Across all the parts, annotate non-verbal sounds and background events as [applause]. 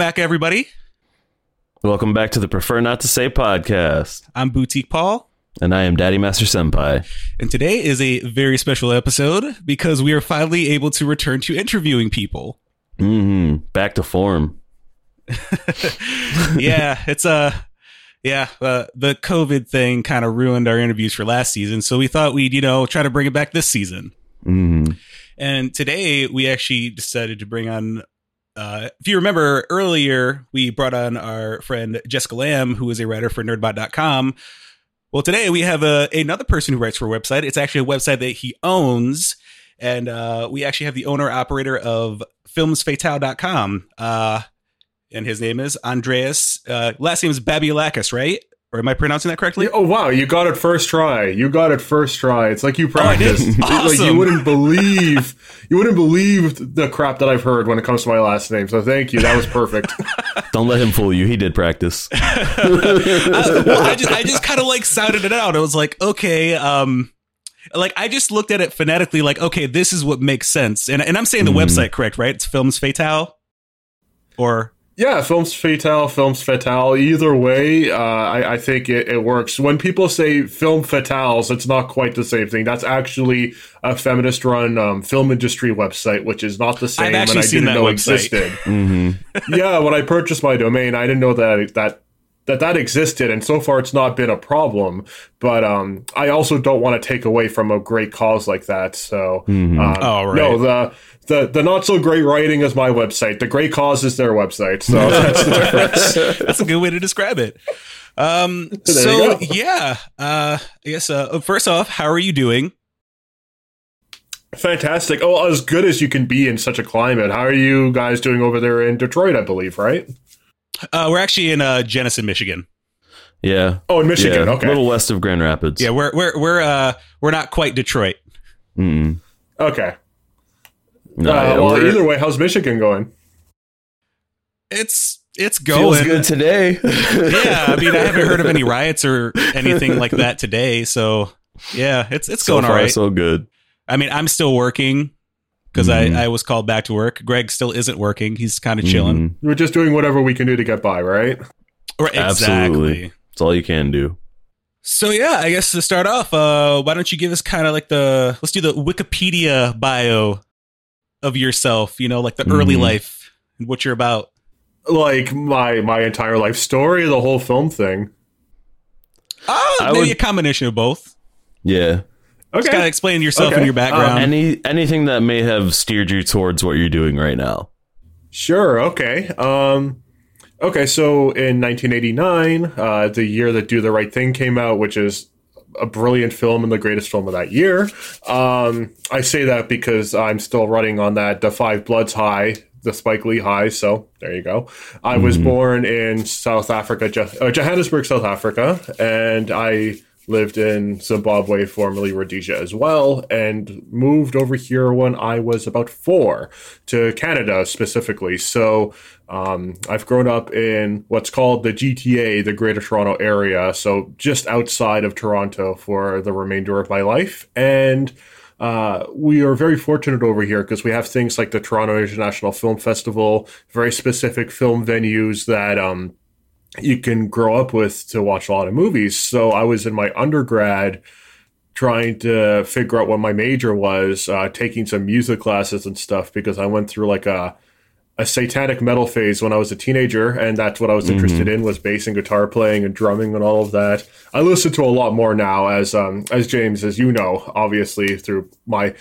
Welcome back, everybody. Welcome back to the Prefer Not to Say podcast. I'm Boutique Paul. And I am Daddy Master Senpai. And today is a very special episode because we are finally able to return to interviewing people. Mm-hmm. Back to form. [laughs] yeah, it's a. Uh, yeah, uh, the COVID thing kind of ruined our interviews for last season, so we thought we'd, you know, try to bring it back this season. Mm-hmm. And today we actually decided to bring on uh, if you remember earlier, we brought on our friend Jessica Lamb, who is a writer for nerdbot.com. Well, today we have a, another person who writes for a website. It's actually a website that he owns. And uh, we actually have the owner operator of filmsfatale.com. Uh, and his name is Andreas. Uh, last name is Babiolakis, right? Or am I pronouncing that correctly? Yeah, oh wow, you got it first try. You got it first try. It's like you practiced. Oh, awesome. Like you wouldn't believe [laughs] you wouldn't believe the crap that I've heard when it comes to my last name. So thank you. That was perfect. [laughs] Don't let him fool you. He did practice. [laughs] uh, well, I just I just kind of like sounded it out. It was like, okay, um like I just looked at it phonetically like, okay, this is what makes sense. And and I'm saying the mm. website correct, right? It's Films Fatale or yeah, films fatale, films fatale. Either way, uh, I, I, think it, it, works. When people say film fatales, it's not quite the same thing. That's actually a feminist-run um, film industry website, which is not the same, and I didn't know website. existed. [laughs] mm-hmm. yeah, when I purchased my domain, I didn't know that that that that existed, and so far it's not been a problem. But um, I also don't want to take away from a great cause like that. So, mm-hmm. um, oh, right. no, the the the not so great writing is my website. The great cause is their website. So [laughs] that's the difference. that's a good way to describe it. Um, so yeah, uh, I guess uh, first off, how are you doing? Fantastic. Oh, as good as you can be in such a climate. How are you guys doing over there in Detroit? I believe, right? Uh, we're actually in uh, Jenison, Michigan. Yeah. Oh, in Michigan. Yeah, okay. A little west of Grand Rapids. Yeah, we're we're we're uh we're not quite Detroit. Mm. Okay. No, uh, well, either way, how's Michigan going? It's it's feels going. good today. [laughs] yeah, I mean, I haven't heard of any [laughs] riots or anything like that today. So yeah, it's it's so going far, all right. so good. I mean, I'm still working because Mhm. I I was called back to work. Greg still isn't working. He's kind of chilling. Mhm. We're just doing whatever we can do to get by, right? Right, Absolutely. exactly. It's all you can do. So yeah, I guess to start off, uh, why don't you give us kind of like the let's do the Wikipedia bio of yourself. You know, like the early Mhm. life and what you're about. Like my my entire life story, the whole film thing. Oh, I maybe would- a combination of both. Yeah. Okay. Just kind of Okay. explain yourself Okay. and your background. Any anything that may have steered you towards what you're doing right now. Sure. Okay. Um, okay. So in 1989, uh, the year that Do the Right Thing came out, which is a brilliant film and the greatest film of that year. Um, I say that because I'm still running on that the Five Bloods high, the Spike Lee high. So there you go. I was born in South Africa, Jo- uh, Johannesburg, South Africa, and I lived in Zimbabwe, formerly Rhodesia, as well, and moved over here when I was about four to Canada specifically. So um, I've grown up in what's called the GTA, the Greater Toronto Area, so just outside of Toronto for the remainder of my life. And uh, we are very fortunate over here because we have things like the Toronto International Film Festival, very specific film venues that um, you can grow up with to watch a lot of movies. So I was in my undergrad trying to figure out what my major was, uh, taking some music classes and stuff because I went through like a a satanic metal phase when I was a teenager, and that's what I was interested in was bass and guitar playing and drumming and all of that. I listen to a lot more now, as um, as James, as you know, obviously through my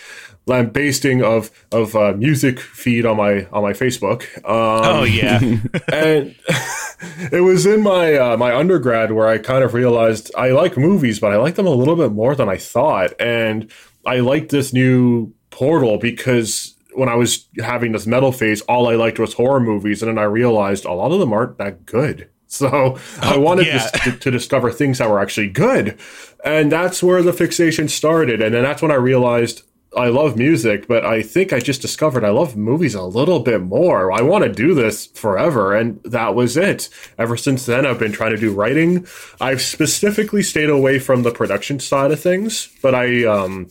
lambasting of of uh, music feed on my on my Facebook. Um, oh yeah, [laughs] and [laughs] it was in my uh, my undergrad where I kind of realized I like movies, but I like them a little bit more than I thought, and I like this new portal because when I was having this metal phase, all I liked was horror movies, and then I realized a lot of them aren't that good. [laughs] So I wanted yeah. to, to discover things that were actually good, and that's where the fixation started. And then that's when I realized I love music, but I think I just discovered I love movies a little bit more. I want to do this forever, and that was it. Ever since then, I've been trying to do writing. I've specifically stayed away from the production side of things, but I um,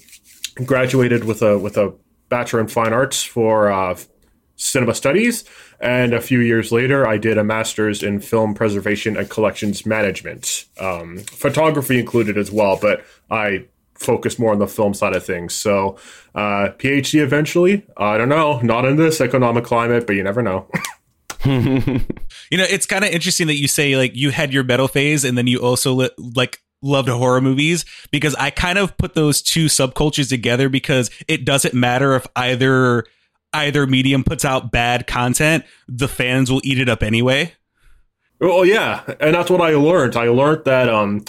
graduated with a with a bachelor in fine arts for uh, cinema studies, And a few years later, I did a master's in film preservation and collections management, um, photography included as well. But I focused more on the film side of things. So, uh, PhD eventually. I don't know, not in this economic climate, but you never know. [laughs] you know, it's kind of interesting that you say like you had your metal phase and then you also li- like loved horror movies because I kind of put those two subcultures together because it doesn't matter if either either medium puts out bad content, the fans will eat it up anyway. Well, yeah, and that's what I learned. I learned that um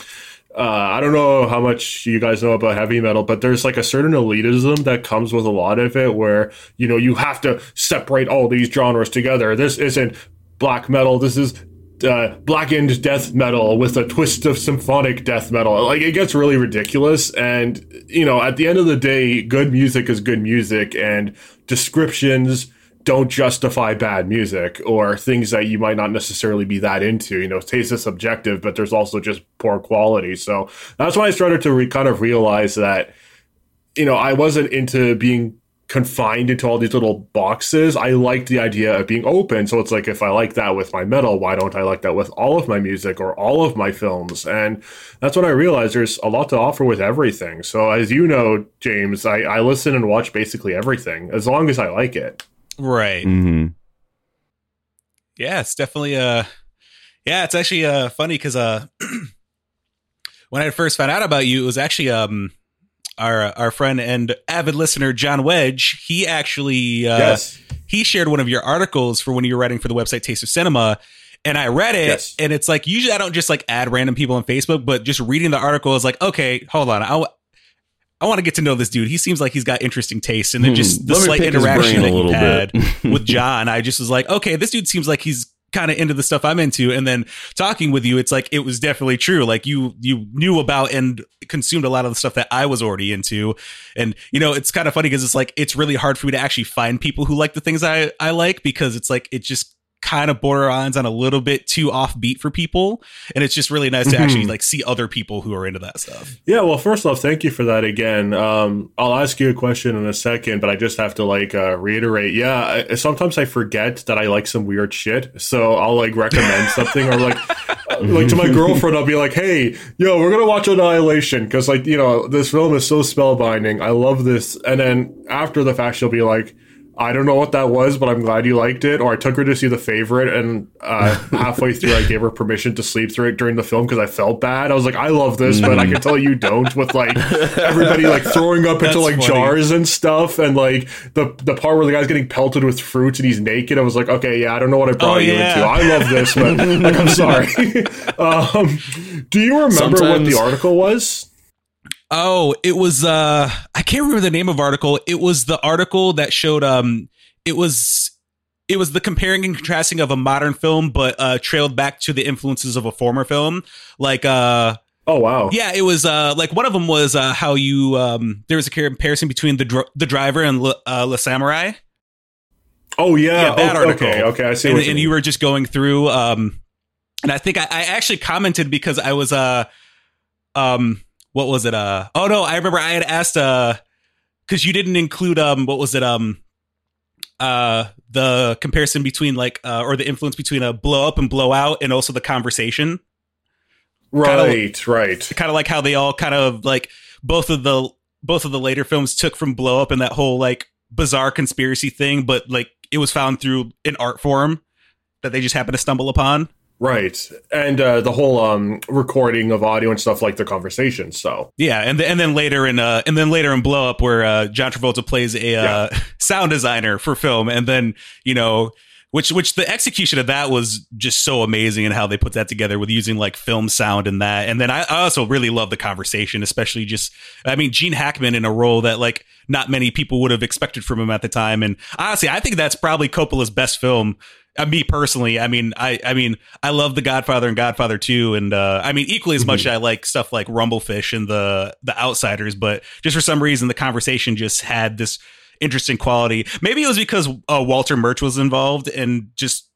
uh, I don't know how much you guys know about heavy metal, but there's like a certain elitism that comes with a lot of it where, you know, you have to separate all these genres together. This isn't black metal. This is uh, blackened death metal with a twist of symphonic death metal. Like it gets really ridiculous. And, you know, at the end of the day, good music is good music and descriptions don't justify bad music or things that you might not necessarily be that into. You know, taste is subjective, but there's also just poor quality. So that's why I started to re- kind of realize that, you know, I wasn't into being confined into all these little boxes. I liked the idea of being open. So it's like, if I like that with my metal, why don't I like that with all of my music or all of my films? And that's when I realized there's a lot to offer with everything. So as you know, James, I, I listen and watch basically everything as long as I like it. Right. Mm-hmm. Yeah, it's definitely uh yeah, it's actually uh funny because uh [clears throat] when I first found out about you, it was actually um our our friend and avid listener John Wedge. He actually uh yes. he shared one of your articles for when you were writing for the website Taste of Cinema. And I read it, Yes. and it's like usually I don't just like add random people on Facebook, but just reading the article is like, okay, hold on, I, I want to get to know this dude. He seems like he's got interesting taste, and then Hmm, just the let me slight pick his interaction brain a that you little had bit. [laughs] with John, I just was like, okay, this dude seems like he's kind of into the stuff I'm into. And then talking with you, it's like it was definitely true. Like you you knew about and consumed a lot of the stuff that I was already into. And you know, it's kind of funny because it's like it's really hard for me to actually find people who like the things I I like because it's like it just kind of borderlines on a little bit too offbeat for people and it's just really nice to actually like see other people who are into that stuff Yeah, well, first off, thank you for that again. Um, I'll ask you a question in a second, but I just have to like uh, reiterate. Yeah, I, sometimes I forget that I like some weird shit, so I'll like recommend [laughs] something or like uh, like to my girlfriend, I'll be like, "Hey, yo, we're gonna watch Annihilation because like you know this film is so spellbinding. I love this." And then after the fact, she'll be like. I don't know what that was, but I'm glad you liked it. Or I took her to see The Favorite, and uh, [laughs] halfway through, I gave her permission to sleep through it during the film because I felt bad. I was like, I love this, but I can tell you don't. With like [laughs] everybody like throwing up That's into like funny. jars and stuff, and like the the part where the guy's getting pelted with fruits and he's naked. I was like, okay, yeah, I don't know what I brought Oh, you yeah. into. I love this, but like, I'm sorry. [laughs] um, do you remember what the article was? Oh, it was uh I can't remember the name of article. It was the article that showed um it was it was the comparing and contrasting of a modern film but uh trailed back to the influences of a former film. Like uh Oh wow, yeah, it was uh like one of them was uh how you um there was a comparison between the dr- the driver and Le, uh, Le Samurai. oh yeah, Yeah, that oh, article. Okay, okay, I see. and, what you and you were just going through um and i think I, I actually commented because i was uh um what was it uh oh no i remember i had asked uh because you didn't include um what was it um uh the comparison between like uh or the influence between a blow up and blow out and also the conversation right, right. kind of like how they all kind of like both of the both of the later films took from blow up and that whole like bizarre conspiracy thing but like it was found through an art form that they just happened to stumble upon Right, and uh, the whole um, recording of audio and stuff like the conversation. So. Yeah and, and then later in uh and then later in blow up where uh john travolta plays a uh [laughs] sound designer for film and then you know which which the execution of that was just so amazing and how they put that together with using like film sound and that. And then I, I also really love the conversation especially just i mean gene hackman in a role that like not many people would have expected from him at the time. And honestly i think that's probably coppola's best film uh, me personally i mean i i mean i love the godfather and godfather 2 and uh i mean equally as much i like stuff like rumblefish and the the outsiders but just for some reason the conversation just had this interesting quality. Maybe it was because uh, Walter Murch was involved and just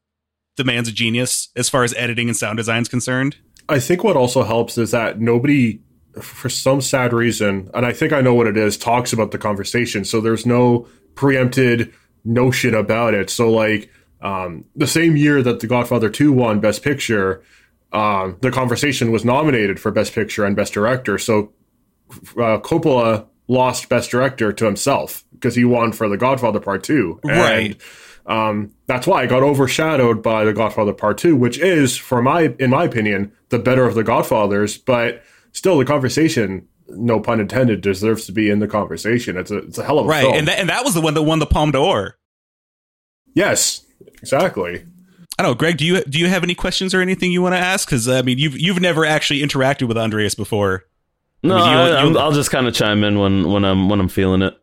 the man's a genius as far as editing and sound design is concerned. I think what also helps is that nobody, for some sad reason, and I think I know what it is, talks about the conversation. So there's no preempted notion about it. So like. Um, the same year that The Godfather 2 won Best Picture, um, The Conversation was nominated for Best Picture and Best Director. So uh, Coppola lost Best Director to himself because he won for The Godfather Part 2. Right. And, um, that's why it got overshadowed by The Godfather Part 2, which is, for my, in my opinion, the better of the Godfathers. But still, the conversation no pun intended, deserves to be in the conversation. It's a it's a hell of a right, film. and that, and that was the one that won the Palme d'Or. yes, exactly. I don't know, Greg. Do you do you have any questions or anything you want to ask? Because I mean, you've you've never actually interacted with Andreas before. No, mean, you- I, you- will just kind of chime in when, when I'm when I'm feeling it.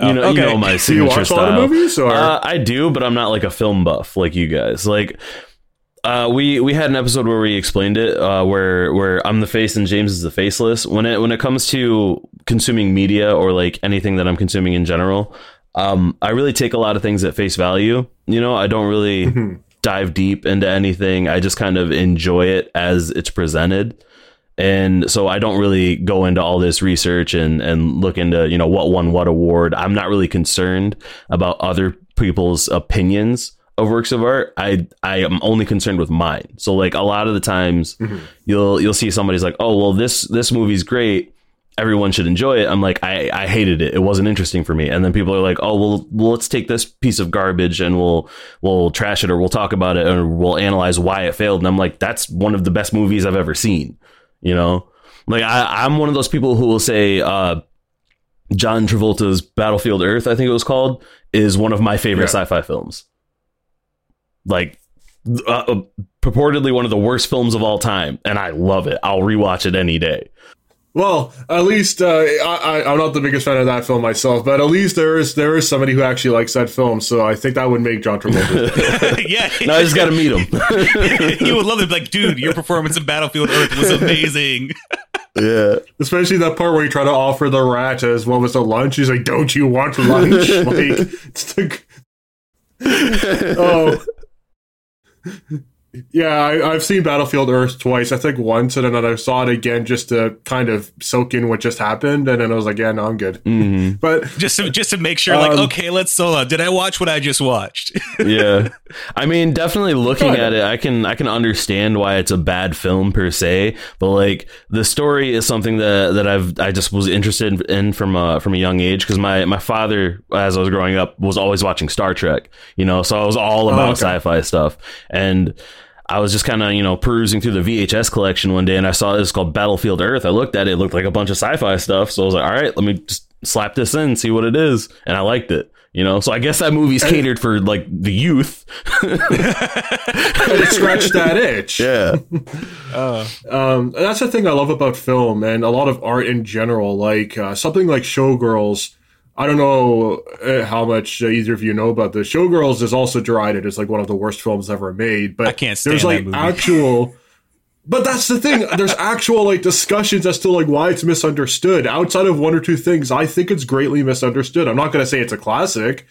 You Oh, know, okay. you know my [laughs] Do you signature watch a lot style. of movies, or Uh, I do, but I'm not like a film buff like you guys. Like, uh, we we had an episode where we explained it, uh, where where I'm the face and James is the faceless. When it when it comes to consuming media or like anything that I'm consuming in general, um, I really take a lot of things at face value. You know, I don't really Mhm. dive deep into anything. I just kind of enjoy it as it's presented. And so I don't really go into all this research and, and look into, you know, what won what award. I'm not really concerned about other people's opinions of works of art. I I am only concerned with mine. So like a lot of the times Mhm. you'll you'll see somebody's like, "Oh, well this this movie's great. Everyone should enjoy it." I'm like, "I I hated it. It wasn't interesting for me." And then people are like, "Oh, well, well let's take this piece of garbage and we'll we'll trash it or we'll talk about it or we'll analyze why it failed." And I'm like, "That's one of the best movies I've ever seen." You know? Like I I'm one of those people who will say uh John Travolta's Battlefield Earth, I think it was called, is one of my favorite Yeah. sci-fi films. Like uh, uh, purportedly one of the worst films of all time, and I love it. I'll rewatch it any day. Well, at least uh, I, I, I'm not the biggest fan of that film myself, but at least there is there is somebody who actually likes that film. So I think that would make John Travolta. [laughs] yeah, Now I [laughs] just got to meet him. [laughs] he would love it. Like, dude, your performance in Battlefield Earth was amazing. yeah. Especially that part where you try to offer the rat as what was the lunch. He's like, "Don't you want lunch?" like, it's the oh. Yeah, I, I've seen Battlefield Earth twice. I think once, and then I saw it again just to kind of soak in what just happened. And then I was like, "Yeah, no, I'm good." hmm [laughs] But just to just to make sure, like, Um, okay, let's solo. Did I watch what I just watched? [laughs] yeah i mean definitely looking at it i can i can understand why it's a bad film per se but like the story is something that that i've i just was interested in from a from a young age because my my father as i was growing up was always watching star trek you know so i was all Oh, about okay. sci-fi stuff and I was just kind of, you know, perusing through the VHS collection one day and I saw this called Battlefield Earth. I looked at it, it looked like a bunch of sci-fi stuff. So I was like, all right, let me just slap this in, see what it is. And I liked it, you know? So I guess that movie's catered for like the youth. it scratched that itch. [laughs] Yeah. Uh, Um, that's the thing I love about film and a lot of art in general. Like uh, something like Showgirls. I don't know uh, how much either of you know about this. Showgirls is also derided as like one of the worst films ever made. But I can't stand there's that like actual. [laughs] But that's the thing. There's actual like discussions as to like why it's misunderstood. Outside of one or two things, I think it's greatly misunderstood. I'm not going to say it's a classic,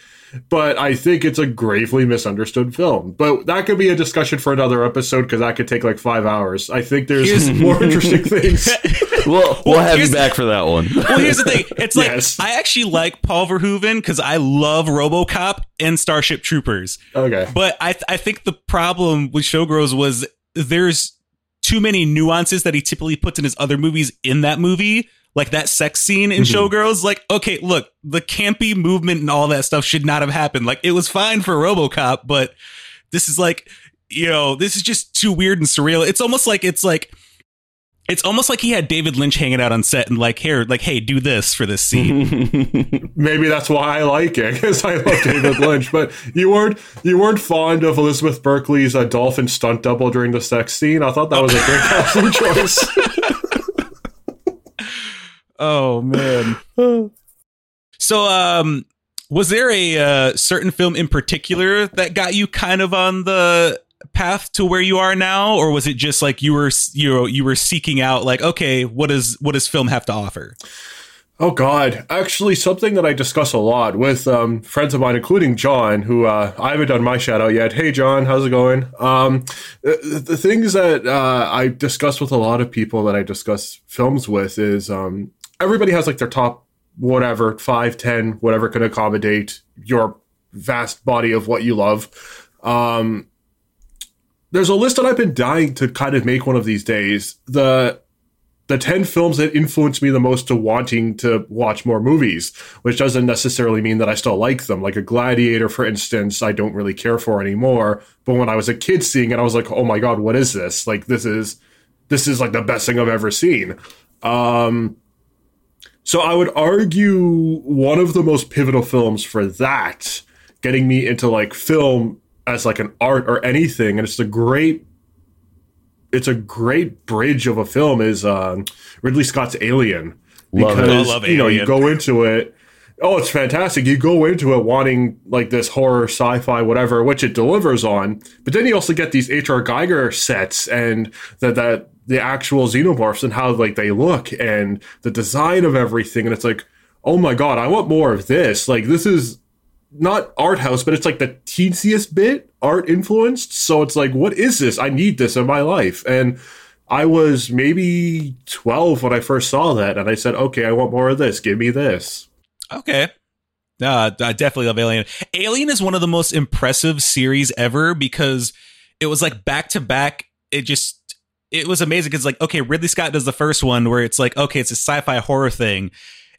but I think it's a gravely misunderstood film. But that could be a discussion for another episode because that could take like five hours. I think there's Here's- more interesting [laughs] things. [laughs] Well, we'll have you back for that one. [laughs] well, here's the thing. It's like Yes. I actually like Paul Verhoeven because I love RoboCop and Starship Troopers. Okay. But I th- I think the problem with Showgirls was there's too many nuances that he typically puts in his other movies in that movie. Like that sex scene in Mhm. Showgirls, like, okay, look, the campy movement and all that stuff should not have happened. Like, it was fine for Robocop, but this is like, you know, this is just too weird and surreal. It's almost like, it's like, it's almost like he had David Lynch hanging out on set and like, here, like, hey, do this for this scene. [laughs] Maybe that's why I like it because I love David Lynch. But you weren't you weren't fond of Elizabeth Berkley's uh, dolphin stunt double during the sex scene. I thought that was a great [laughs] casting choice. [laughs] Oh man. so um was there a uh, certain film in particular that got you kind of on the path to where you are now or was it just like you were you know, you were seeking out like okay what does what does film have to offer Oh God! Actually, something that I discuss a lot with um, friends of mine, including John, who uh, I haven't done my shout out yet. Hey, John, how's it going? Um, the, the things that uh, I discuss with a lot of people that I discuss films with is um, everybody has like their top whatever five, ten, whatever can accommodate your vast body of what you love. Um, there's a list that I've been dying to kind of make one of these days. The the 10 films that influenced me the most to wanting to watch more movies, which doesn't necessarily mean that I still like them. Like a Gladiator, for instance, I don't really care for anymore. But when I was a kid seeing it, I was like, oh my God, what is this? Like, this is, this is like the best thing I've ever seen. Um, so I would argue one of the most pivotal films for that, getting me into like film as like an art or anything, and it's a great it's a great bridge of a film is uh, Ridley Scott's Alien Love it. because I love you know you go into it oh it's fantastic you go into it wanting like this horror sci-fi whatever which it delivers on but then you also get these H.R. Giger sets and that that the actual xenomorphs and how like they look and the design of everything and it's like oh my god I want more of this like this is not art house, but it's like the teensiest bit art influenced. So it's like, what is this? I need this in my life. And I was maybe 12 when I first saw that. And I said, okay, I want more of this. Give me this. Okay. Uh, I definitely love Alien. Alien is one of the most impressive series ever because it was like back to back. It just, it was amazing because, like, okay, Ridley Scott does the first one where it's like, okay, it's a sci fi horror thing.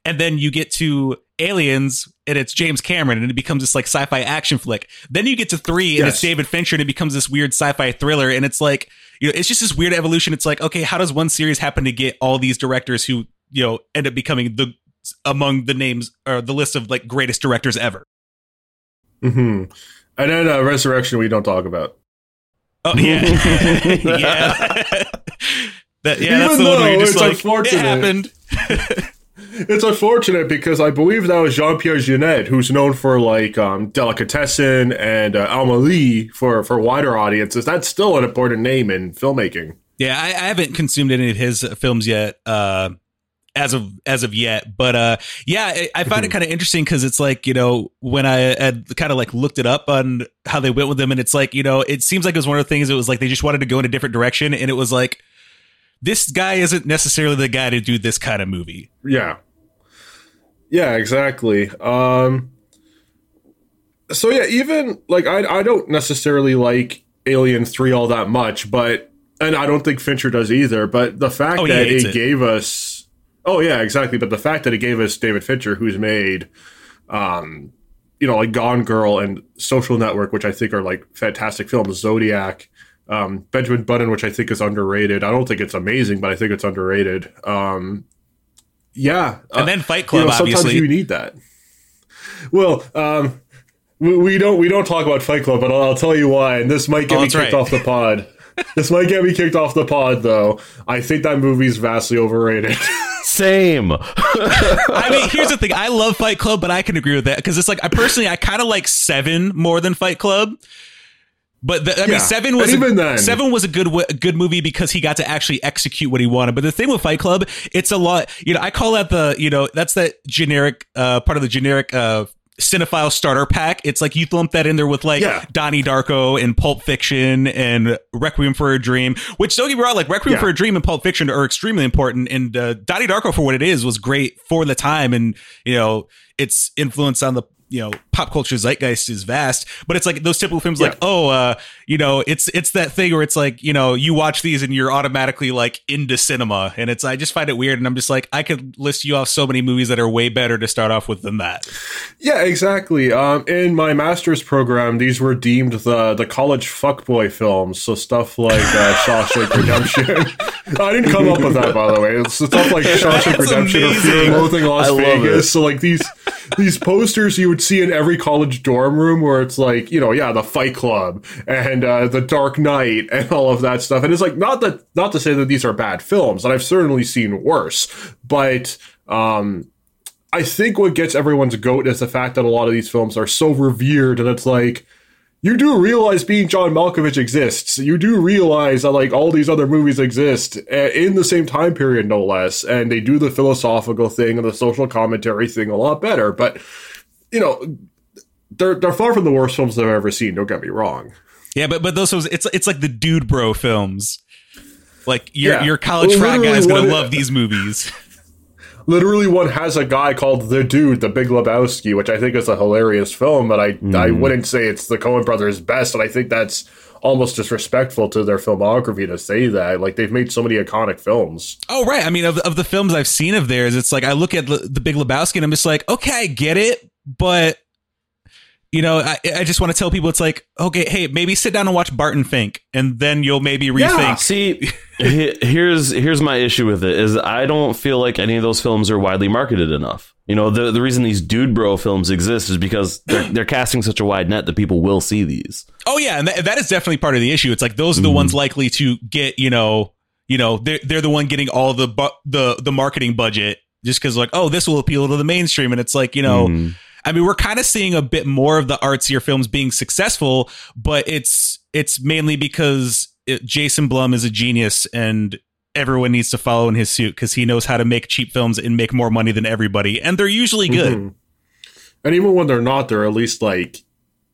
And then you get to Aliens and it's James Cameron and it becomes this like sci fi action flick. Then you get to three and it's David Fincher and it becomes this weird sci fi thriller. And it's like, you know, it's just this weird evolution. It's like, okay, how does one series happen to get all these directors who, you know, end up becoming the among the names or the list of like greatest directors ever? hmm And then uh, Resurrection, we don't talk about. Oh yeah, [laughs] yeah. [laughs] that, yeah, that's Even the one where though just it's like, it happened. [laughs] It's unfortunate because I believe that was Jean Pierre Jeunet, who's known for like um, Delicatessen and uh, Amelie for, for wider audiences. That's still an important name in filmmaking. Yeah, I, I haven't consumed any of his films yet, uh, as of as of yet. But uh, yeah, I, I find it kind of interesting because it's like you know when I had kind of like looked it up on how they went with them, and it's like you know it seems like it was one of the things. It was like they just wanted to go in a different direction, and it was like this guy isn't necessarily the guy to do this kind of movie. Yeah. Yeah, exactly. Um so yeah, even like I I don't necessarily like Alien 3 all that much, but and I don't think Fincher does either, but the fact Oh, he that it, it. gave us Oh yeah, exactly, but the fact that it gave us David Fincher who's made um you know, like Gone Girl and Social Network, which I think are like fantastic films, Zodiac, um, Benjamin Button, which I think is underrated. I don't think it's amazing, but I think it's underrated. Um, yeah, And uh, then Fight you Club, know, sometimes obviously. you need that. Well, um, we, we don't we don't talk about Fight Club, but I'll, I'll tell you why. And this might get Oh, me kicked right. off the pod. [laughs] this might get me kicked off the pod, though. I think that movie's vastly overrated. [laughs] Same. I mean, here's the [laughs] thing. I love Fight Club, but I can agree with that because it's like I personally I kind of like Seven more than Fight Club. But the, I mean, Seven was And a, even then- Seven was a good a good movie because he got to actually execute what he wanted. But the thing with Fight Club, it's a lot. You know, I call that the you know that's that generic uh, part of the generic. Uh, cinephile starter pack it's like you lump that in there with like Yeah. donnie darko and pulp fiction and requiem for a dream which don't get me wrong like requiem Yeah. for a dream and pulp fiction are extremely important and uh, donnie darko for what it is was great for the time and you know its influence on the you know pop culture zeitgeist is vast but it's like those typical films like oh uh you know it's it's that thing where it's like you know you watch these and you're automatically like into cinema and it's i just find it weird and i'm just like i could list you off so many movies that are way better to start off with than that Yeah, exactly. Um, in my master's program, these were deemed the the college fuckboy films. So stuff like uh, [laughs] Shawshank Redemption. I didn't come up with that, by the way. It's stuff like Shawshank Redemption or Fear amazing. and Loathing Las I Vegas. So like these these posters you would see in every college dorm room, where it's like you know, yeah, the Fight Club and uh, the Dark Knight and all of that stuff. And it's like not that not to say that these are bad films, and I've certainly seen worse, but. Um, I think what gets everyone's goat is the fact that a lot of these films are so revered, and it's like you do realize being John Malkovich exists. You do realize that like all these other movies exist uh, in the same time period, no less, and they do the philosophical thing and the social commentary thing a lot better. But you know, they're they're far from the worst films I've ever seen. Don't get me wrong. Yeah, but but those films, it's it's like the dude bro films. Like your Yeah. your college frat literally guy's gonna love these movies. [laughs] literally one has a guy called the dude, the Big Lebowski, which I think is a hilarious film, but I I Mhm. wouldn't say it's the Coen brothers' best, and I think that's almost disrespectful to their filmography to say that. Like they've made so many iconic films. Oh right. I mean, of of the films I've seen of theirs, it's like I look at the, the Big Lebowski and I'm just like, okay, I get it, but you know, I, I just want to tell people it's like, okay, hey, maybe sit down and watch Barton Fink, and then you'll maybe rethink. Yeah. See, [laughs] here's here's my issue with it is I don't feel like any of those films are widely marketed enough. You know, the the reason these dude bro films exist is because they're they're casting such a wide net that people will see these. Oh yeah, and that, that is definitely part of the issue. It's like those are the Mhm. ones likely to get you know, you know, they're they're the one getting all the bu- the the marketing budget just because like oh this will appeal to the mainstream, and it's like you know. Mhm. I mean, we're kind of seeing a bit more of the artsier films being successful, but it's it's mainly because it, Jason Blum is a genius and everyone needs to follow in his suit because he knows how to make cheap films and make more money than everybody, and they're usually good. Mhm. And even when they're not, they're at least like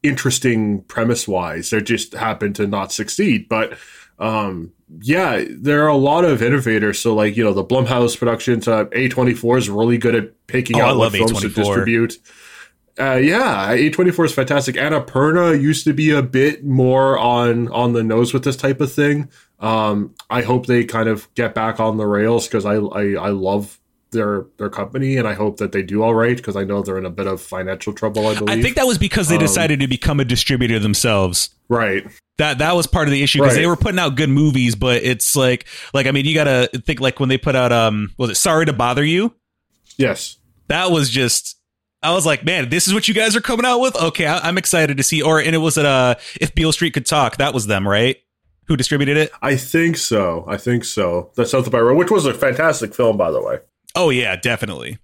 interesting premise wise. They just happen to not succeed. But um, yeah, there are a lot of innovators. So like you know the Blumhouse Productions, uh, A twenty four is really good at picking Oh, out what films to A24. distribute. Uh, yeah, A twenty four is fantastic. Annapurna used to be a bit more on on the nose with this type of thing. Um, I hope they kind of get back on the rails because I, I I love their their company and I hope that they do all right because I know they're in a bit of financial trouble. I believe. I think that was because they Um, decided to become a distributor themselves. right. That that was part of the issue because Right. they were putting out good movies, but it's like like I mean you gotta think like when they put out um was it Sorry to Bother You? Yes. That was just I was like, man, this is what you guys are coming out with. Okay, I, I'm excited to see. Or and it was at uh if Beale Street could talk, that was them, right? Who distributed it? I think so. I think so. That's South by Road, which was a fantastic film, by the way. Oh yeah, definitely.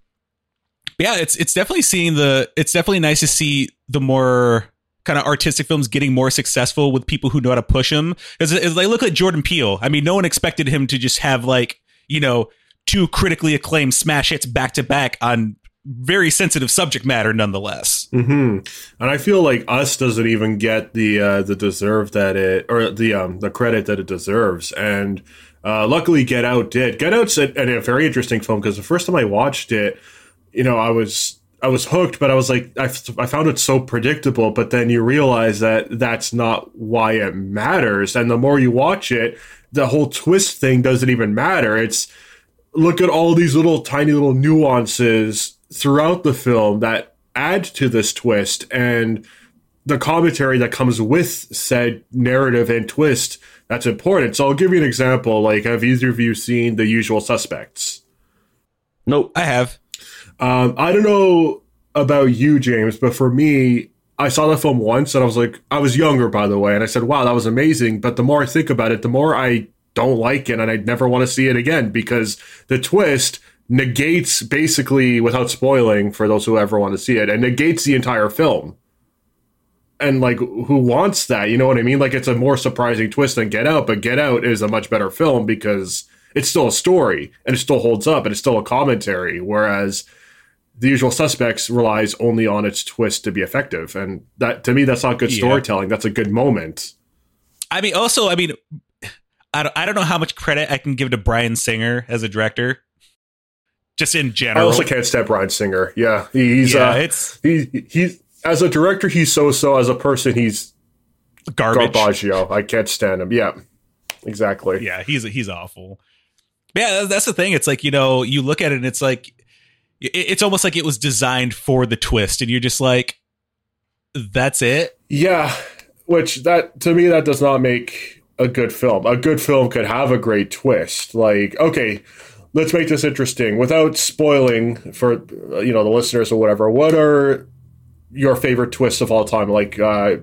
Yeah, it's it's definitely seeing the it's definitely nice to see the more kind of artistic films getting more successful with people who know how to push them. As as I look at Jordan Peele, I mean, no one expected him to just have like you know two critically acclaimed smash hits back to back on very sensitive subject matter, nonetheless. hmm And I feel like Us doesn't even get the uh, the deserve that it or the um the credit that it deserves. And uh, luckily, Get Out did. Get Out's a, a very interesting film because the first time I watched it, you know, I was I was hooked, but I was like, I, f- I found it so predictable. But then you realize that that's not why it matters. And the more you watch it, the whole twist thing doesn't even matter. It's look at all these little tiny little nuances throughout the film that add to this twist and the commentary that comes with said narrative and twist that's important. So I'll give you an example. Like, have either of you seen The Usual Suspects? Nope. I have. Um, I don't know about you, James, but for me, I saw the film once and I was like, I was younger, by the way, and I said, wow, that was amazing. But the more I think about it, the more I don't like it and I'd never want to see it again because the twist negates basically, without spoiling for those who ever want to see it, and negates the entire film. And like, who wants that? You know what I mean? Like, it's a more surprising twist than Get Out, but Get Out is a much better film because it's still a story and it still holds up and it's still a commentary. Whereas the usual suspects relies only on its twist to be effective and that to me that's not good Yeah. storytelling that's a good moment I mean, also, I mean, I don't, I don't know how much credit I can give to Bryan Singer as a director, just in general, i also can't stand bryan singer yeah he's yeah, uh it's he he's as a director he's so so as a person he's garbage. garbaggio i can't stand him yeah exactly Yeah, he's he's awful. Yeah, that's the thing. It's like you know, you look at it and it's like it's almost like it was designed for the twist, and you're just like, that's it. yeah which that to me that does not make a good film a good film could have a great twist like okay let's make this interesting without spoiling for you know the listeners or whatever what are your favorite twists of all time like uh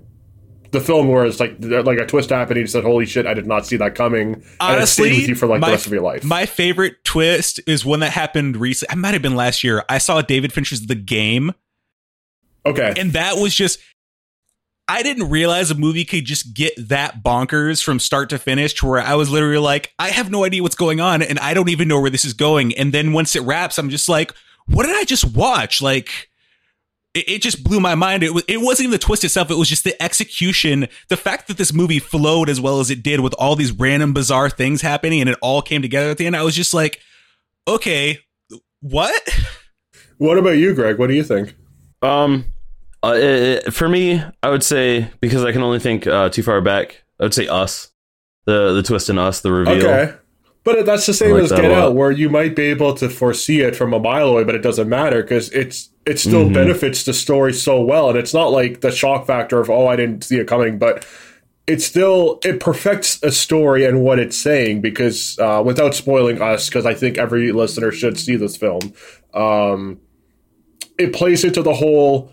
the film where it's like like a twist happened and you said holy shit i did not see that coming and it Honestly, stayed with you for like my- the rest of your life My favorite twist is one that happened recently. I might have been last year. I saw David Fincher's The Game, okay and that was just. I didn't realize a movie could just get that bonkers from start to finish to where I was literally like, I have no idea what's going on and I don't even know where this is going. And then once it wraps, I'm just like, what did I just watch? Like, it, it just blew my mind. It was, it wasn't even the twist itself. It was just the execution. The fact that this movie flowed as well as it did with all these random bizarre things happening and it all came together at the end. I was just like, okay, what? What about you, Greg? What do you think? Um, uh, it, it- for me, I would say because I can only think uh, too far back. I would say Us, the the twist in Us, the reveal. Okay. But that's the same like as Get. Out, where you might be able to foresee it from a mile away, but it doesn't matter because it's it still Mhm. benefits the story so well, and it's not like the shock factor of oh I didn't see it coming, but it still it perfects a story and what it's saying because uh, without spoiling us, because I think every listener should see this film, um, it plays into the whole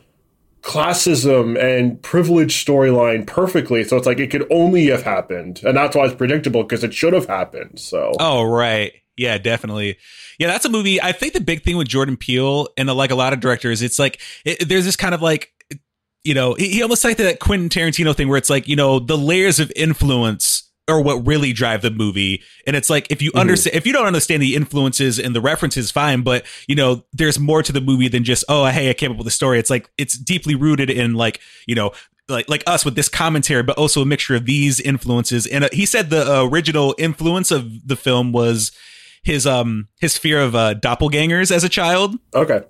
classism and privilege storyline perfectly. So it's like it could only have happened, and that's why it's predictable because it should have happened. So Oh, right. Yeah, definitely. Yeah, that's a movie. I think the big thing with Jordan Peele and uh, like a lot of directors, it's like it, there's this kind of like, you know, he, he almost like that Quentin Tarantino thing where it's like, you know, the layers of influence are what really drive the movie. And it's like if you Mhm. understand, if you don't understand the influences and the references, fine. But you know, there's more to the movie than just oh, hey, I came up with a story. It's like it's deeply rooted in like you know like like us with this commentary, but also a mixture of these influences. And uh, he said the uh, original influence of the film was his um his fear of uh, doppelgangers as a child. okay,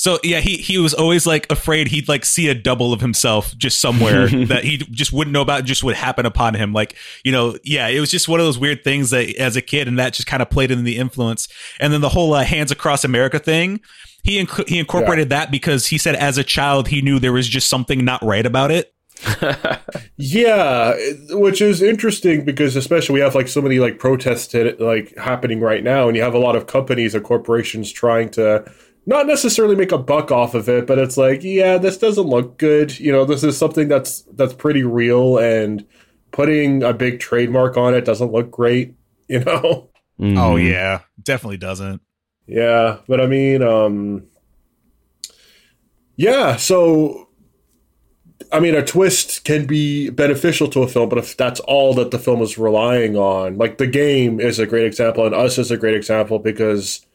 So yeah, he he was always like afraid he'd like see a double of himself just somewhere [laughs] that he just wouldn't know about, just would happen upon him. Like you know, yeah, it was just one of those weird things that as a kid, and that just kind of played in the influence. And then the whole uh, hands across America thing, he inc- he incorporated that because he said as a child he knew there was just something not right about it. [laughs] yeah, which is interesting because especially we have like so many like protests like happening right now, and you have a lot of companies or corporations trying to not necessarily make a buck off of it, but it's like, yeah, this doesn't look good. You know, this is something that's that's pretty real, and putting a big trademark on it doesn't look great. [laughs] You know. Mhm. Oh yeah, definitely doesn't. Yeah, but I mean, um, yeah. So, I mean, a twist can be beneficial to a film, but if that's all that the film is relying on, like the game is a great example, and Us is a great example because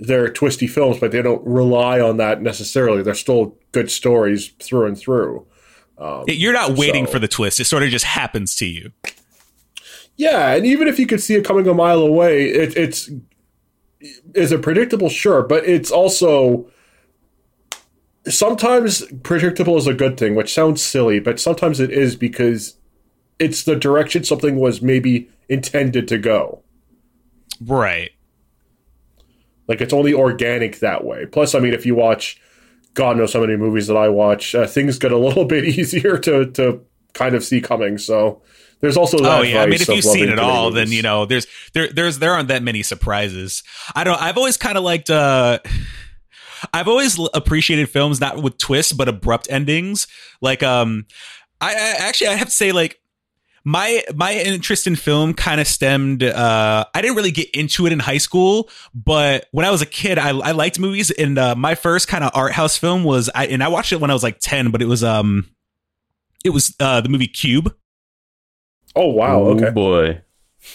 they're twisty films, but they don't rely on that necessarily. They're still good stories through and through. Um, You're not waiting so- for the twist; it sort of just happens to you. Yeah, and even if you could see it coming a mile away, it, it's is it predictable? Sure, but it's also sometimes predictable is a good thing, which sounds silly, but sometimes it is because it's the direction something was maybe intended to go. Right. Like it's only organic that way. Plus, I mean, if you watch, God knows how many movies that I watch, uh, things get a little [laughs] bit easier to to kind of see coming. So there's also that. Oh yeah, I mean, if you've seen it all, then you know there's there there's there aren't that many surprises. I don't. I've always kind of liked. uh I've always l- appreciated films not with twists but abrupt endings. Like, um, I, I actually I have to say like. My my interest in film kind of stemmed. Uh, I didn't really get into it in high school, but when I was a kid, I, I liked movies. And uh, my first kind of art house film was, I, and I watched it when I was like ten. But it was um, it was uh the movie Cube. Oh wow! Oh, Okay. boy.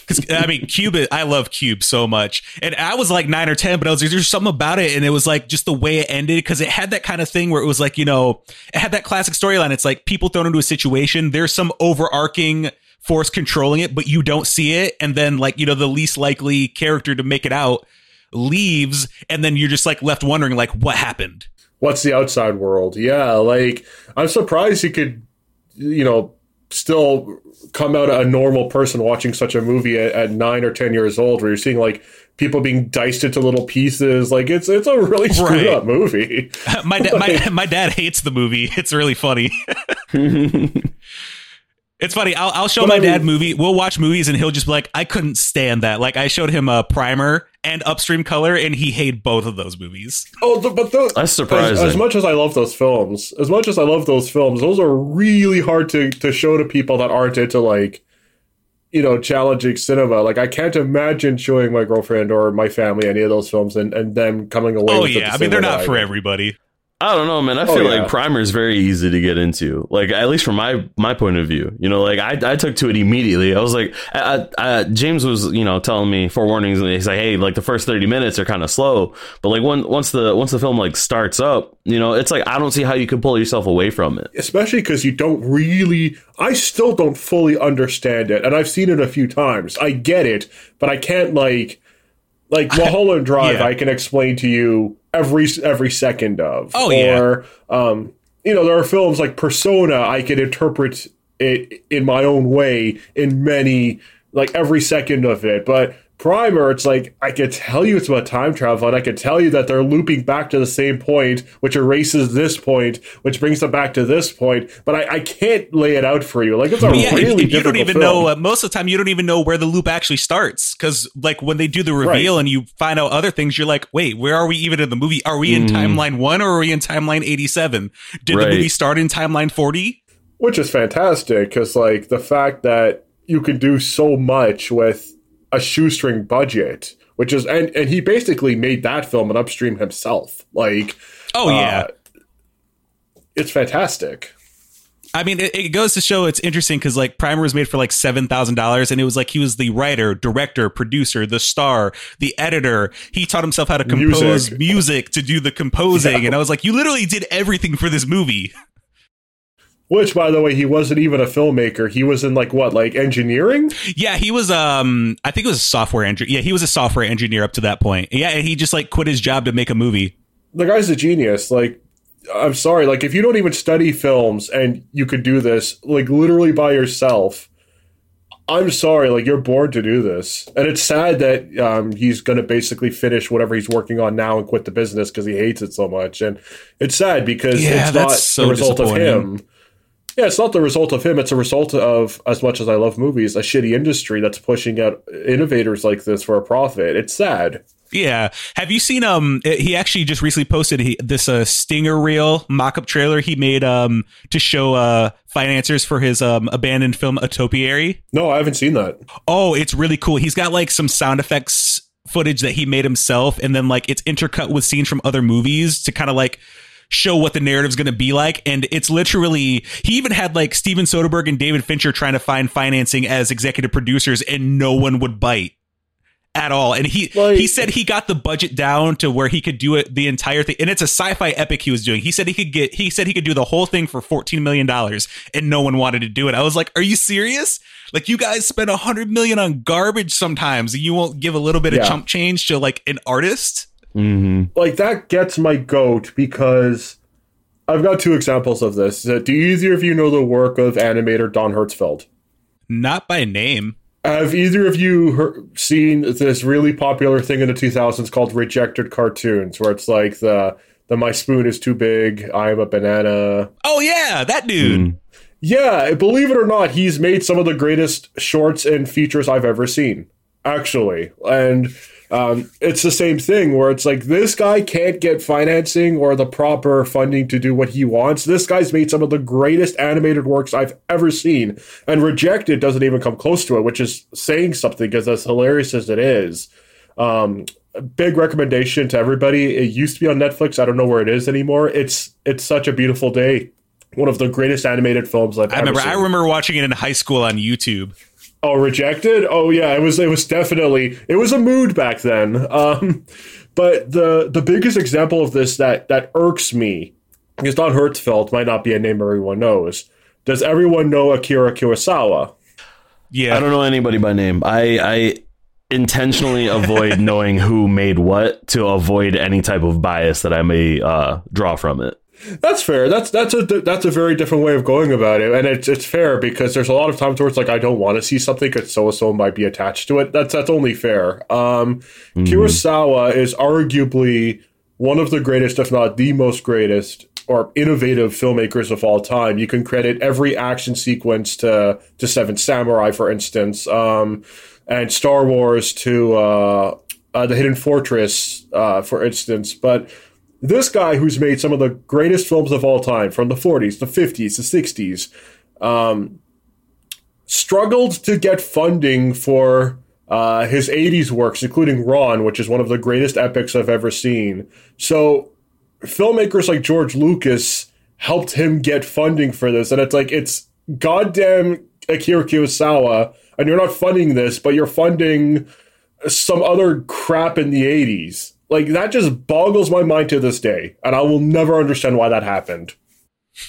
Because I mean, Cube, I love Cube so much, and I was like nine or ten, but I was like, there's something about it, and it was like just the way it ended because it had that kind of thing where it was like, you know, it had that classic storyline. It's like people thrown into a situation, there's some overarching force controlling it, but you don't see it, and then like you know, the least likely character to make it out leaves, and then you're just like left wondering like what happened. what's the outside world? Yeah, like I'm surprised you could, you know, still come out a normal person watching such a movie at, at nine or ten years old, where you're seeing like people being diced into little pieces. Like it's it's a really [laughs] screwed Right. up movie. [laughs] my da- my [laughs] my dad hates the movie. It's really funny. It's funny. I'll, I'll show But my I dad movie. We'll watch movies, and he'll just be like, "I couldn't stand that." Like I showed him a Primer and Upstream Color, and he hated both of those movies. Oh, th- but those, That's as, surprising. as much as I love those films, as much as I love those films, those are really hard to to show to people that aren't into like, you know, challenging cinema. Like I can't imagine showing my girlfriend or my family any of those films and and them coming away. Oh with yeah, the I mean they're not that I for did. everybody. I don't know, man. I Oh, feel yeah. like Primer is very easy to get into. Like at least from my my point of view, you know, like I, I took to it immediately. I was like, I, I, James was you know telling me forewarnings, and he's like, hey, like the first thirty minutes are kind of slow, but like when once the once the film like starts up, you know, it's like I don't see how you can pull yourself away from it. especially because you don't really i still don't fully understand it and i've seen it a few times i get it but i can't like Like [laughs] Mulholland Drive, Yeah. I can explain to you every every second of. Oh, yeah. Or um, you know, there are films like Persona. I can interpret it in my own way in many, like every second of it. But Primer, it's like I could tell you it's about time travel, and I could tell you that they're looping back to the same point, which erases this point, which brings them back to this point. But I, I can't lay it out for you. Like it's a yeah, really if, you difficult don't even film. know, uh, most of the time, you don't even know where the loop actually starts. Because, like, when they do the reveal and you find out other things, you're like, wait, where are we even in the movie? Are we in timeline one or are we in timeline 87? Did the movie start in timeline 40? which is fantastic because like the fact that you can do so much with a shoestring budget which is and, and he basically made that film an upstream himself like Oh, yeah. uh, it's fantastic I mean, it, it goes to show it's interesting because like Primer was made for like seven thousand dollars, and it was like he was the writer, director, producer, the star, the editor. He taught himself how to compose music, Music. to do the composing, Yeah. and I was like, you literally did everything for this movie. [laughs] which by the way he wasn't even a filmmaker he was in like what like engineering Yeah, he was. Um, I think it was a software engineer. Yeah, he was a software engineer up to that point. Yeah, and he just like quit his job to make a movie. the guy's a genius like i'm sorry like if you don't even study films and you could do this like literally by yourself i'm sorry like you're born to do this and it's sad that um, he's going to basically finish whatever he's working on now and quit the business because he hates it so much and it's sad because Yeah, it's not that's so the result of disappointing. him yeah, it's not the result of him. It's a result of, as much as I love movies, a shitty industry that's pushing out innovators like this for a profit. It's sad. Yeah. Have you seen um he actually just recently posted he, this uh stinger reel mock-up trailer he made um to show uh financiers for his um abandoned film A Topiary? No, I haven't seen that. Oh, it's really cool. He's got like some sound effects footage that he made himself and then like it's intercut with scenes from other movies to kind of like show what the narrative's going to be like and it's literally he even had like Steven Soderbergh and David Fincher trying to find financing as executive producers and no one would bite at all. And he Like- he said he got the budget down to where he could do it the entire thing and it's a sci-fi epic he was doing. He said he could get he said he could do the whole thing for 14 million dollars and no one wanted to do it. I was like are you serious? Like you guys spend a hundred million on garbage sometimes and you won't give a little bit of chump change to like an artist hmm like that gets my goat because I've got two examples of this. Do either of you know the work of animator Don Hertzfeldt? not by name Have either of you heard, seen this really popular thing in the 2000s called rejected cartoons, where it's like the the my spoon is too big, I am a banana. oh yeah that dude Yeah, believe it or not, he's made some of the greatest shorts and features I've ever seen, actually. And um, it's the same thing where it's like this guy can't get financing or the proper funding to do what he wants. This guy's made some of the greatest animated works I've ever seen, and Rejected doesn't even come close to it, which is saying something because as hilarious as it is. Um, big recommendation to everybody. It used to be on Netflix. I don't know where it is anymore. It's it's such a beautiful day. One of the greatest animated films I've i ever remember seen. i remember watching it in high school on youtube Oh, rejected. Oh, yeah. It was. It was definitely. It was a mood back then. Um, but the the biggest example of this that that irks me because Don Hertzfeldt might not be a name everyone knows. Does everyone know Akira Kurosawa? yeah I don't know anybody by name. I I intentionally avoid [laughs] knowing who made what to avoid any type of bias that I may uh, draw from it. That's fair. That's that's a that's a very different way of going about it, and it's it's fair because there's a lot of times where it's like I don't want to see something because so and so might be attached to it. That's that's only fair. Um, Kurosawa is arguably one of the greatest, if not the most greatest, or innovative filmmakers of all time. You can credit every action sequence to to Seven Samurai, for instance, um, and Star Wars to uh, uh, the Hidden Fortress, uh, for instance, but this guy who's made some of the greatest films of all time from the 40s, the 50s, the 60s, um, struggled to get funding for uh, his 80s works, including Ran, which is one of the greatest epics I've ever seen. So, filmmakers like George Lucas helped him get funding for this. And it's like, it's goddamn Akira Kurosawa, and you're not funding this, but you're funding some other crap in the 80s. Like that just boggles my mind to this day, and I will never understand why that happened.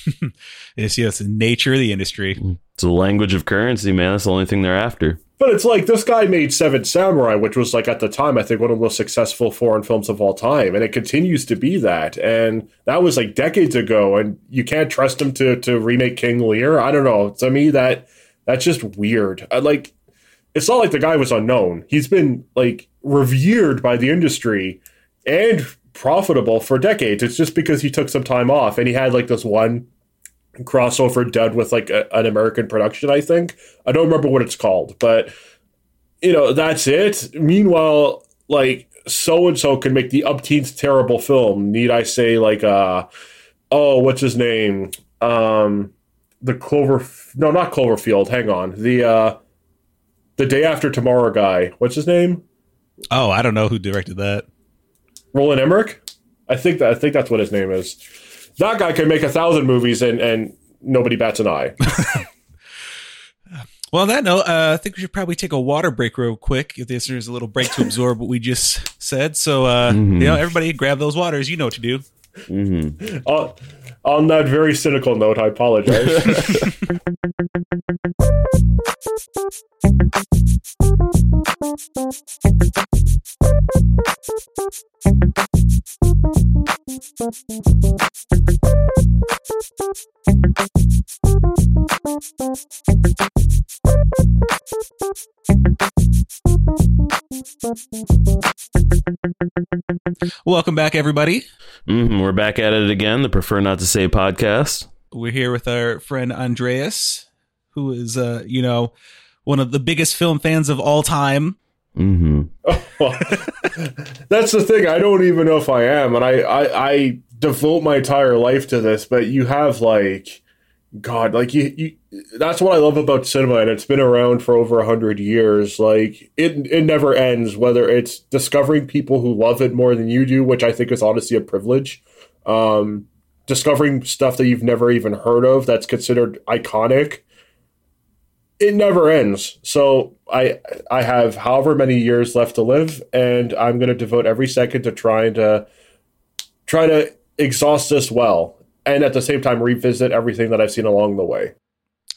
[laughs] it's yes the nature of the industry mm. It's the language of currency, man. That's the only thing they're after. But it's like this guy made Seven Samurai, which was like at the time I think one of the most successful foreign films of all time, and it continues to be that. And that was like decades ago, and you can't trust him to to remake King Lear. I don't know. To me, that that's just weird. I, like, it's not like the guy was unknown. He's been like revered by the industry and profitable for decades. It's just because he took some time off and he had like this one crossover done with like a, an American production, I think. I don't remember what it's called, but you know, that's it. Meanwhile, like so and so can make the upteenth terrible film. Need I say like uh oh, what's his name? Um the Clover no, not Cloverfield, hang on. The uh the day after tomorrow guy. What's his name? Oh, I don't know who directed that. Roland Emmerich? I think that I think that's what his name is. That guy can make a thousand movies and and nobody bats an eye. [laughs] [laughs] Well, on that note, uh, I think we should probably take a water break real quick. If this is a little break to absorb what we just said. So, uh, Mhm. you know, everybody grab those waters. You know what to do. hmm on, on that very cynical note, I apologize. [laughs] Welcome back, everybody. hmm We're back at it again. The Prefer Not to Say podcast. We're here with our friend Andreas, who is, uh, you know, one of the biggest film fans of all time. hmm [laughs] That's the thing. I don't even know if I am, and I, I I devote my entire life to this. But you have like, God, like you, you. That's what I love about cinema, and it's been around for over a hundred years. Like it, it never ends. Whether it's discovering people who love it more than you do, which I think is honestly a privilege. Um, discovering stuff that you've never even heard of that's considered iconic it never ends. So I I have however many years left to live, and I'm going to devote every second to trying to try to exhaust this well, and at the same time revisit everything that I've seen along the way.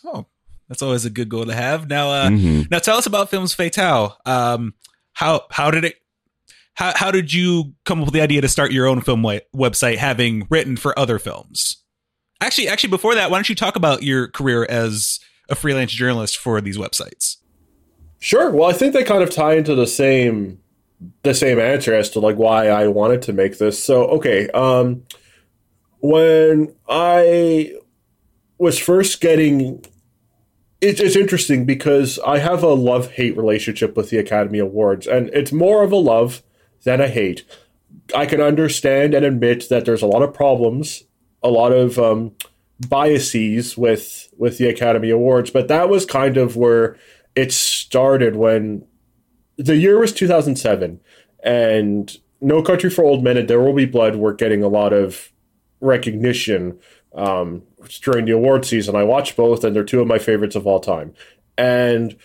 Oh, that's always a good goal to have. Now, uh, hmm now tell us about Films Fatale. Um, how how did it? How how did you come up with the idea to start your own film we- website, having written for other films? Actually, actually, before that, why don't you talk about your career as a freelance journalist for these websites? Sure. Well, I think they kind of tie into the same the same answer as to like why I wanted to make this. So, okay, um when I was first getting it's it's interesting because I have a love-hate relationship with the Academy Awards and it's more of a love than a hate. I can understand and admit that there's a lot of problems, a lot of um biases with with the Academy Awards, but that was kind of where it started when the year was 2007 and No Country for Old Men and There Will Be Blood were getting a lot of recognition um, during the award season. I watched both and they're two of my favorites of all time. And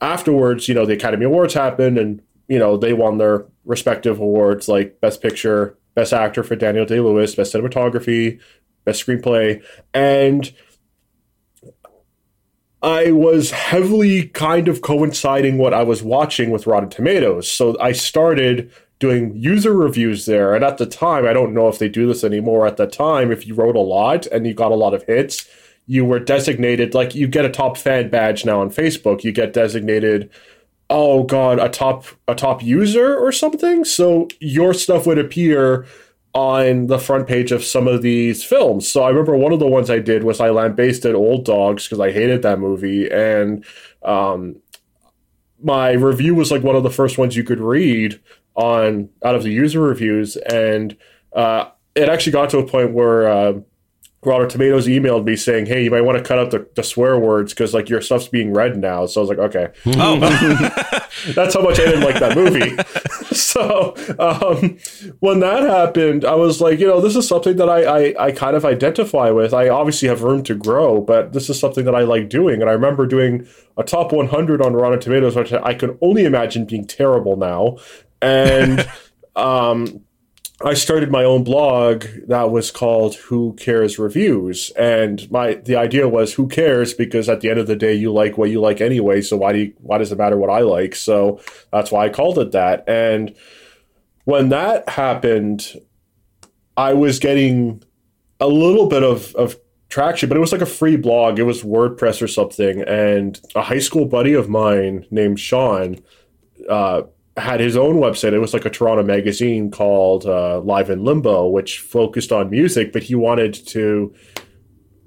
afterwards, you know, the Academy Awards happened and, you know, they won their respective awards like Best Picture, Best Actor for Daniel Day Lewis, Best Cinematography, Best Screenplay. And I was heavily kind of coinciding what I was watching with Rotten Tomatoes. So I started doing user reviews there. And at the time, I don't know if they do this anymore. At the time, if you wrote a lot and you got a lot of hits, you were designated like you get a top fan badge now on Facebook. You get designated oh god, a top a top user or something. So your stuff would appear on the front page of some of these films. So I remember one of the ones I did was I lambasted Old Dogs because I hated that movie, and um, my review was like one of the first ones you could read on out of the user reviews, and uh, it actually got to a point where. Uh, Rotten Tomatoes emailed me saying, "Hey, you might want to cut out the, the swear words because like your stuff's being read now." So I was like, "Okay." Oh, [laughs] That's how much I didn't like that movie. [laughs] so um, when that happened, I was like, you know, this is something that I, I, I kind of identify with. I obviously have room to grow, but this is something that I like doing. And I remember doing a top 100 on Rotten Tomatoes, which I can only imagine being terrible now. And [laughs] um, I started my own blog that was called Who Cares Reviews. And my the idea was who cares because at the end of the day you like what you like anyway, so why do you, why does it matter what I like? So that's why I called it that. And when that happened, I was getting a little bit of, of traction, but it was like a free blog. It was WordPress or something. And a high school buddy of mine named Sean uh, had his own website. It was like a Toronto magazine called uh, Live in Limbo, which focused on music, but he wanted to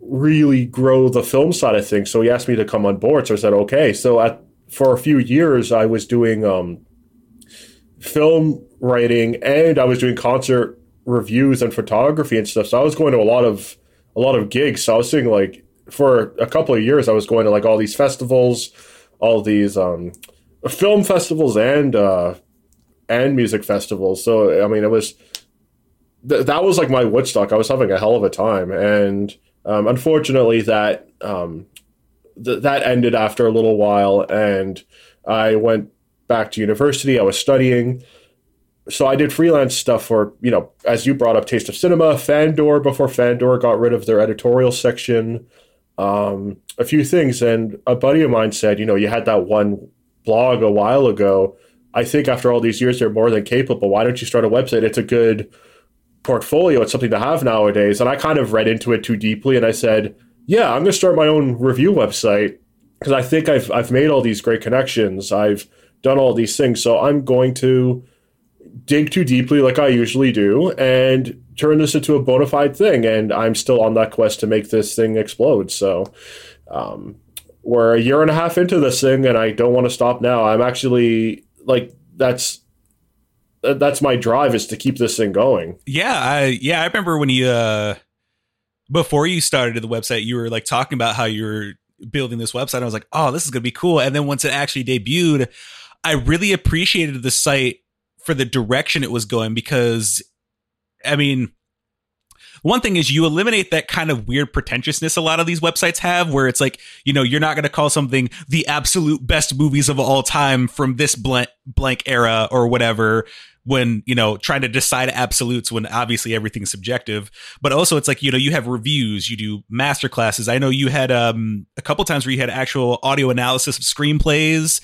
really grow the film side of things. So he asked me to come on board. So I said, okay. So at, for a few years, I was doing um, film writing and I was doing concert reviews and photography and stuff. So I was going to a lot of a lot of gigs. So I was doing like for a couple of years, I was going to like all these festivals, all these um, film festivals and uh, and music festivals. So I mean, it was th- that was like my Woodstock. I was having a hell of a time, and um, unfortunately, that um, th- that ended after a little while, and I went back to university. I was studying. So I did freelance stuff for, you know, as you brought up, Taste of Cinema, Fandor before Fandor got rid of their editorial section, um, a few things. And a buddy of mine said, you know, you had that one blog a while ago. I think after all these years, they're more than capable. Why don't you start a website? It's a good portfolio. It's something to have nowadays. And I kind of read into it too deeply, and I said, yeah, I'm going to start my own review website because I think I've I've made all these great connections. I've done all these things, so I'm going to dig too deeply, like I usually do, and turn this into a bona fide thing. And I'm still on that quest to make this thing explode. So. Um, we're a year and a half into this thing and I don't want to stop now. I'm actually like that's that's my drive is to keep this thing going. Yeah, I yeah, I remember when you uh before you started the website, you were like talking about how you were building this website. I was like, "Oh, this is going to be cool." And then once it actually debuted, I really appreciated the site for the direction it was going because I mean, one thing is you eliminate that kind of weird pretentiousness a lot of these websites have where it's like you know you're not going to call something the absolute best movies of all time from this blank blank era or whatever when you know trying to decide absolutes when obviously everything's subjective. But also it's like you know you have reviews you do master classes. I know you had um a couple times where you had actual audio analysis of screenplays.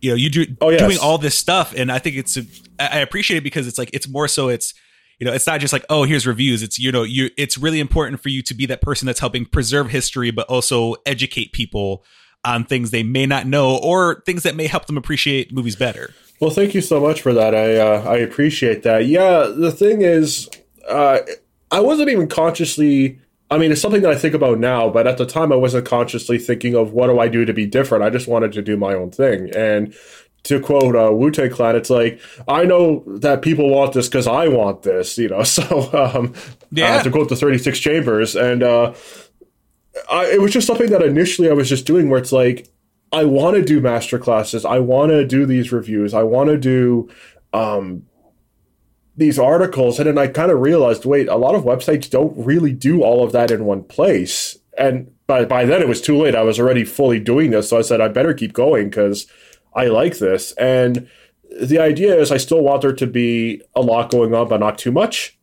You know you do oh, yes. doing all this stuff and i think it's i appreciate it because it's like it's more so it's you know it's not just like oh here's reviews it's you know you it's really important for you to be that person that's helping preserve history but also educate people on things they may not know or things that may help them appreciate movies better well thank you so much for that i uh, i appreciate that yeah the thing is uh, i wasn't even consciously I mean, it's something that I think about now, but at the time I wasn't consciously thinking of what do I do to be different. I just wanted to do my own thing. And to quote uh, Wu Tang Clan, it's like I know that people want this because I want this, you know. [laughs] So um, yeah, uh, to quote the Thirty Six Chambers, and uh, I, it was just something that initially I was just doing, where it's like I want to do master classes, I want to do these reviews, I want to do um, these articles, and then I kind of realized, wait, a lot of websites don't really do all of that in one place, and by by then it was too late. I was already fully doing this, so I said I better keep going because I like this. And the idea is I still want there to be a lot going on, but not too much.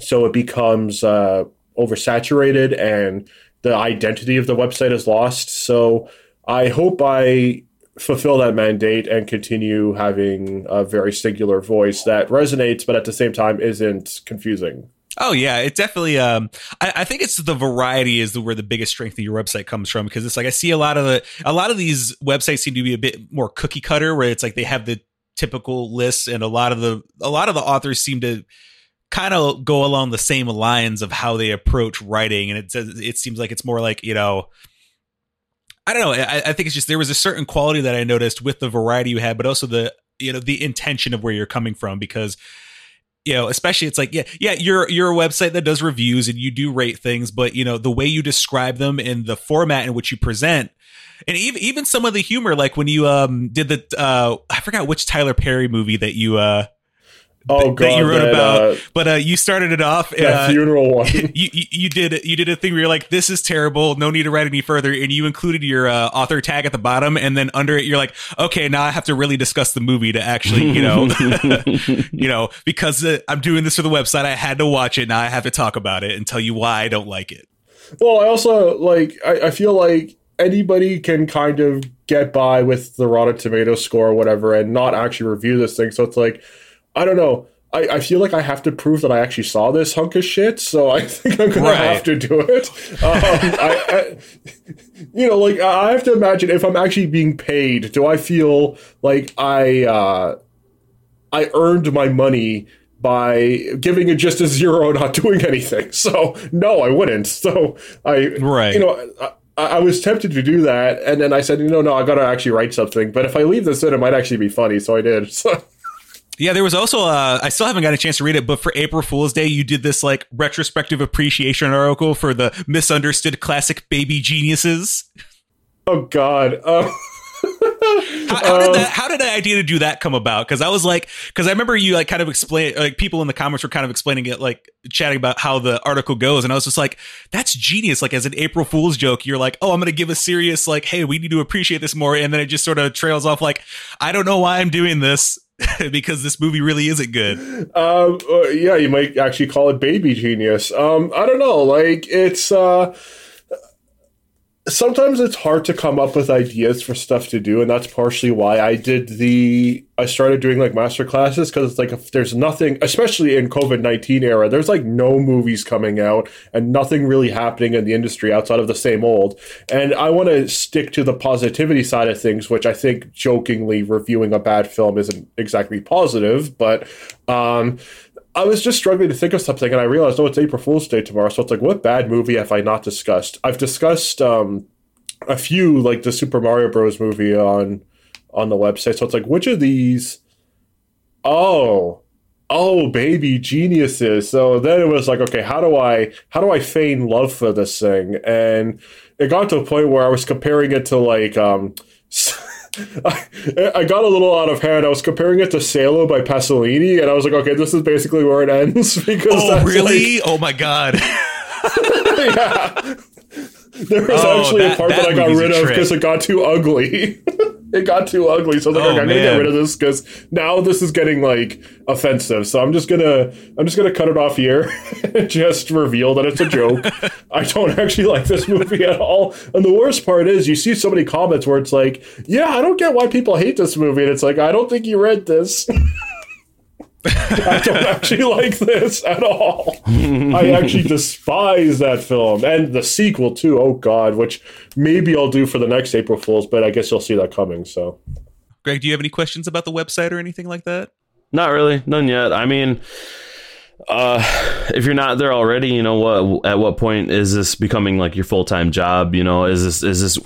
So it becomes uh, oversaturated and the identity of the website is lost. So I hope I fulfill that mandate and continue having a very singular voice that resonates, but at the same time isn't confusing. Oh yeah, it definitely. Um, I, I, think it's the variety is where the biggest strength of your website comes from because it's like I see a lot of the a lot of these websites seem to be a bit more cookie cutter where it's like they have the typical lists and a lot of the a lot of the authors seem to kind of go along the same lines of how they approach writing and it says it seems like it's more like you know I don't know I, I think it's just there was a certain quality that I noticed with the variety you had but also the you know the intention of where you're coming from because you know, especially it's like, yeah, yeah, you're you're a website that does reviews and you do rate things, but you know, the way you describe them in the format in which you present, and even even some of the humor, like when you um did the uh I forgot which Tyler Perry movie that you uh Oh god, that you wrote that, about. uh, but uh, you started it off. that uh, funeral one. [laughs] you, you did you did a thing where you're like, this is terrible. No need to write any further, and you included your uh, author tag at the bottom, and then under it, you're like, okay, now I have to really discuss the movie to actually, you know, [laughs] you know, because uh, I'm doing this for the website, I had to watch it. Now I have to talk about it and tell you why I don't like it. Well, I also like. I, I feel like anybody can kind of get by with the Rotten Tomato score or whatever, and not actually review this thing. So it's like, I don't know. I, I feel like I have to prove that I actually saw this hunk of shit, so I [laughs] think I'm gonna Right. have to do it. Um, I, I, you know, like I have to imagine if I'm actually being paid, do I feel like I uh, I earned my money by giving it just a zero not doing anything. [laughs] So no, I wouldn't. So I, Right. you know, I, I was tempted to do that, and then I said, you know, no, I got to actually write something. But if I leave this in, it might actually be funny. So I did. [laughs] So Yeah, there was also uh, I still haven't got a chance to read it, but for April Fool's Day, you did this like retrospective appreciation article for the misunderstood classic baby geniuses. oh god. Uh, [laughs] How, how did that? How did the idea to do that come about? Because I was like, because I remember you like kind of explain, like people in the comments were kind of explaining it, like chatting about how the article goes, and I was just like, that's genius. Like as an April Fool's joke, you're like, oh, I'm gonna give a serious like, hey, we need to appreciate this more, and then it just sort of trails off like, I don't know why I'm doing this [laughs] because this movie really isn't good. um, uh, yeah, you might actually call it baby genius. Um, I don't know. Like it's uh, sometimes it's hard to come up with ideas for stuff to do, and that's partially why I did the. I started doing like master classes because it's like if there's nothing, especially in COVID nineteen era, there's like no movies coming out and nothing really happening in the industry outside of the same old. And I want to stick to the positivity side of things, which I think jokingly reviewing a bad film isn't exactly positive, but um, I was just struggling to think of something, and I realized, oh, it's April Fool's Day tomorrow. So it's like, what bad movie have I not discussed? I've discussed um, a few, like the Super Mario Bros. movie on on the website. So it's like, which of these? Oh, oh, baby geniuses. So then it was like, okay, how do I how do I feign love for this thing? And it got to a point where I was comparing it to like um. [laughs] I, I got a little out of hand. I was comparing it to Salo by Pasolini, and I was like, okay, this is basically where it ends [laughs] because Oh, really? oh my god. [laughs] yeah. There was Oh, actually a part that, that I got rid of because it got too ugly. [laughs] it got too ugly, so I was like, Oh, okay, I'm gonna get rid of this because now this is getting like offensive. So I'm just gonna I'm just gonna cut it off here and [laughs] just reveal that it's a joke. [laughs] I don't actually like this movie at all. And the worst part is you see so many comments where it's like, yeah, I don't get why people hate this movie, and it's like, I don't think you read this. I don't actually [laughs] like this at all. I actually [laughs] despise that film and the sequel too. Oh God, which maybe I'll do for the next April Fools, but I guess you'll see that coming. So Greg, do you have any questions about the website or anything like that? Not really, none yet. I mean, uh, if you're not there already, you know what? At what point is this becoming like your full time job? You know, is this is this?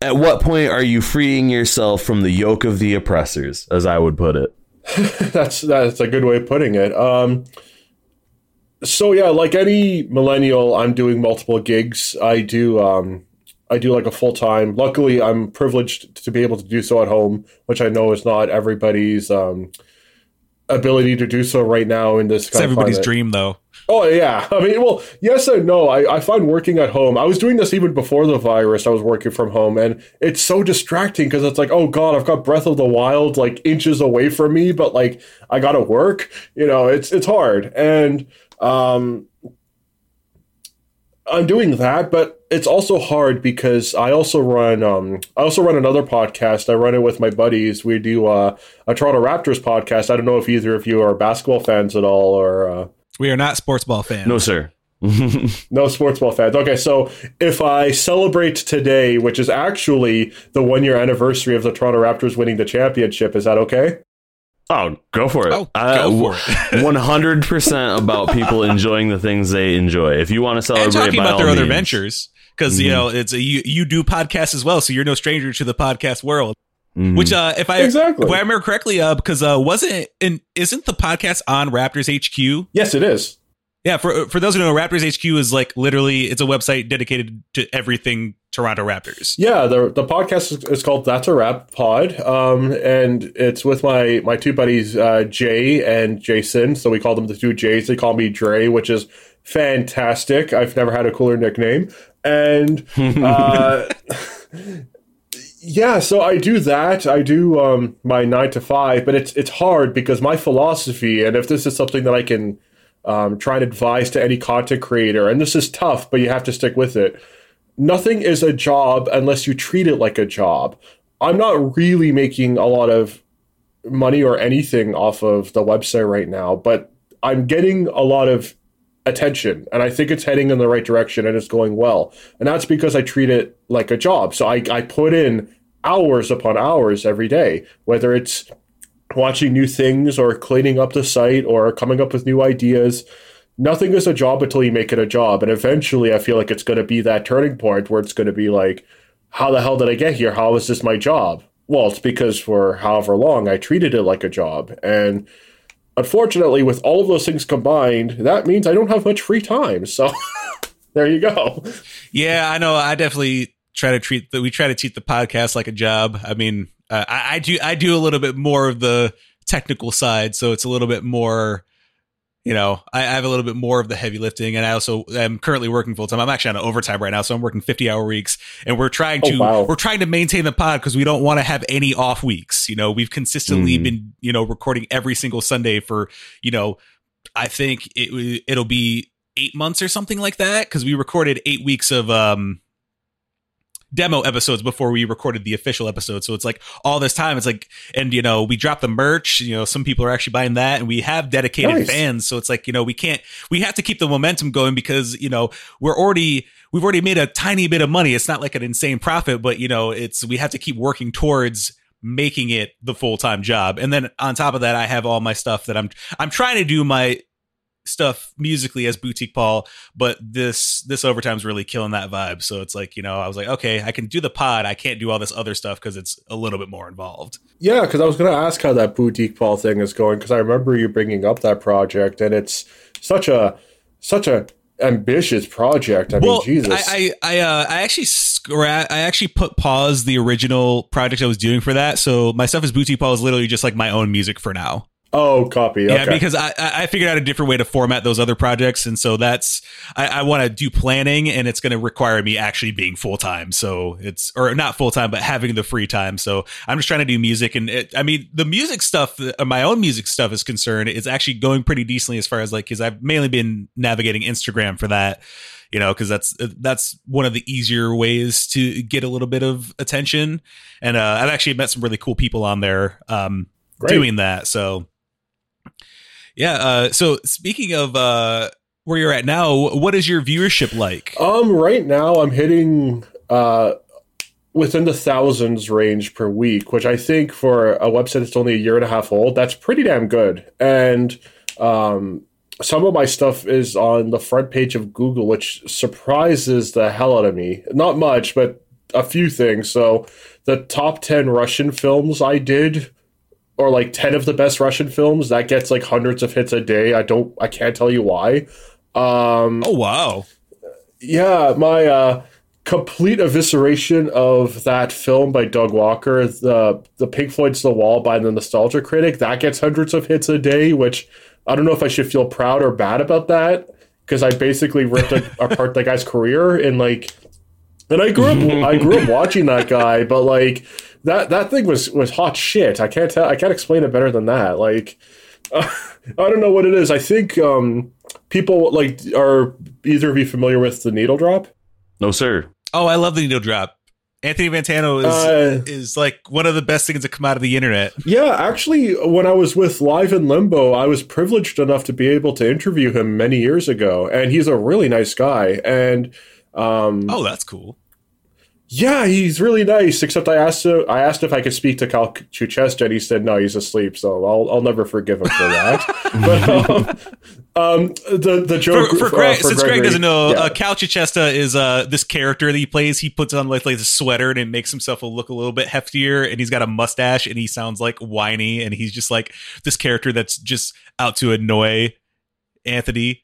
At what point are you freeing yourself from the yoke of the oppressors, as I would put it? [laughs] that's that's a good way of putting it. Um, so yeah, like any millennial, I'm doing multiple gigs. I do um, I do like a full time. Luckily, I'm privileged to be able to do so at home, which I know is not everybody's um, ability to do so right now in this It's everybody's climate. dream, though. Oh yeah, [laughs] I mean, well, yes and no. I, I find working at home. I was doing this even before the virus. I was working from home, and it's so distracting because it's like, oh god, I've got Breath of the Wild like inches away from me, but like I gotta work. You know, it's it's hard, and um, I'm doing that, but it's also hard because I also run um I also run another podcast. I run it with my buddies. We do uh, a Toronto Raptors podcast. I don't know if either of you are basketball fans at all or. Uh, We are not sports ball fans. No, sir. [laughs] no sports ball fans. Okay, so if I celebrate today, which is actually the one year anniversary of the Toronto Raptors winning the championship, is that okay? Oh, go for it. Oh, go for it. [laughs] One hundred percent about people [laughs] enjoying the things they enjoy. If you want to celebrate, and talking by about all their other ventures because you Mhm. know it's a, you you do podcasts as well, so you're no stranger to the podcast world. Mhm. Which, uh, if I Exactly. if I remember correctly, uh, because uh, wasn't and isn't the podcast on Raptors HQ? Yes, it is. Yeah, for for those who know, Raptors HQ is like literally it's a website dedicated to everything Toronto Raptors. Yeah, the the podcast is, is called That's a Rap Pod, um, and it's with my my two buddies uh, Jay and Jason. So we call them the two Jays. They call me Dre, which is fantastic. I've never had a cooler nickname, and [laughs] uh, [laughs] yeah, so I do that. I do um, my nine to five, but it's it's hard because my philosophy, and if this is something that I can um, try and advise to any content creator, and this is tough, but you have to stick with it. Nothing is a job unless you treat it like a job. I'm not really making a lot of money or anything off of the website right now, but I'm getting a lot of attention and I think it's heading in the right direction and it's going well. And that's because I treat it like a job. So I, I put in hours upon hours every day, whether it's watching new things or cleaning up the site or coming up with new ideas. Nothing is a job until you make it a job. And eventually I feel like it's going to be that turning point where it's going to be like, how the hell did I get here? How is this my job? Well, it's because for however long I treated it like a job. And unfortunately, with all of those things combined, that means I don't have much free time. So [laughs] there you go. Yeah, I know. I definitely try to treat the we try to treat the podcast like a job. I mean, uh, I, I do I do a little bit more of the technical side, so it's a little bit more. You know, I, I have a little bit more of the heavy lifting, and I also am currently working full time. I'm actually on overtime right now, so I'm working 50 hour weeks, and we're trying to Oh, wow. we're trying to maintain the pod because we don't want to have any off weeks. You know, we've consistently Mhm. been you know recording every single Sunday for you know, I think it it'll be eight months or something like that because we recorded eight weeks of um demo episodes before we recorded the official episode. So it's like all this time it's like and you know we dropped the merch you know some people are actually buying that and we have dedicated Nice. fans. So it's like you know we can't we have to keep the momentum going because you know we're already we've already made a tiny bit of money. It's not like an insane profit but you know it's we have to keep working towards making it the full-time job. And then on top of that i have all my stuff that i'm i'm trying to do my stuff musically as boutique paul but this this overtime's really killing that vibe so it's like you know i was like okay i can do the pod i can't do all this other stuff because it's a little bit more involved Yeah, because I was going to ask how that boutique Paul thing is going because I remember you bringing up that project and it's such a such a ambitious project. I mean, Jesus. I I I, uh, I actually scra- I actually put pause the original project I was doing for that. So my stuff is boutique Paul is literally just like my own music for now. Oh, copy. Yeah, because I I figured out a different way to format those other projects, and so that's I, I want to do planning, and it's going to require me actually being full time. So it's or not full time, but having the free time. So I'm just trying to do music, and it, I mean the music stuff, uh, my own music stuff is concerned. It's actually going pretty decently as far as like because I've mainly been navigating Instagram for that. You know, because that's that's one of the easier ways to get a little bit of attention, and uh, I've actually met some really cool people on there um, doing that. So yeah. Uh, so speaking of uh, where you're at now, what is your viewership like? Um, right now I'm hitting uh within the thousands range per week, which I think for a website that's only a year and a half old, that's pretty damn good. And um some of my stuff is on the front page of Google, which surprises the hell out of me. Not much, but a few things. So the top 10 Russian films I did or like 10 of the best Russian films, that gets like hundreds of hits a day. I don't I can't tell you why. Um Oh wow! yeah, my uh, complete evisceration of that film by Doug Walker, the the Pink Floyd's The Wall by the Nostalgia Critic, that gets hundreds of hits a day. Which I don't know if I should feel proud or bad about that because I basically ripped a, apart that guy's career in like, and I grew up [laughs] I grew up watching that guy, but like that that thing was was hot shit. I can't tell I can't explain it better than that. Like. [laughs] I don't know what it is. I think um, people like are either of you familiar with the needle drop? No, sir. Oh, I love the needle drop. Anthony Fantano is Uh, is like one of the best things to come out of the internet. yeah, actually, when I was with Live in Limbo, I was privileged enough to be able to interview him many years ago, and he's a really nice guy. And um, Oh, that's cool. Yeah, he's really nice. Except I asked uh, I asked if I could speak to Cal Chuchesta, and he said no, he's asleep. So I'll I'll never forgive him for that. [laughs] but um, um, the the For, joke for uh, Greg, for since Greg doesn't know, yeah. uh, Cal Chuchesta is uh, this character that he plays. He puts on like like a sweater and it makes himself look a little bit heftier, and he's got a mustache and he sounds like whiny, and he's just like this character that's just out to annoy Anthony.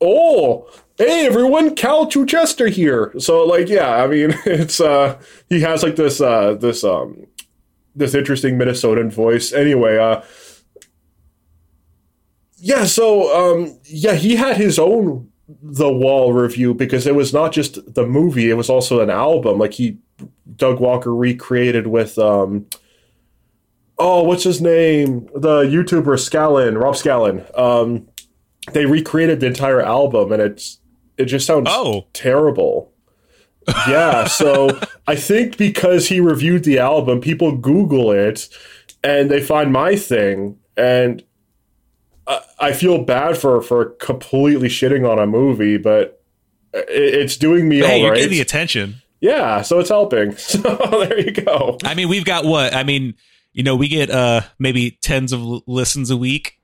Oh, hey everyone, Cal Chuchesta here. So like, yeah, I mean, [laughs] it's uh, he has like this uh, this um, this interesting Minnesotan voice. Anyway, uh, yeah, so um, yeah, he had his own The Wall review because it was not just the movie; it was also an album. Like he, Doug Walker recreated with um, oh, what's his name? The YouTuber Scallon, Rob Scallon. Um, they recreated the entire album, and it's it just sounds Oh. terrible. Yeah, so I think because he reviewed the album, people Google it and they find my thing, and I, I feel bad for for completely shitting on a movie, but it, it's doing me Hey, all you're right. getting the attention. yeah, so it's helping. [laughs] So there you go. I mean, we've got what? I mean, you know, we get uh maybe tens of l- listens a week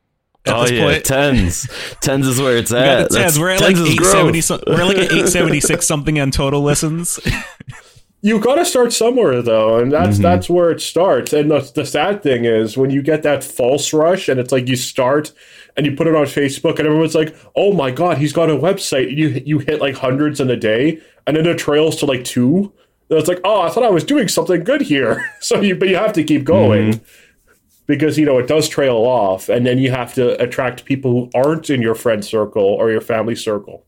oh this yeah, point. tens. [laughs] tens is where it's at. the tens. That's- We're at like tens is eight growth. So, we're like at eight [laughs] seventy six something on total listens. You got to start somewhere though, and that's Mhm. that's where it starts. And the, the sad thing is when you get that false rush, and it's like you start and you put it on Facebook, and everyone's like, "Oh my god, he's got a website." And you you hit like hundreds in a day, and then it trails to like two. And it's like, "Oh, I thought I was doing something good here." [laughs] so you but you have to keep going. Because you know it does trail off, and then you have to attract people who aren't in your friend circle or your family circle.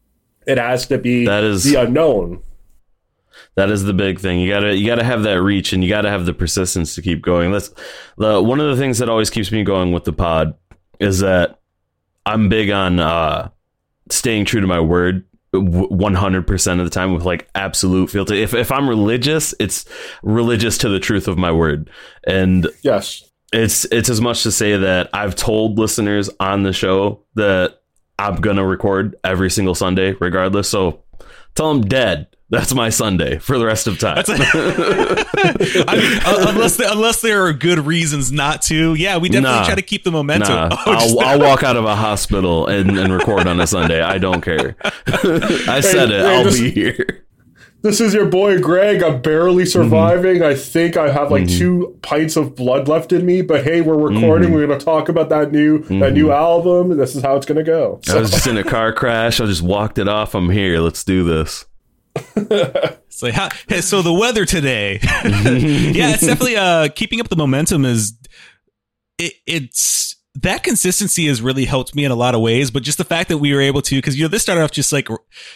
It has to be That is- the unknown. That is the big thing. You gotta you gotta have that reach and you gotta have the persistence to keep going. That's the one of the things that always keeps me going with the pod is that I'm big on uh, staying true to my word. 100% of the time with like absolute filter. If if I'm religious, it's religious to the truth of my word. And Yes. It's it's as much to say that I've told listeners on the show that I'm gonna record every single Sunday, regardless. So tell them dead. That's my Sunday for the rest of time. That's [laughs] I mean, uh, unless there, unless there are good reasons not to. Yeah, we definitely Nah. try to keep the momentum. Nah, [laughs] Oh, I'll, [laughs] I'll walk out of a hospital and, and record on a Sunday. I don't care. I said it. hey, I'll just- be here. This is your boy Greg. I'm barely surviving. I think I have like Mhm. two pints of blood left in me. But hey, we're recording. Mhm. We're going to talk about that new that new album. This is how it's going to go. I was just in a car crash. I just walked it off. I'm here. Let's do this. [laughs] It's like, how, hey, so the weather today. [laughs] [laughs] yeah, it's definitely uh keeping up the momentum is it, it's that consistency has really helped me in a lot of ways, but just the fact that we were able to, because you know, this started off just like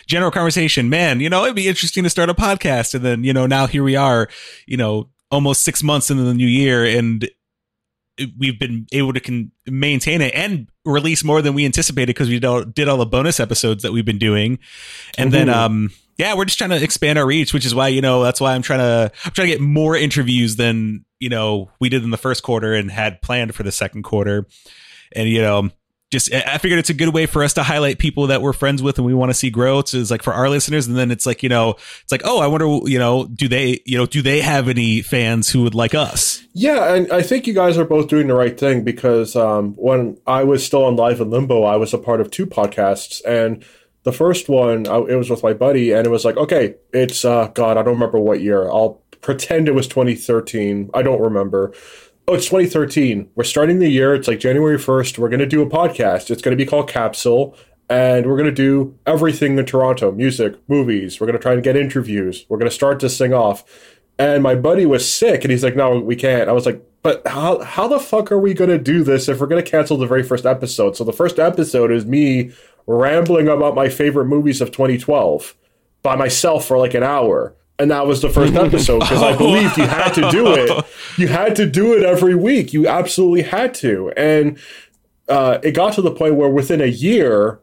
general conversation. Man, you know, it'd be interesting to start a podcast, and then you know, now here we are, you know, almost six months into the new year, and we've been able to con- maintain it and release more than we anticipated because we did all the bonus episodes that we've been doing, and then Mhm. um yeah, we're just trying to expand our reach, which is why you know that's why I'm trying to I'm trying to get more interviews than you know we did in the first quarter and had planned for the second quarter, and you know just I figured it's a good way for us to highlight people that we're friends with and we want to see grow. It's is like for our listeners, and then it's like you know it's like oh I wonder you know do they you know do they have any fans who would like us? Yeah, and I think you guys are both doing the right thing because um, when I was still on Live in Limbo, I was a part of two podcasts, and the first one I, it was with my buddy, and it was like, okay, it's uh, God, I don't remember what year. I'll pretend it was 2013. I don't remember. Oh, it's 2013. We're starting the year. It's like January 1st. We're going to do a podcast. It's going to be called Capsule. And we're going to do everything in Toronto music, movies. We're going to try and get interviews. We're going to start this thing off. And my buddy was sick, and he's like, "No, we can't." I was like, "But how how the fuck are we gonna do this if we're gonna cancel the very first episode?" So the first episode is me rambling about my favorite movies of 2012 by myself for like an hour, and that was the first episode because I [laughs] believed you had to do it. You had to do it every week. You absolutely had to, and uh, it got to the point where within a year,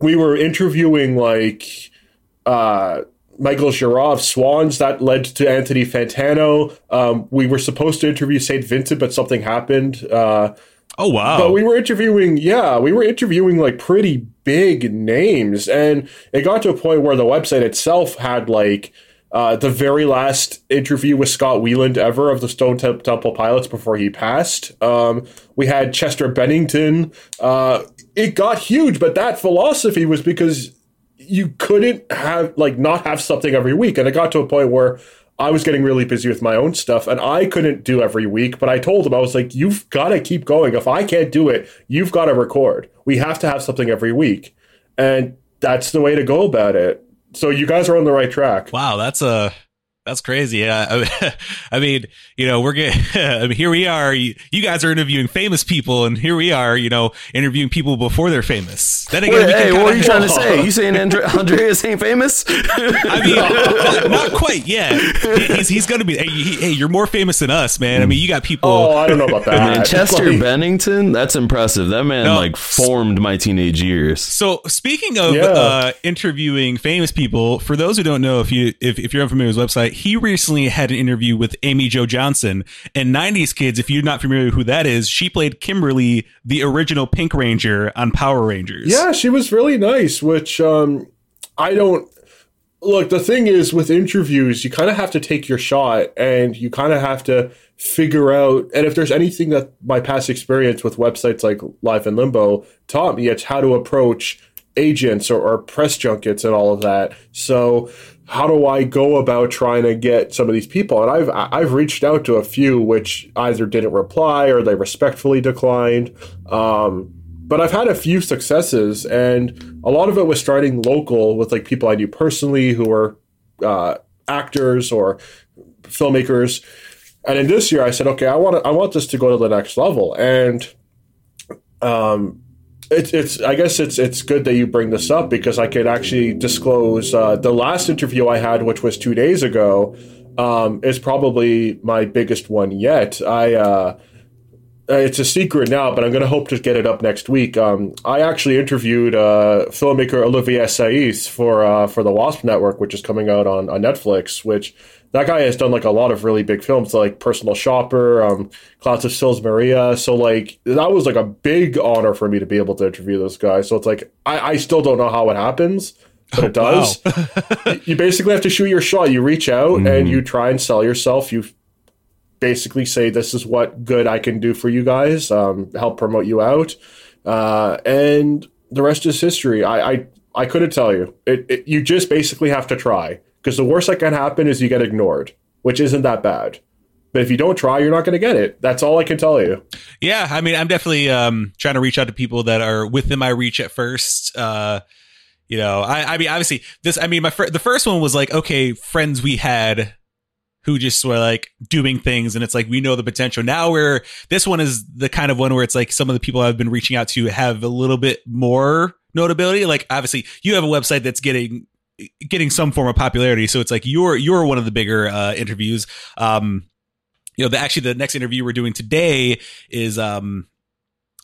we were interviewing like. Uh, Michael of Swans. That led to Anthony Fantano. Um, we were supposed to interview St. Vincent, but something happened. Uh, Oh wow! but we were interviewing, yeah, we were interviewing like pretty big names. And it got to a point where the website itself had like uh, the very last interview with Scott Weiland ever of the Stone Temple Pilots before he passed. Um, we had Chester Bennington. Uh, it got huge, but that philosophy was because you couldn't have like not have something every week and it got to a point where i was getting really busy with my own stuff and i couldn't do every week but i told him i was like you've got to keep going if i can't do it you've got to record we have to have something every week and that's the way to go about it. So you guys are on the right track. Wow, that's a that's crazy. Yeah, [laughs] I mean, you know, we're getting. [laughs] I mean, here we are. You, you, guys are interviewing famous people, and here we are. You know, interviewing people before they're famous. Then again, Wait, hey, what are you trying to say? You saying Andre- [laughs] Andreas ain't famous? I mean, not, not, quite yet. He's, he's going to be. Hey, he, hey, you're more famous than us, man. I mean, you got people. Oh, I don't know about that. Man, Chester like, Bennington, that's impressive. That man no, like formed my teenage years. So speaking of yeah. uh, interviewing famous people, for those who don't know, if you if, if you're unfamiliar with his website he recently had an interview with Amy Jo Johnson. And 90s Kids, if you're not familiar who that is, she played Kimberly, the original Pink Ranger on Power Rangers. Yeah, she was really nice, which um, I don't. Look, the thing is with interviews, you kind of have to take your shot and you kind of have to figure out. And if there's anything that my past experience with websites like Live and Limbo taught me, it's how to approach agents or, or press junkets and all of that. So how do I go about trying to get some of these people? And I've I've reached out to a few which either didn't reply or they respectfully declined. Um, but I've had a few successes, and a lot of it was starting local with like people I knew personally who were uh, actors or filmmakers. And in this year, I said, okay, I want I want this to go to the next level, and um, it's, it's. I guess it's it's good that you bring this up because I could actually disclose uh, the last interview I had, which was two days ago, um, is probably my biggest one yet. I. Uh, it's a secret now, but I'm going to hope to get it up next week. Um, I actually interviewed uh, filmmaker Olivier Assayas for uh, for the Wasp Network, which is coming out on, on Netflix. Which that guy has done like a lot of really big films, like Personal Shopper, um, Clouds of Sils Maria. So like that was like a big honor for me to be able to interview this guy. So it's like I, I still don't know how it happens, but it [laughs] does. Wow. you basically have to shoot your shot. You reach out mm. and you try and sell yourself. You basically say this is what good I can do for you guys. Um, help promote you out, uh, and the rest is history. I I, I couldn't tell you. It, it you just basically have to try because the worst that can happen is you get ignored, which isn't that bad. But if you don't try, you're not going to get it. That's all I can tell you. Yeah, I mean, I'm definitely um, trying to reach out to people that are within my reach at first. Uh, you know, I, I mean, obviously, this. I mean, my fir- the first one was like, okay, friends we had who just were like doing things, and it's like we know the potential. Now we're this one is the kind of one where it's like some of the people I've been reaching out to have a little bit more notability. Like obviously, you have a website that's getting getting some form of popularity. So it's like you're you're one of the bigger uh, interviews. Um, you know, the, actually the next interview we're doing today is um,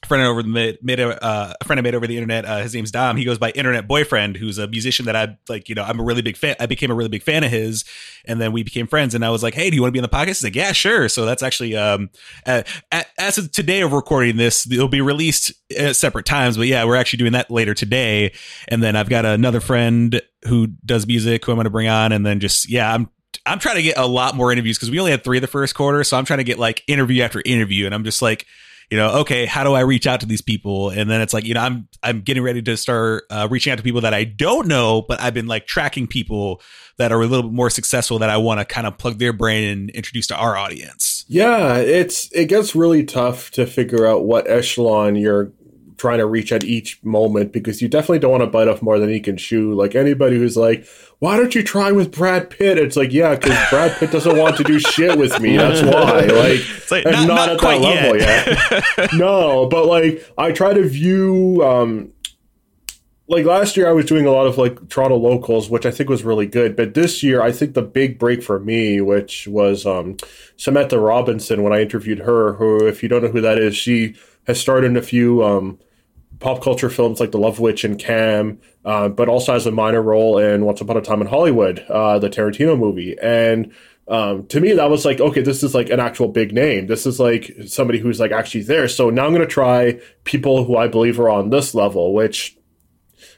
friend over the made, a, uh, a friend I made over the internet. Uh, his name's Dom. He goes by Internet Boyfriend, who's a musician that I like. You know, I'm a really big fan. I became a really big fan of his, and then we became friends. And I was like, "Hey, do you want to be on the podcast?" He's like, "Yeah, sure." So that's actually um, as of today of recording this, it'll be released at separate times. But yeah, we're actually doing that later today. And then I've got another friend who does music who I'm going to bring on, and then just yeah, I'm I'm trying to get a lot more interviews because we only had three the first quarter. So I'm trying to get like interview after interview, and I'm just like you know, okay, how do I reach out to these people? And then it's like, you know, I'm I'm getting ready to start uh, reaching out to people that I don't know, but I've been like tracking people that are a little bit more successful that I want to kind of plug their brain and introduce to our audience. Yeah, it's it gets really tough to figure out what echelon you're trying to reach at each moment because you definitely don't want to bite off more than you can chew. Like anybody who's like, why don't you try with Brad Pitt? It's like, yeah, because Brad Pitt doesn't want to do shit with me. That's [laughs] why. Like, like I'm not, not, at that level yet. yet. [laughs] no, but like, I try to view. um like last year, I was doing a lot of like Toronto locals, which I think was really good. But this year, I think the big break for me, which was um, Samantha Robinson, when I interviewed her. Who, if you don't know who that is, she has starred in a few um, pop culture films like The Love Witch and Cam, uh, but also has a minor role in Once Upon a Time in Hollywood, uh, the Tarantino movie. And um, to me, that was like, okay, this is like an actual big name. This is like somebody who's like actually there. So now I'm going to try people who I believe are on this level, which,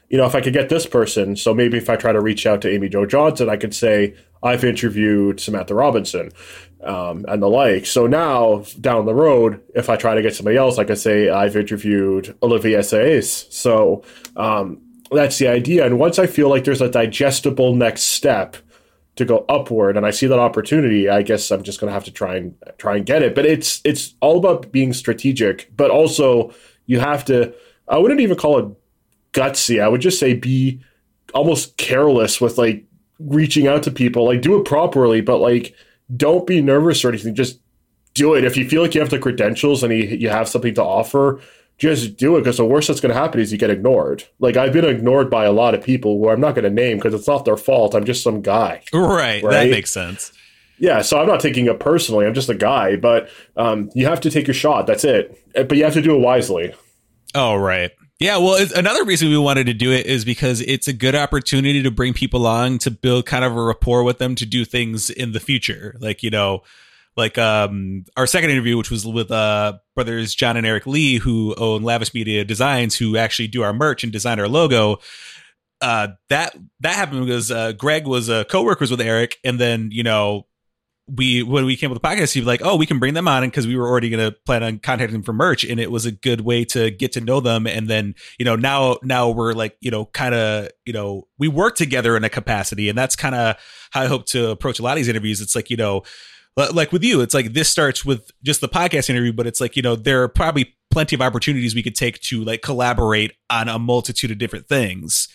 you know, if I could get this person, so maybe if I try to reach out to Amy Jo Johnson, I could say, I've interviewed Samantha Robinson um, and the like. So now down the road, if I try to get somebody else, like I say, I've interviewed Olivier Assayas. So um, that's the idea. And once I feel like there's a digestible next step to go upward, and I see that opportunity, I guess I'm just going to have to try and try and get it. But it's it's all about being strategic, but also you have to. I wouldn't even call it gutsy. I would just say be almost careless with like reaching out to people. Like do it properly, but like don't be nervous or anything. Just do it. If you feel like you have the credentials and you, you have something to offer, just do it because the worst that's going to happen is you get ignored. Like I've been ignored by a lot of people who I'm not going to name because it's not their fault. I'm just some guy. Right, Right? That makes sense. Yeah, so I'm not taking it personally. I'm just a guy, but um, you have to take your shot. That's it. Uh, But you have to do it wisely. Oh, right. Yeah, well, another reason we wanted to do it is because it's a good opportunity to bring people along to build kind of a rapport with them to do things in the future. Like, you know, like um our second interview which was with uh brothers John and Eric Lee who own Lavish Media Designs who actually do our merch and design our logo. Uh that that happened because uh Greg was uh co-workers with Eric and then, you know, we when we came with the podcast, he was like, "Oh, we can bring them on," because we were already going to plan on contacting them for merch, and it was a good way to get to know them. And then, you know, now now we're like, you know, kind of, you know, we work together in a capacity, and that's kind of how I hope to approach a lot of these interviews. It's like, you know, like with you, it's like this starts with just the podcast interview, but it's like, you know, there are probably plenty of opportunities we could take to like collaborate on a multitude of different things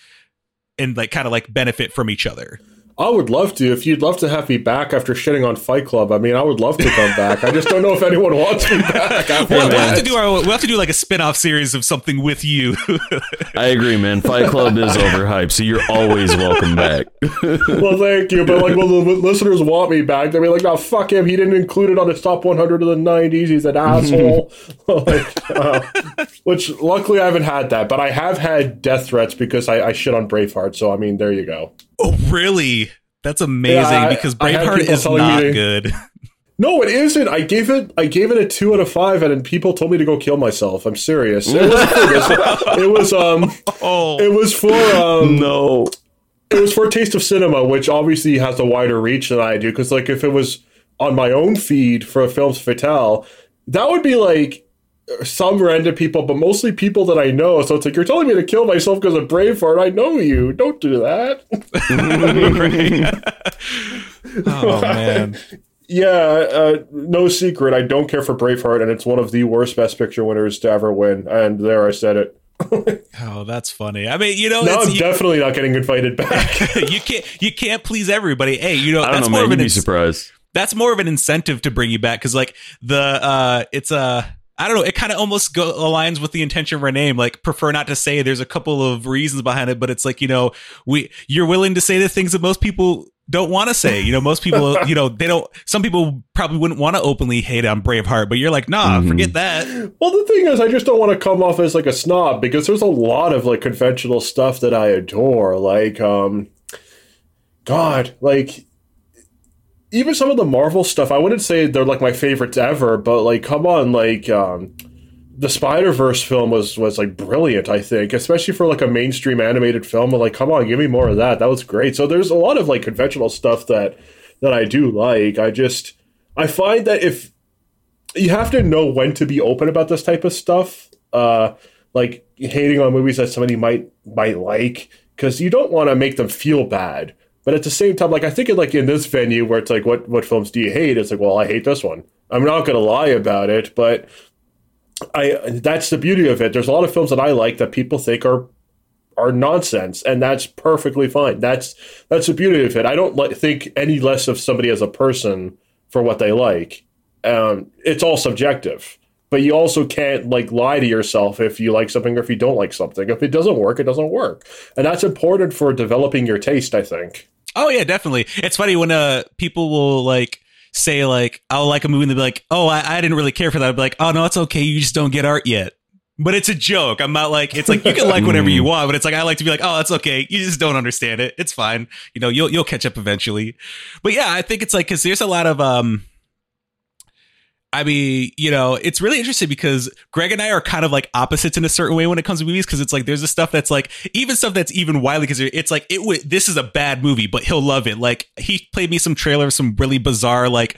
and like kind of like benefit from each other. I would love to. If you'd love to have me back after shitting on Fight Club, I mean, I would love to come back. I just don't know if anyone wants me back. After [laughs] We'll, we'll have to do our we'll have to do like a spin-off series of something with you. [laughs] I agree, man. Fight Club is overhyped, so you're always welcome back. [laughs] well, thank you. But like, well, the listeners want me back. They'll be like, "No, fuck him. He didn't include it on his top 100 of the 90s. He's an asshole." like, uh, which luckily I haven't had that, but I have had death threats because I, I shit on Braveheart. So I mean, there you go. Oh, really? That's amazing Yeah, I- because Braveheart is telling me not good. [laughs] No, it isn't. I gave it. I gave it a two out of five, and then people told me to go kill myself. I'm serious. It was, [laughs] it was um. Oh, It was for um. no. it was for Taste of Cinema, which obviously has a wider reach than I do. Because like if it was on my own feed for Films Fatale, that would be like some random people, but mostly people that I know. So it's like you're telling me to kill myself because of Braveheart. I know you. Don't do that. [laughs] oh man. [laughs] yeah, uh, no secret. I don't care for Braveheart, and it's one of the worst Best Picture winners to ever win. And there, I said it. [laughs] Oh, that's funny. I mean, you know, Now it's, I'm you, definitely not getting invited back. you can't you can't please everybody. Hey, you know, I don't that's know, more man. of You'd an be ins- surprised. that's more of an incentive to bring you back because like the uh it's uh I don't know. It kind of almost go, aligns with the intention of our name. Like, prefer not to say. There's a couple of reasons behind it, but it's like you know, we you're willing to say the things that most people don't want to say. You know, most people, [laughs] you know, they don't. Some people probably wouldn't want to openly hate on Braveheart, but you're like, nah, Mhm. forget that. Well, the thing is, I just don't want to come off as like a snob because there's a lot of like conventional stuff that I adore. Like, um, God, like even some of the Marvel stuff. I wouldn't say they're like my favorites ever, but like, come on, like, um, the Spider Verse film was was like brilliant. I think, especially for like a mainstream animated film. Like, come on, give me more of that. That was great. So there's a lot of like conventional stuff that that I do like. I just I find that if you have to know when to be open about this type of stuff. Uh, like hating on movies that somebody might might like because you don't want to make them feel bad. But at the same time, like I think, in, like in this venue where it's like, what what films do you hate? It's like, well, I hate this one. I'm not going to lie about it, but I that's the beauty of it. There's a lot of films that I like that people think are are nonsense, and that's perfectly fine. That's that's the beauty of it. I don't like, think any less of somebody as a person for what they like. Um, it's all subjective, but you also can't like lie to yourself if you like something or if you don't like something. If it doesn't work, it doesn't work, and that's important for developing your taste. I think. Oh yeah, definitely. It's funny when uh people will like say like I'll like a movie and they'll be like, oh, I, I didn't really care for that. I'll be like, oh no, it's okay. You just don't get art yet. But it's a joke. I'm not like it's like you can like whatever [laughs] you want, but it's like I like to be like, oh, that's okay. You just don't understand it. It's fine. You know, you'll you'll catch up eventually. But yeah, I think it's like because there's a lot of um. I mean, you know, it's really interesting because Greg and I are kind of like opposites in a certain way when it comes to movies. Because it's like there's this stuff that's like even stuff that's even widely because it's like it would this is a bad movie, but he'll love it. Like he played me some trailer, of some really bizarre like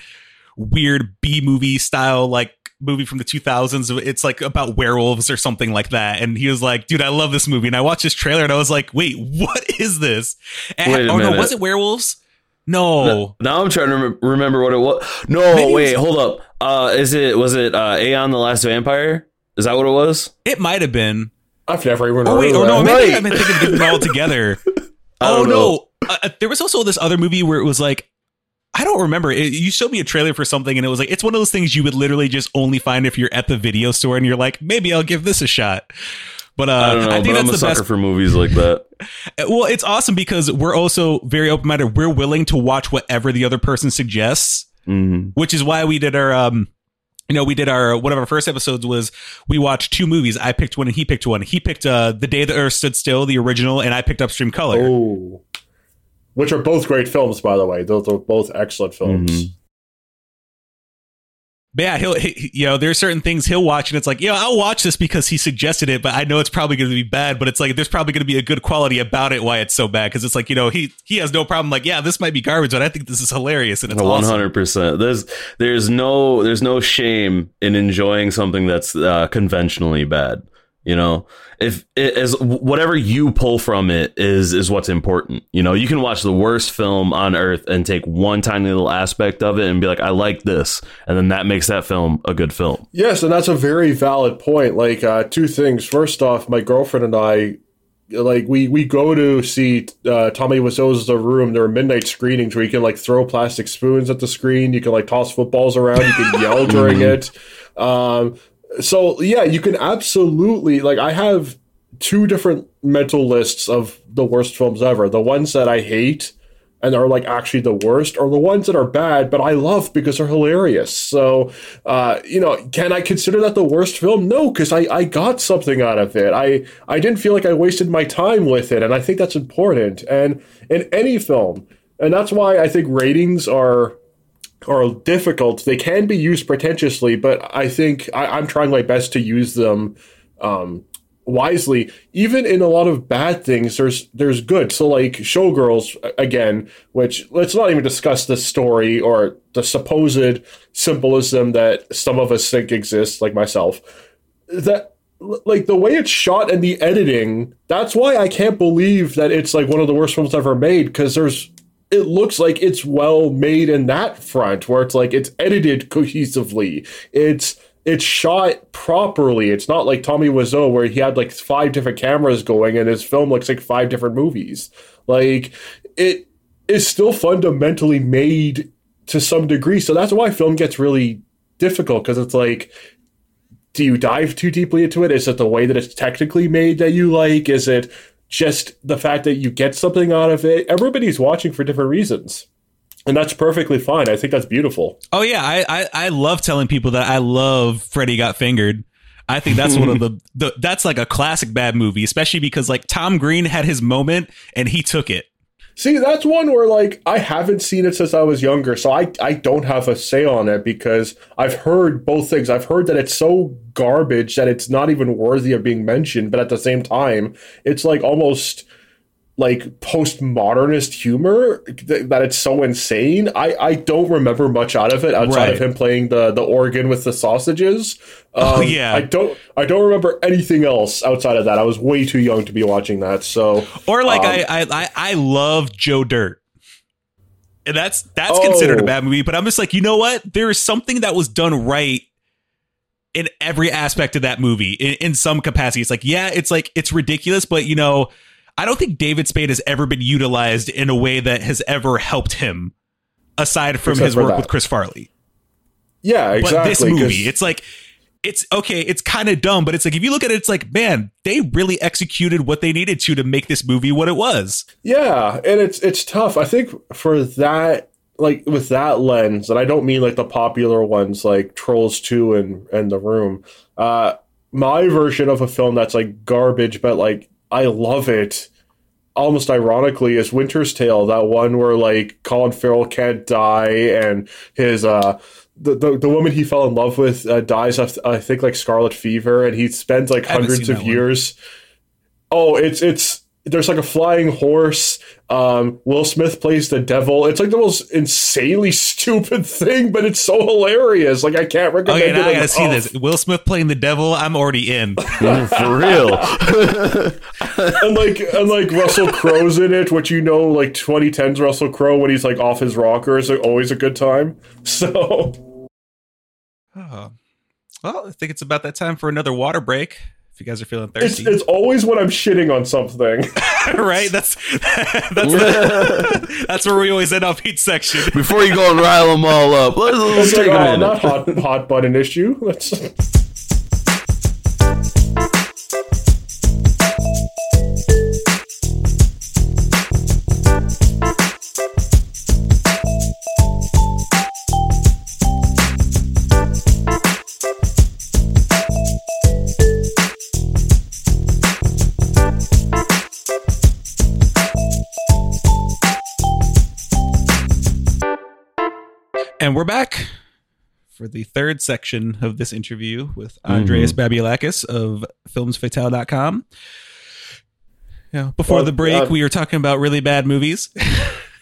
weird B movie style like movie from the 2000s. It's like about werewolves or something like that. And he was like, dude, I love this movie. And I watched this trailer and I was like, wait, [laughs] what is this? And, oh no, was it werewolves? No. Now I'm trying to rem- remember what it was. No, Maybe wait, was- hold up. Uh, is it was it uh, Aeon the Last Vampire? Is that what it was? It might have been. I've never even Oh heard wait, of or no, maybe Right. I've been thinking of getting them all together. [laughs] Oh know. no, uh, uh, there was also this other movie where it was like. I don't remember. It, you showed me a trailer for something, and it was like it's one of those things you would literally just only find if you're at the video store, and you're like, maybe I'll give this a shot. But uh, I don't know, I think but I'm a that's the sucker best. for movies like that. [laughs] Well, it's awesome because we're also very open minded. We're willing to watch whatever the other person suggests, hmm which is why we did our um you know, we did our one of our first episodes was we watched two movies. I picked one and he picked one. He picked uh The Day the Earth Stood Still, the original, and I picked Upstream Color. Oh, which are both great films, by the way. Those are both excellent films. Mhm. Yeah, he'll he, you know, there's certain things he'll watch and it's like, yeah, I'll watch this because he suggested it, but I know it's probably going to be bad, but it's like there's probably going to be a good quality about it why it's so bad because it's like, you know, he he has no problem like, yeah, this might be garbage, but I think this is hilarious and it's One awesome. hundred percent. There's there's no there's no shame in enjoying something that's uh, conventionally bad. You know, if it, as whatever you pull from it is is what's important. You know, you can watch the worst film on earth and take one tiny little aspect of it and be like, I like this, and then that makes that film a good film. Yes, and that's a very valid point. Like uh, two things. First off, my girlfriend and I, like we we go to see uh, Tommy Wiseau's The Room. There are midnight screenings where you can like throw plastic spoons at the screen. You can like toss footballs around. You can yell [laughs] during it. Um, so yeah, you can absolutely like. I have two different mental lists of the worst films ever. The ones that I hate and are like actually the worst, or the ones that are bad but I love because they're hilarious. So, uh, you know, can I consider that the worst film? No, because I, I got something out of it. I I didn't feel like I wasted my time with it, and I think that's important. And in any film, and that's why I think ratings are are difficult. They can be used pretentiously, but I think I, I'm trying my best to use them um, wisely. Even in a lot of bad things, there's there's good. So like Showgirls again, which let's not even discuss the story or the supposed symbolism that some of us think exists, like myself. That like the way it's shot and the editing, that's why I can't believe that it's like one of the worst films ever made because there's it looks like it's well made in that front where it's like it's edited cohesively. It's it's shot properly. It's not like Tommy Wiseau where he had like five different cameras going and his film looks like five different movies. Like it is still fundamentally made to some degree. So that's why film gets really difficult because it's like do you dive too deeply into it? Is it the way that it's technically made that you like? Is it just the fact that you get something out of it? Everybody's watching for different reasons. And that's perfectly fine. I think that's beautiful. Oh yeah, I, I I love telling people that I love Freddy Got Fingered. I think that's one of the, [laughs] the that's like a classic bad movie, especially because like Tom Green had his moment and he took it. See, that's one where like I haven't seen it since I was younger, so I I don't have a say on it because I've heard both things. I've heard that it's so garbage that it's not even worthy of being mentioned, but at the same time, it's like almost like postmodernist humor th- that it's so insane. I I don't remember much out of it outside of him playing the the organ with the sausages. Oh, Um, yeah. I don't I don't remember anything else outside of that. I was way too young to be watching that. So Or like Um, I, I I I love Joe Dirt. And that's that's Oh. considered a bad movie, but I'm just like, you know what? There is something that was done right in every aspect of that movie in, in some capacity. It's like, yeah, it's like it's ridiculous, but you know, I don't think David Spade has ever been utilized in a way that has ever helped him aside from Except his work that. with Chris Farley. yeah, But exactly. this 'cause- movie, it's like it's okay, it's kind of dumb, but it's like if you look at it, it's like, man, they really executed what they needed to to make this movie what it was. Yeah, and it's it's tough. I think for that like with that lens, and I don't mean like the popular ones like Trolls 2 and and The Room. Uh my version of a film that's like garbage but like I love it almost ironically is Winter's Tale, that one where like Colin Farrell can't die and his uh the, the, the woman he fell in love with uh, dies of I think like scarlet fever and he spends like hundreds of that one. years Oh, it's it's there's like a flying horse. Um, Will Smith plays the devil. It's like the most insanely [laughs] stupid thing, but it's so hilarious. Like I can't recommend Okay, it. now I gotta see enough. this. Will Smith playing the devil. I'm already in. [laughs] For real. [laughs] And like and like Russell Crowe's in it, which you know, like 2010's Russell Crowe when he's like off his rocker is always a good time. So Oh. Well, I think it's about that time for another water break. If you guys are feeling It's, thirsty, it's always when I'm shitting on something. [laughs] [laughs] right? That's [laughs] that's the, that's where we always end up each section. Before you go and rile them all up, let's, let's It's like, take a oh, minute. not hot hot button issue. Let's And we're back for the third section of this interview with Andreas Babiolakis of filmsfatale.com. Yeah, before Well, the break, uh, we were talking about really bad movies.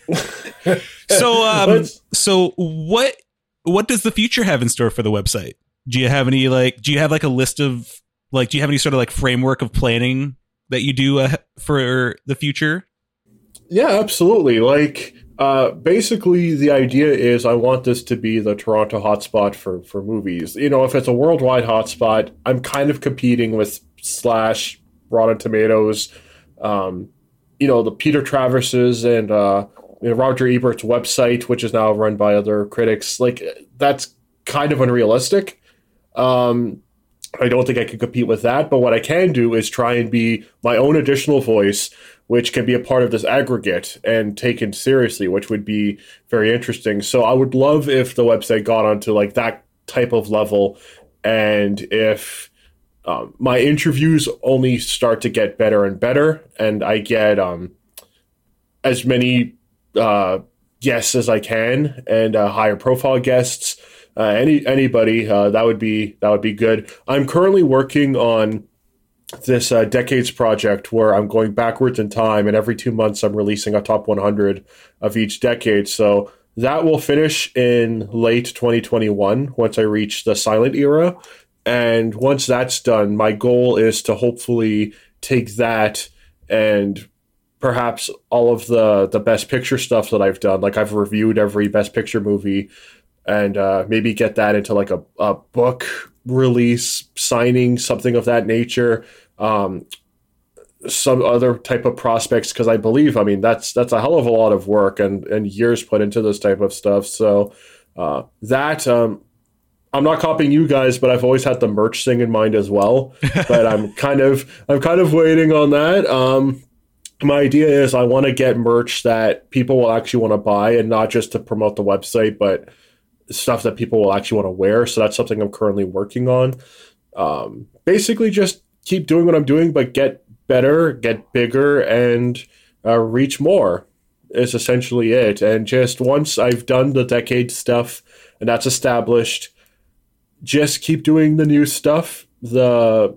[laughs] so, um, so what what does the future have in store for the website? Do you have any like? Do you have like a list of like? Do you have any sort of like framework of planning that you do uh, for the future? Yeah, absolutely. Like, uh, basically, the idea is I want this to be the Toronto hotspot for for movies. You know, if it's a worldwide hotspot, I'm kind of competing with Slash, Rotten Tomatoes, um, you know, the Peter Travers's and uh, you know, Roger Ebert's website, which is now run by other critics. Like, that's kind of unrealistic. Um, I don't think I can compete with that, but what I can do is try and be my own additional voice, which can be a part of this aggregate and taken seriously, which would be very interesting. So I would love if the website got onto like that type of level, and if um, my interviews only start to get better and better, and I get um, as many uh, guests as I can and uh, higher profile guests. Uh, any anybody uh, that would be that would be good. I'm currently working on this uh, decades project where I'm going backwards in time, and every two months I'm releasing a top 100 of each decade. So that will finish in late 2021 once I reach the silent era. And once that's done, my goal is to hopefully take that and perhaps all of the the best picture stuff that I've done, like I've reviewed every best picture movie, and uh, maybe get that into like a, a book release, signing, something of that nature. Um, some other type of prospects because I believe I mean that's that's a hell of a lot of work and and years put into this type of stuff. So uh, that um, I'm not copying you guys, but I've always had the merch thing in mind as well. [laughs] but I'm kind of I'm kind of waiting on that. Um, my idea is I want to get merch that people will actually want to buy and not just to promote the website, but stuff that people will actually want to wear. So that's something I'm currently working on. Um, basically, just keep doing what I'm doing, but get better, get bigger, and uh, reach more. Is essentially it. And just once I've done the decade stuff and that's established, just keep doing the new stuff, the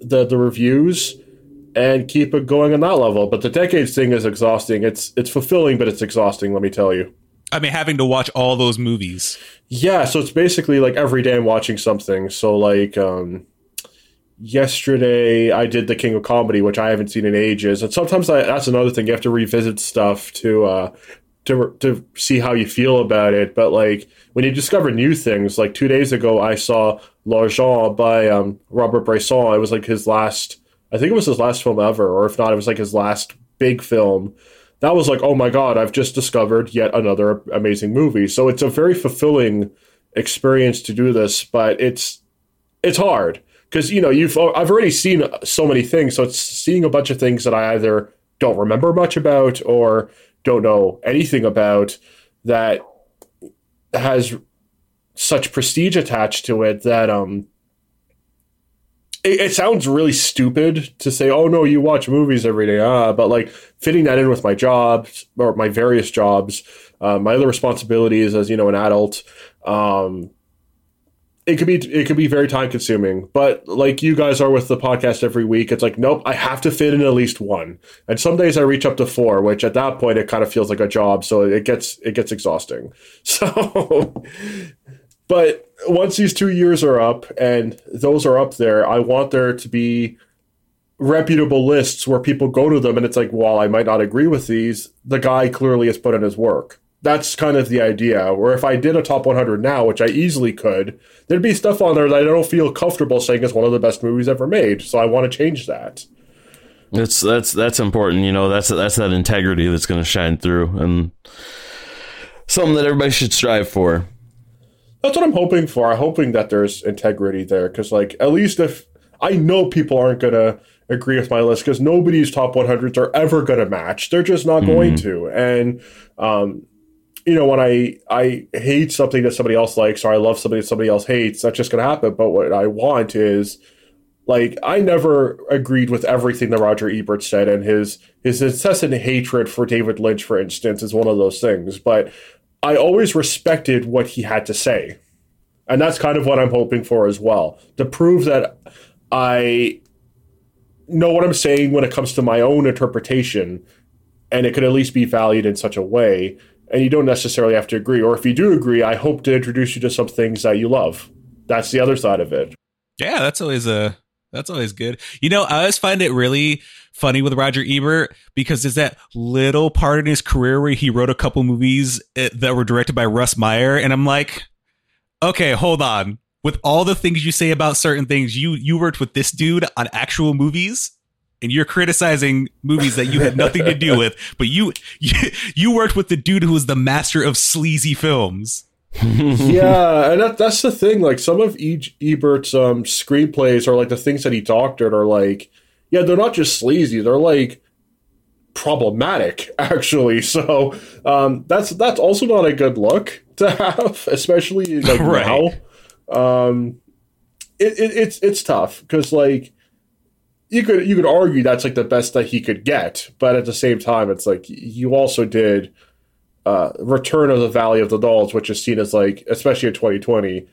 the the reviews, and keep it going on that level. But the decades thing is exhausting. It's it's fulfilling, but it's exhausting. Let me tell you. I mean, having to watch all those movies. Yeah, so it's basically like every day I'm watching something. So like um yesterday I did The King of Comedy, which I haven't seen in ages. And sometimes I, that's another thing you have to revisit stuff to uh to to see how you feel about it. But like when you discover new things, like 2 days ago I saw L'Argent by um Robert Bresson. It was like his last I think it was his last film ever or if not it was like his last big film that was like, oh my god, I've just discovered yet another amazing movie. So it's a very fulfilling experience to do this, but it's it's hard because you know you've I've already seen so many things, so it's seeing a bunch of things that I either don't remember much about or don't know anything about that has such prestige attached to it that um it, it sounds really stupid to say, "Oh no, you watch movies every day," ah, but like fitting that in with my jobs or my various jobs, uh, my other responsibilities as you know an adult, um, it could be it could be very time consuming. But like you guys are with the podcast every week, it's like, nope, I have to fit in at least one. And some days I reach up to four, which at that point it kind of feels like a job, so it gets it gets exhausting. [laughs] So. But once these two years are up and those are up there, I want there to be reputable lists where people go to them and it's like, while I might not agree with these, the guy clearly has put in his work. That's kind of the idea. Where if I did a top 100 now, which I easily could, there'd be stuff on there that I don't feel comfortable saying is one of the best movies ever made. So I want to change that. That's that's that's important. You know, that's that's that integrity that's going to shine through, and something that everybody should strive for. That's what I'm hoping for. I'm hoping that there's integrity there because, like, at least if I know people aren't gonna agree with my list because nobody's top 100s are ever gonna match. They're just not mm-hmm. going to. And um, you know, when I I hate something that somebody else likes or I love something that somebody else hates, that's just gonna happen. But what I want is like I never agreed with everything that Roger Ebert said, and his his incessant hatred for David Lynch, for instance, is one of those things. But I always respected what he had to say. And that's kind of what I'm hoping for as well. To prove that I know what I'm saying when it comes to my own interpretation, and it could at least be valued in such a way. And you don't necessarily have to agree. Or if you do agree, I hope to introduce you to some things that you love. That's the other side of it. Yeah, that's always a that's always good. You know, I always find it really funny with Roger Ebert because there's that little part in his career where he wrote a couple movies eh, that were directed by Russ Meyer, and I'm like, okay, hold on. With all the things you say about certain things, you you worked with this dude on actual movies, and you're criticizing movies that you had nothing to do [laughs] with, but you you, you worked with the dude who was the master of sleazy films. [laughs] yeah, and that, that's the thing. Like some of e- Ebert's um, screenplays are like the things that he doctored are like yeah, they're not just sleazy; they're like problematic, [laughs] actually. So um, that's that's also not a good look to have, especially like right. now. Um, it, it, it's it's tough because like you could you could argue that's like the best that he could get, but at the same time, it's like you also did uh, Return of the Valley of the Dolls, which is seen as like, especially in 2020,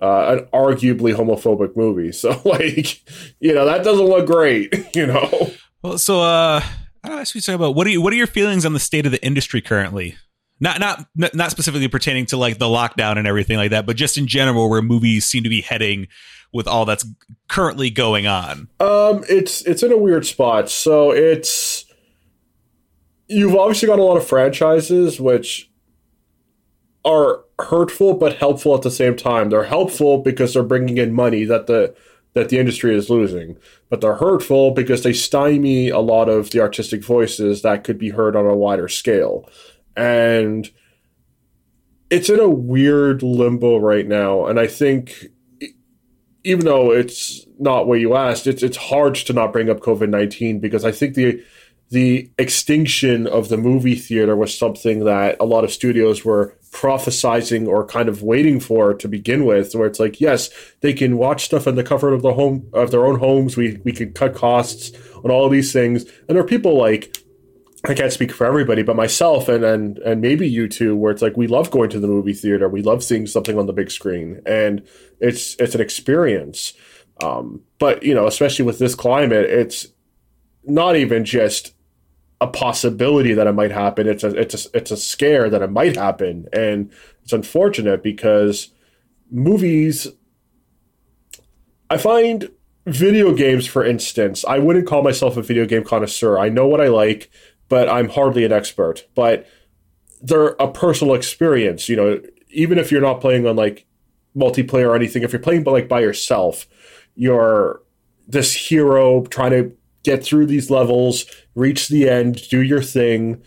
uh, an arguably homophobic movie. [laughs] So like, you know, that doesn't look great, [laughs] you know. Well, so uh I don't know, talk about what are you what are your feelings on the state of the industry currently? Not not not specifically pertaining to like the lockdown and everything like that, but just in general where movies seem to be heading with all that's currently going on. Um it's it's in a weird spot. So it's you've obviously got a lot of franchises which are hurtful but helpful at the same time. They're helpful because they're bringing in money that the that the industry is losing, but they're hurtful because they stymie a lot of the artistic voices that could be heard on a wider scale. And it's in a weird limbo right now, and I think even though it's not what you asked, it's it's hard to not bring up COVID nineteen because I think the the extinction of the movie theater was something that a lot of studios were prophesizing or kind of waiting for to begin with where it's like yes they can watch stuff in the comfort of the home of their own homes. We we can cut costs on all these things. And there are people like I can't speak for everybody, but myself and, and and maybe you too, where it's like we love going to the movie theater, we love seeing something on the big screen, and it's it's an experience. Um, but you know, especially with this climate, it's not even just a possibility that it might happen. It's a it's a it's a scare that it might happen, and it's unfortunate because movies. I find video games, for instance, I wouldn't call myself a video game connoisseur. I know what I like, but I'm hardly an expert. But they're a personal experience. You know, even if you're not playing on like multiplayer or anything, if you're playing but like by yourself, you're this hero trying to get through these levels, reach the end, do your thing.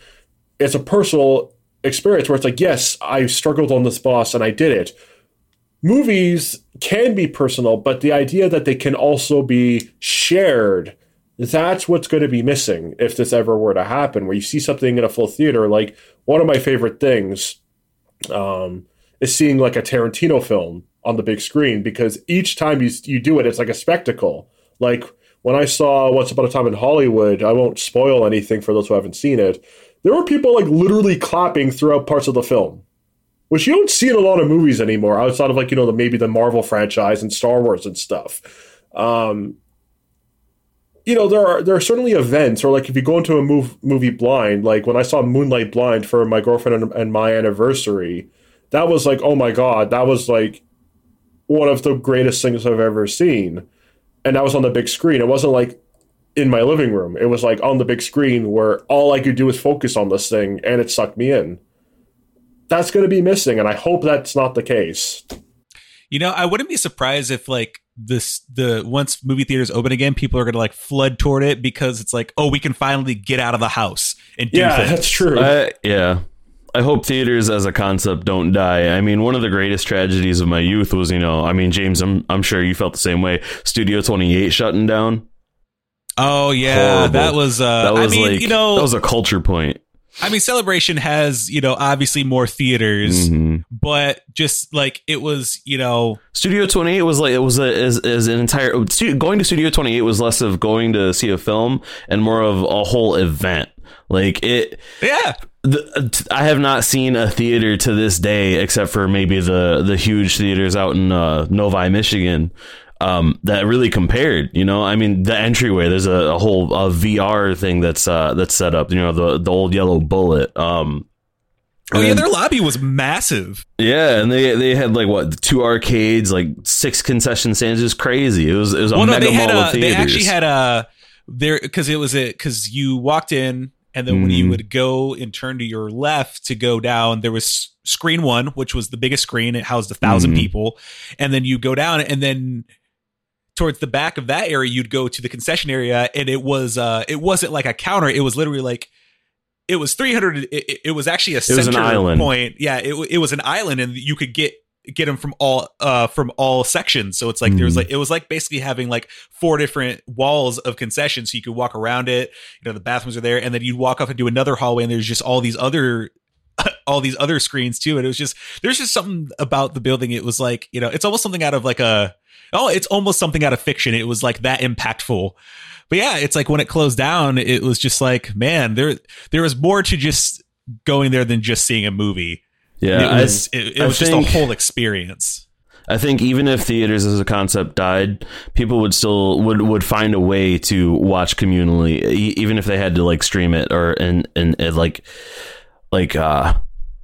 It's a personal experience where it's like, yes, I struggled on this boss and I did it. Movies can be personal, but the idea that they can also be shared, that's what's going to be missing if this ever were to happen. Where you see something in a full theater, like one of my favorite things um, is seeing like a Tarantino film on the big screen because each time you, you do it, it's like a spectacle. Like when I saw Once Upon a Time in Hollywood, I won't spoil anything for those who haven't seen it. There were people like literally clapping throughout parts of the film, which you don't see in a lot of movies anymore, outside of like you know the maybe the Marvel franchise and Star Wars and stuff. Um, you know there are there are certainly events, or like if you go into a move, movie blind, like when I saw Moonlight Blind for my girlfriend and, and my anniversary, that was like oh my god, that was like one of the greatest things I've ever seen and that was on the big screen. It wasn't like in my living room. It was like on the big screen where all I could do was focus on this thing, and it sucked me in. that's going to be missing, and I hope that's not the case. You know, I wouldn't be surprised if like this the once movie theaters open again, people are gonna like flood toward it because it's like, oh, we can finally get out of the house and do Yeah, things. that's true. I, yeah. I hope theaters as a concept don't die. I mean, one of the greatest tragedies of my youth was, you know, I mean, James, I'm I'm sure you felt the same way. Studio 28 shutting down. Oh yeah, Horrible. that was. Uh, That was I mean, like you know, that was a culture point. I mean, Celebration has you know obviously more theaters, Mhm. but just like it was, you know, Studio 28 was like it was a is, is an entire going to Studio 28 was less of going to see a film and more of a whole event. Like it yeah, the, I have not seen a theater to this day, except for maybe the the huge theaters out in uh, Novi, Michigan, um, that really compared. You know, I mean, the entryway. There's a, a whole a VR thing that's uh, that's set up. You know, the the old yellow bullet. Um, oh yeah, their lobby was massive. yeah, and they they had like what two arcades, like six concession stands. It was crazy. It was it was a well, no, mega they had mall a, of they actually had a there because it was it because you walked in and then when you Mhm. would go and turn to your left to go down, there was screen one, which was the biggest screen. It housed a 1000 Mhm. people, and then you go down and then towards the back of that area you'd go to the concession area and it was uh it wasn't like a counter it was literally like it was 300 it, it- it was actually a was an center island. point yeah it, it was an island and you could get get them from all uh from all sections so it's like there was Mhm. like it was like basically having like four different walls of concessions so you could walk around it you know the bathrooms are there and then you'd walk up into another hallway and there's just all these other [laughs] all these other screens too and it was just there's just something about the building it was like you know it's almost something out of like a oh it's almost something out of fiction. It was like that impactful. But yeah it's like when it closed down it was just like man there there was more to just going there than just seeing a movie. Yeah. it I- was it, it I was just think- a whole experience. I think even if theaters as a concept died, people would still would would find a way to watch communally, even if they had to like stream it or and and, and like like uh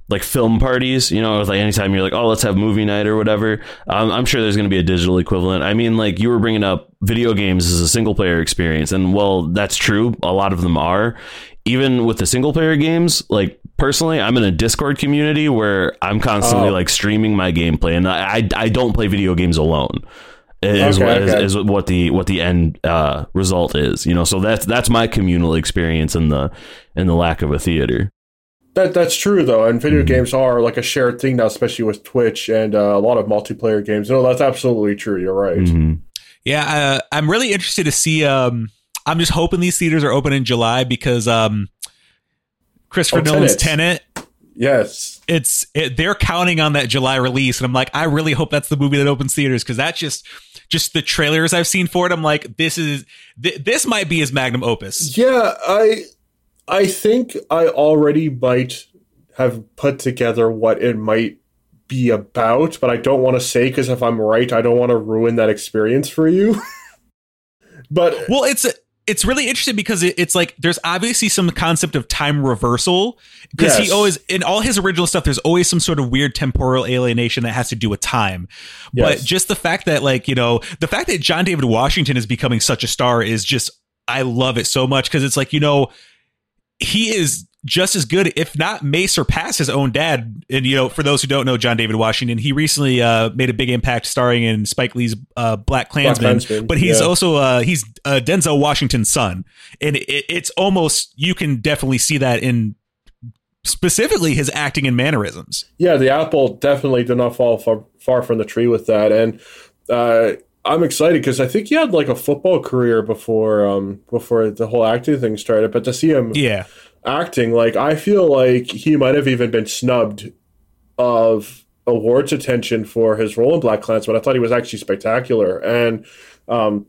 like film parties. You know, like anytime you're like, oh, let's have movie night or whatever. Um, I'm sure there's going to be a digital equivalent. I mean, like you were bringing up video games as a single player experience, and well, that's true. A lot of them are. Even with the single player games, like personally, I'm in a Discord community where I'm constantly Oh. like streaming my gameplay, and I I, I don't play video games alone. Is, Okay, what, is- okay. is what the what the end uh, result is, you know. So that's that's my communal experience in the in the lack of a theater. That that's true though, and video Mhm. games are like a shared thing now, especially with Twitch and uh, a lot of multiplayer games. No, that's absolutely true. You're right. Mhm. Yeah, uh, I'm really interested to see. Um, I'm just hoping these theaters are open in July because um, Christopher Oh, Nolan's Tenet. Tenet. Yes, It's it, they're counting on that July release, and I'm like, I really hope that's the movie that opens theaters because that's just just the trailers I've seen for it. I'm like, this is th- this might be his magnum opus. yeah. I I think I already might have put together what it might be about, but I don't want to say because if I'm right, I don't want to ruin that experience for you. [laughs] but Well, it's it's really interesting because it, it's like there's obviously some concept of time reversal because he always in all his original stuff there's always some sort of weird temporal alienation that has to do with time. But just the fact that like you know the fact that John David Washington is becoming such a star is just I love it so much because it's like you know he is just as good, if not may surpass his own dad. And you know, for those who don't know John David Washington, he recently uh, made a big impact starring in Spike Lee's uh, BlacKkKlansman. But he's yeah. also uh, he's uh, Denzel Washington's son, and it, it's almost you can definitely see that in specifically his acting and mannerisms. Yeah, the apple definitely did not fall far, far from the tree with that, and uh, I'm excited because I think he had like a football career before um, before the whole acting thing started. But to see him Yeah, acting, like I feel like he might have even been snubbed of awards attention for his role in BlacKkKlansman. I thought he was actually spectacular, and um,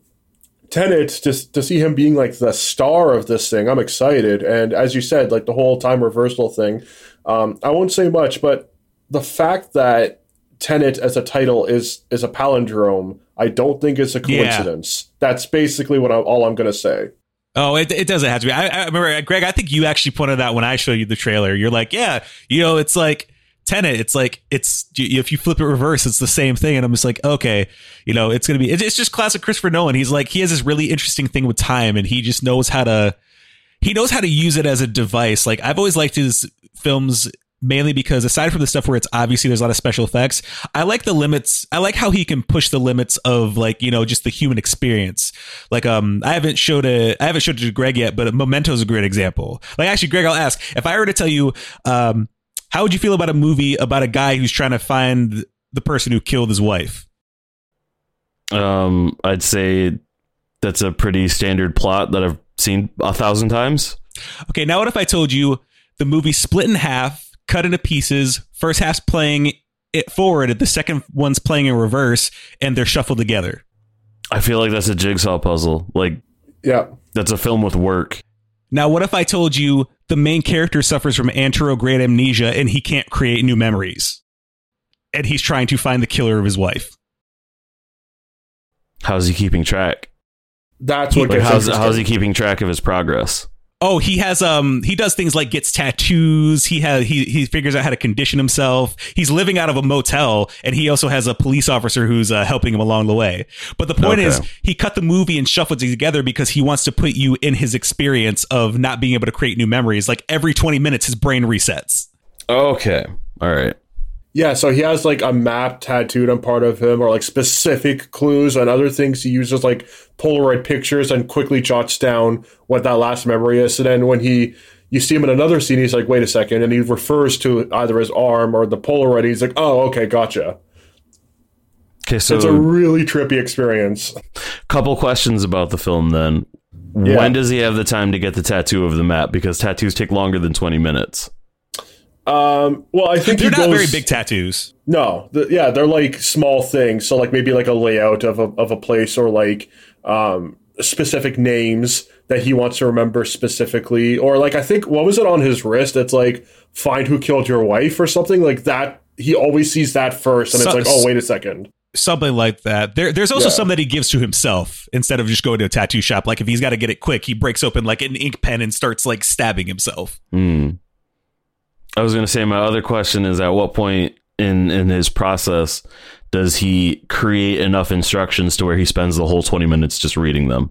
Tenet just to see him being like the star of this thing, I'm excited. And as you said, like the whole time reversal thing, um, I won't say much, but the fact that Tenet as a title is is a palindrome, I don't think it's a Yeah. coincidence. That's basically what I'm, all I'm going to say. Oh, it, it doesn't have to be. I, I remember, uh, Greg. I think you actually pointed out when I showed you the trailer. You're like, yeah, you know, it's like Tenet. It's like it's if you flip it reverse, it's the same thing. And I'm just like, okay, you know, it's gonna be. It's, it's just classic Christopher Nolan. He's like, he has this really interesting thing with time, and he just knows how to. He knows how to use it as a device. Like I've always liked his films mainly because aside from the stuff where it's obviously there's a lot of special effects, I like the limits. I like how he can push the limits of like you know just the human experience. Like um, I haven't showed it. I haven't showed it to Greg yet, but Memento is a great example. Like actually, Greg, I'll ask if I were to tell you, um, how would you feel about a movie about a guy who's trying to find the person who killed his wife? Um, I'd say that's a pretty standard plot that I've seen a thousand times. Okay, now what if I told you the movie split in half, cut into pieces, first half's playing it forward, the second one's playing in reverse, and they're shuffled together? I feel like that's a jigsaw puzzle. Like Yeah. that's a film with work. Now, what if I told you the main character suffers from anterograde amnesia and he can't create new memories? And he's trying to find the killer of his wife. How's he keeping track? That's what Like gets how's how's he keeping track of his progress? Oh, he has um he does things like gets tattoos. He has he he figures out how to condition himself. He's living out of a motel and he also has a police officer who's uh, helping him along the way. But the point Okay. is he cut the movie and shuffled it together because he wants to put you in his experience of not being able to create new memories. Like every 20 minutes his brain resets. Okay. All right. Yeah, so he has like a map tattooed on part of him, or like specific clues and other things. He uses like Polaroid pictures and quickly jots down what that last memory is. And then when he, you see him in another scene, he's like, "Wait a second, and he refers to either his arm or the Polaroid. He's like, "Oh, okay, gotcha." Okay, so It's a really trippy experience. couple questions about the film then. Yeah. When does he have the time to get the tattoo of the map? Because tattoos take longer than 20 minutes. Um, well, I think They're he not goes, very big tattoos. No, the, yeah, they're like small things. So like maybe like a layout of a of a place or like um specific names that he wants to remember specifically or like I think what was it on his wrist? It's like find who killed your wife or something like that. He always sees that first and So- it's like, "Oh, wait a second. something like that. There, there's also Yeah. some that he gives to himself instead of just going to a tattoo shop. Like if he's got to get it quick, he breaks open like an ink pen and starts like stabbing himself. Hmm. I was going to say my other question is at what point in in his process does he create enough instructions to where he spends the whole 20 minutes just reading them?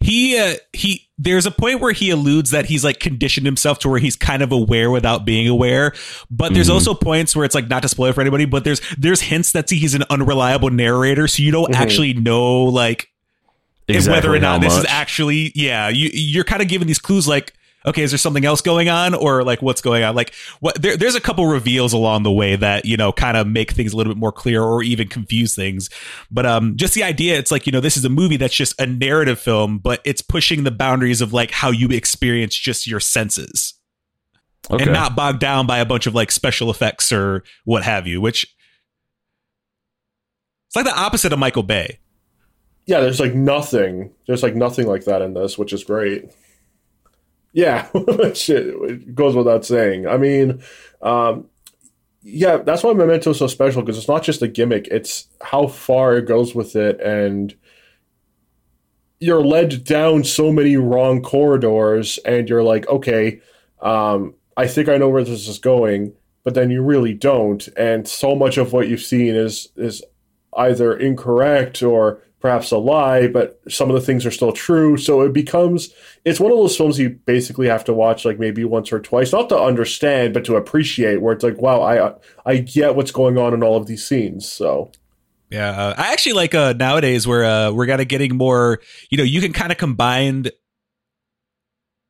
He, uh, he, there's a point where he alludes that he's like conditioned himself to where he's kind of aware without being aware. But there's Mhm. also points where it's like not to spoil it for anybody, but there's there's hints that see, he's an unreliable narrator, so you don't Mhm. actually know like if whether or not this is actually yeah you you're kind of given these clues like okay is there something else going on or like what's going on like what there, there's a couple reveals along the way that you know kind of make things a little bit more clear or even confuse things but um just the idea it's like you know this is a movie that's just a narrative film but it's pushing the boundaries of like how you experience just your senses okay. and not bogged down by a bunch of like special effects or what have you which it's like the opposite of michael bay Yeah, there's like nothing. There's like nothing like that in this, which is great. Yeah, [laughs] it goes without saying. I mean, um, yeah, that's why Memento is so special because it's not just a gimmick; it's how far it goes with it, and you're led down so many wrong corridors, and you're like, okay, um, I think I know where this is going, but then you really don't, and so much of what you've seen is is either incorrect or perhaps a lie, but some of the things are still true. So it becomes it's one of those films you basically have to watch like maybe once or twice, not to understand, but to appreciate. Where it's like, wow, I I get what's going on in all of these scenes. So Yeah, uh, I actually like uh, nowadays where uh, we're kind of getting more. You know, you can kind of combine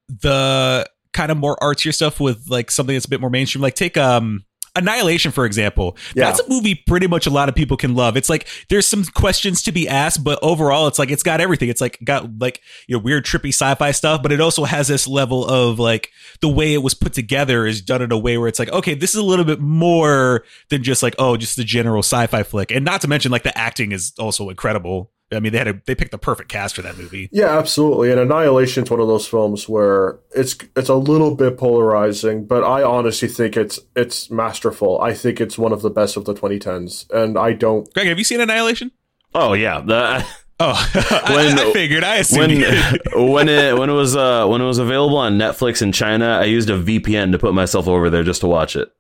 the kind of more artsier stuff with like something that's a bit more mainstream. Like take um Annihilation for example. Yeah. That's a movie pretty much a lot of people can love. It's like there's some questions to be asked, but overall it's like it's got everything. It's like got like you know weird trippy sci-fi stuff, but it also has this level of like the way it was put together is done in a way where it's like okay, this is a little bit more than just like oh just the general sci-fi flick. And not to mention like the acting is also incredible. I mean, they had a, they picked the perfect cast for that movie. yeah, absolutely. And Annihilation is one of those films where it's it's a little bit polarizing, but I honestly think it's it's masterful. I think it's one of the best of the 2010s, and I don't Greg, have you seen Annihilation? Oh yeah, the, [laughs] Oh, [laughs] I, When- I figured. I assumed. when [laughs] when it when it was uh when it was available on Netflix in China, I used a VPN to put myself over there just to watch it.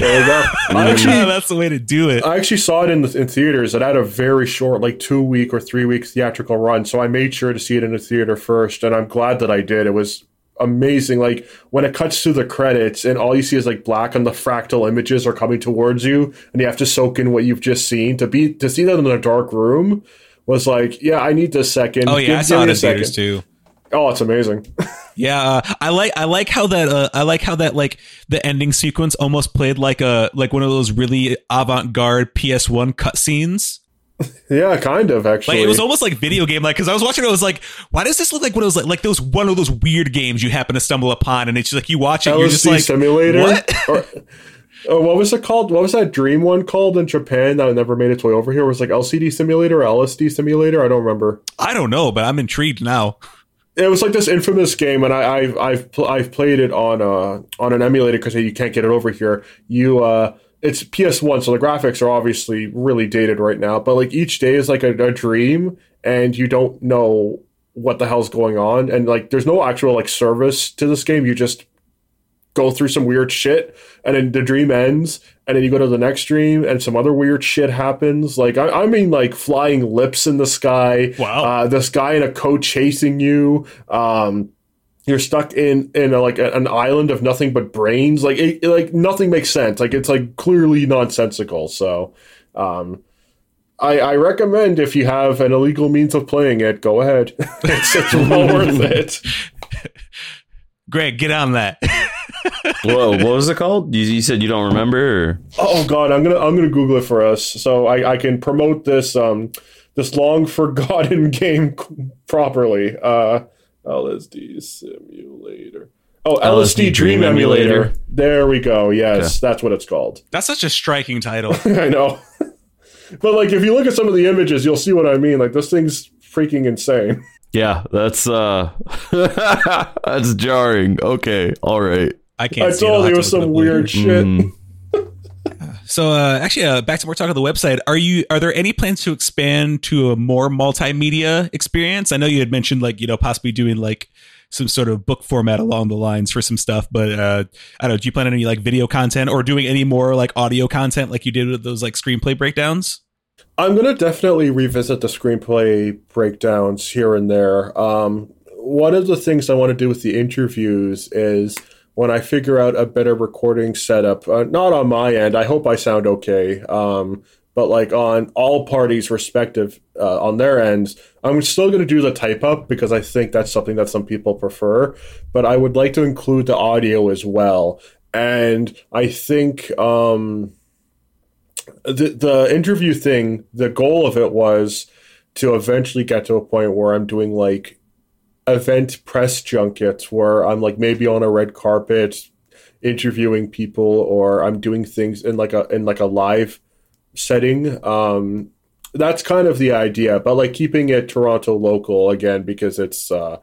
There you go. [laughs] I Oh, actually that's the way to do it. I actually saw it in the, in theaters. It had a very short, like two week or three week theatrical run, so I made sure to see it in the theater first, and I'm glad that I did. It was amazing. Like when it cuts to the credits and all you see is like black and the fractal images are coming towards you and you have to soak in what you've just seen to be to see that in a dark room was like, yeah, I need this second. Oh yeah, Give- I saw it in theaters too. Oh, it's amazing. Yeah, uh, I like I like how that uh, I like how that like the ending sequence almost played like a like one of those really avant garde PS1 cutscenes. yeah, kind of actually. Like it was almost like video game like because I was watching it, I was like, why does this look like one of those like like those one of those weird games you happen to stumble upon and it's just like you watch it, you're just like Simulator. what? [laughs] or, oh, what was it called? What was that dream one called in Japan that never made its way over here? It was like LCD Simulator or LSD Simulator? I don't remember. I don't know, but I'm intrigued now. It was like this infamous game, and I, I've I've pl- I've played it on uh on an emulator because you can't get it over here. You uh, it's PS One, so the graphics are obviously really dated right now. But like each day is like a, a dream, and you don't know what the hell's going on, and like there's no actual like service to this game. You just go through some weird shit, and then the dream ends, and then you go to the next dream, and some other weird shit happens. Like I, I mean, like flying lips in the sky. Wow. Uh, this guy in a coat chasing you. Um, you're stuck in in a, like a- an island of nothing but brains. Like it, it- like nothing makes sense. Like it's like clearly nonsensical. So. Um, I, I recommend if you have an illegal means of playing it, go ahead. [laughs] it's, it's well worth it. [laughs] Greg, get on that. [laughs] Whoa, what was it called? You, you said you don't remember? Or? Oh god, I'm gonna I'm gonna Google it for us so I, I can promote this um this long forgotten [laughs] game properly. Uh, LSD simulator. Oh, LSD, Dream, Emulator. There we go. Yes, that's what it's called. That's such a striking title. [laughs] I know. [laughs] but like, if you look at some of the images, you'll see what I mean. Like, this thing's freaking insane. Yeah, that's uh, that's jarring. Okay, all right. I can't. I see told have you it was some weird shit. Mm. [laughs] So uh, actually, uh, back to more talk on the website. Are you? Are there any plans to expand to a more multimedia experience? I know you had mentioned like you know possibly doing like some sort of book format along the lines for some stuff, but uh, I don't know. Do you plan on any like video content or doing any more like audio content like you did with those like screenplay breakdowns? I'm gonna definitely revisit the screenplay breakdowns here and there. Um, one of the things I want to do with the interviews is when I figure out a better recording setup, uh, not on my end. I hope I sound okay. Um, but like on all parties' respective uh, on their ends, I'm still going to do the type up because I think that's something that some people prefer. But I would like to include the audio as well, and I think. Um, the the interview thing, the goal of it was to eventually get to a point where I'm doing like event press junkets where I'm like maybe on a red carpet interviewing people or I'm doing things in like a in like a live setting. Um that's kind of the idea, but like keeping it Toronto local again because it's uh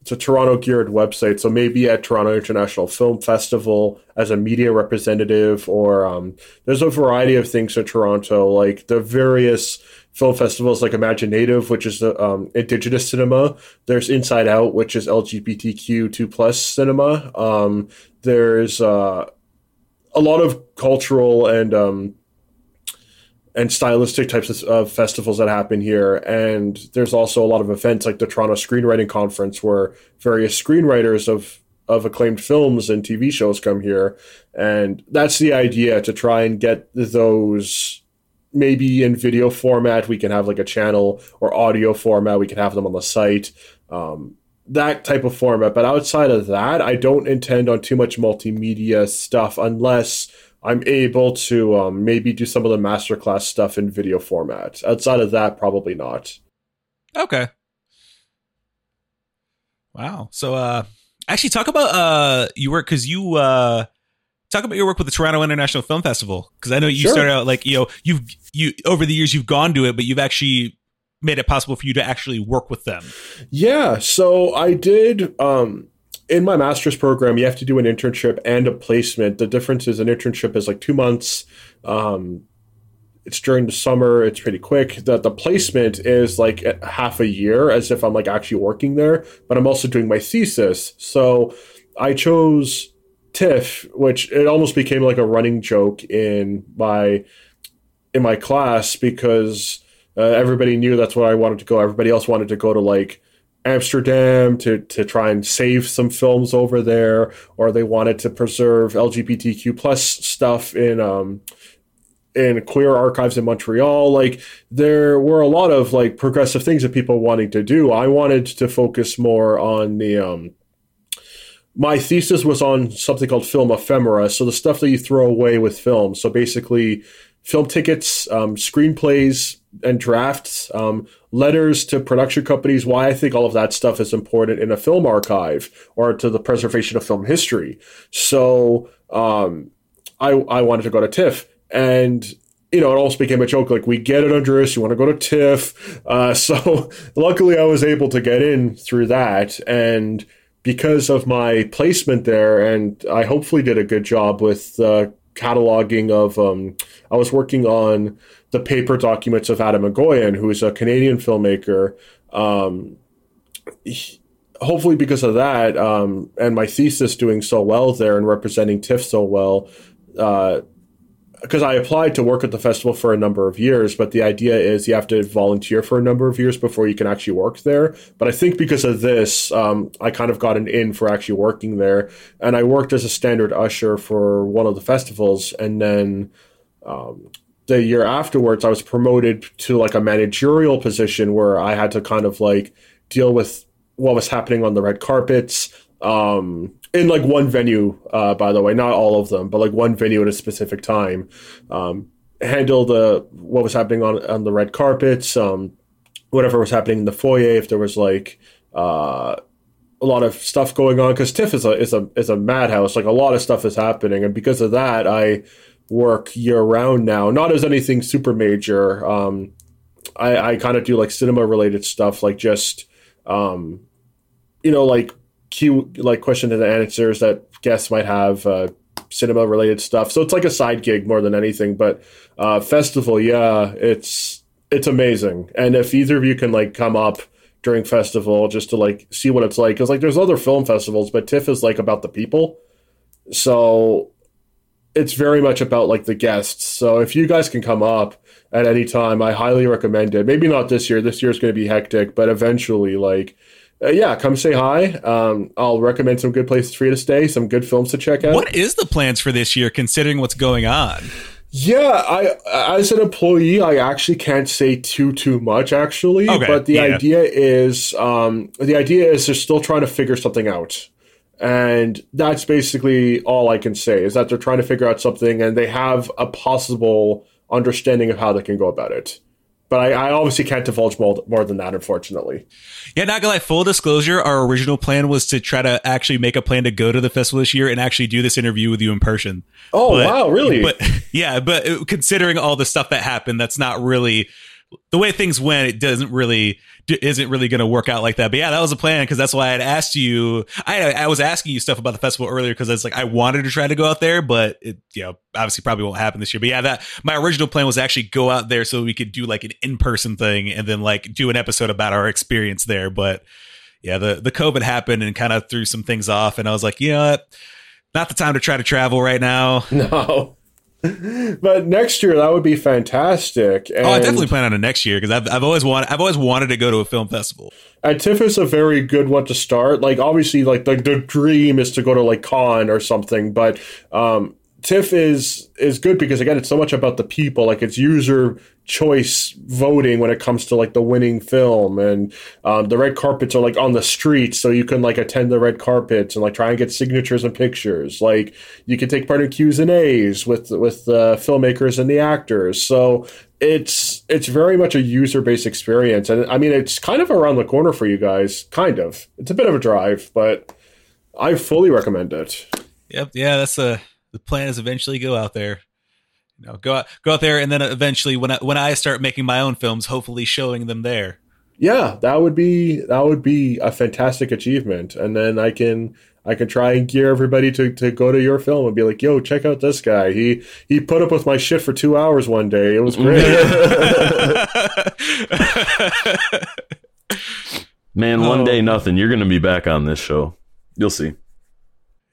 it's a Toronto geared website, so maybe at Toronto International Film Festival as a media representative, or um, there's a variety of things in Toronto, like the various film festivals, like imagineNATIVE, which is the um, Indigenous cinema. There's Inside Out, which is LGBTQ two plus cinema. Um, there's uh, a lot of cultural and um, and stylistic types of, of festivals that happen here. And there's also a lot of events like the Toronto Screenwriting Conference where various screenwriters of of acclaimed films and TV shows come here. And that's the idea to try and get those maybe in video format. We can have like a channel or audio format. We can have them on the site. Um, that type of format. But outside of that, I don't intend on too much multimedia stuff unless I'm able to um, maybe do some of the masterclass stuff in video format. Outside of that, probably not. Okay. Wow. So uh actually talk about uh you work cuz you uh talk about your work with the Toronto International Film Festival cuz I know you Sure. started out like you know you've you over the years you've gone to it but you've actually made it possible for you to actually work with them. Yeah, so I did um in my master's program you have to do an internship and a placement. The difference is an internship is like 2 months um it's during the summer, it's pretty quick. The the placement is like half a year as if I'm like actually working there, but I'm also doing my thesis. So I chose TIFF, which it almost became like a running joke in my in my class because uh, everybody knew that's where I wanted to go. Everybody else wanted to go to like Amsterdam to to try and save some films over there, or they wanted to preserve LGBTQ plus stuff in um, in queer archives in Montreal. Like there were a lot of like progressive things that people wanting to do. I wanted to focus more on the um, my thesis was on something called film ephemera. So the stuff that you throw away with film. So basically, film tickets, um, screenplays, and drafts, um, letters to production companies. Why I think all of that stuff is important in a film archive or to the preservation of film history. So um, I I wanted to go to TIFF and you know, it almost became a joke. Like, we get it, Andreas. You want to go to TIFF. Uh, [laughs] so, luckily, I was able to get in through that. And because of my placement there, and I hopefully did a good job with uh, cataloging of, um, I was working on the paper documents of Atom Egoyan, who is a Canadian filmmaker. Um, he, hopefully, because of that, um, and my thesis doing so well there and representing TIFF so well, uh, because I applied to work at the festival for a number of years, but the idea is you have to volunteer for a number of years before you can actually work there. But I think because of this, um, I kind of got an in for actually working there, and I worked as a standard usher for one of the festivals, and then. Um, the year afterwards, I was promoted to like a managerial position where I had to kind of like deal with what was happening on the red carpets, um, in like one venue, uh, by the way, not all of them, but like one venue at a specific time. Um, handle the what was happening on on the red carpets, um, whatever was happening in the foyer. If there was like uh, a lot of stuff going on, because TIFF is a is a is a madhouse. Like a lot of stuff is happening, and because of that, I work year round now. Not as anything super major. Um, I, I kind of do like cinema related stuff, like just um, you know, like Q like question and answers that guests might have, uh, cinema related stuff. So it's like a side gig more than anything. But uh, festival, yeah, it's it's amazing. And if either of you can like come up during festival just to like see what it's like, because like there's other film festivals, but TIFF is like about the people. So it's very much about like the guests. So if you guys can come up at any time, I highly recommend it. Maybe not this year. This year's going to be hectic, but eventually, like uh, yeah, come say hi. Um, I'll recommend some good places for you to stay, some good films to check out. What is the plans for this year, considering what's going on? Yeah, I as an employee, I actually can't say too too much actually. Okay, but the yeah. idea is, um, the idea is they're still trying to figure something out, and that's basically all I can say is that they're trying to figure out something, and they have a possible understanding of how they can go about it. But I, I obviously can't divulge more, more than that, unfortunately. Yeah, not gonna lie. Full disclosure: our original plan was to try to actually make a plan to go to the festival this year and actually do this interview with you in person. Oh wow, really? But [laughs] yeah, but considering all the stuff that happened, that's not really the way things went. It doesn't really isn't really going to work out like that. But yeah, that was a plan because that's why I'd asked you. I I was asking you stuff about the festival earlier because it's like I wanted to try to go out there, but it you know obviously probably won't happen this year. But yeah, that my original plan was actually go out there so we could do like an in person thing and then like do an episode about our experience there. But yeah, the the COVID happened and kind of threw some things off, and I was like, you know what, not the time to try to travel right now. [laughs] No. But next year that would be fantastic. And oh, I definitely plan on it next year because I've, I've always wanted I've always wanted to go to a film festival. And TIFF is a very good one to start. Like obviously, like the, the dream is to go to like Cannes or something, but um, TIFF is is good because again, it's so much about the people. Like it's user choice voting when it comes to like the winning film, and um, the red carpets are like on the streets, so you can like attend the red carpets and like try and get signatures and pictures. Like you can take part in Q's and A's with with the filmmakers and the actors. So it's it's very much a user based experience, and I mean it's kind of around the corner for you guys. Kind of, it's a bit of a drive, but I fully recommend it. Yep, yeah, that's a the plan is eventually go out there you know go out go out there and then eventually when I, when I start making my own films hopefully showing them there yeah that would be that would be a fantastic achievement and then I can I can try and gear everybody to, to go to your film and be like, yo, check out this guy. He he put up with my shit for two hours one day. It was great. [laughs] Man, one oh. day nothing. You're gonna be back on this show. You'll see.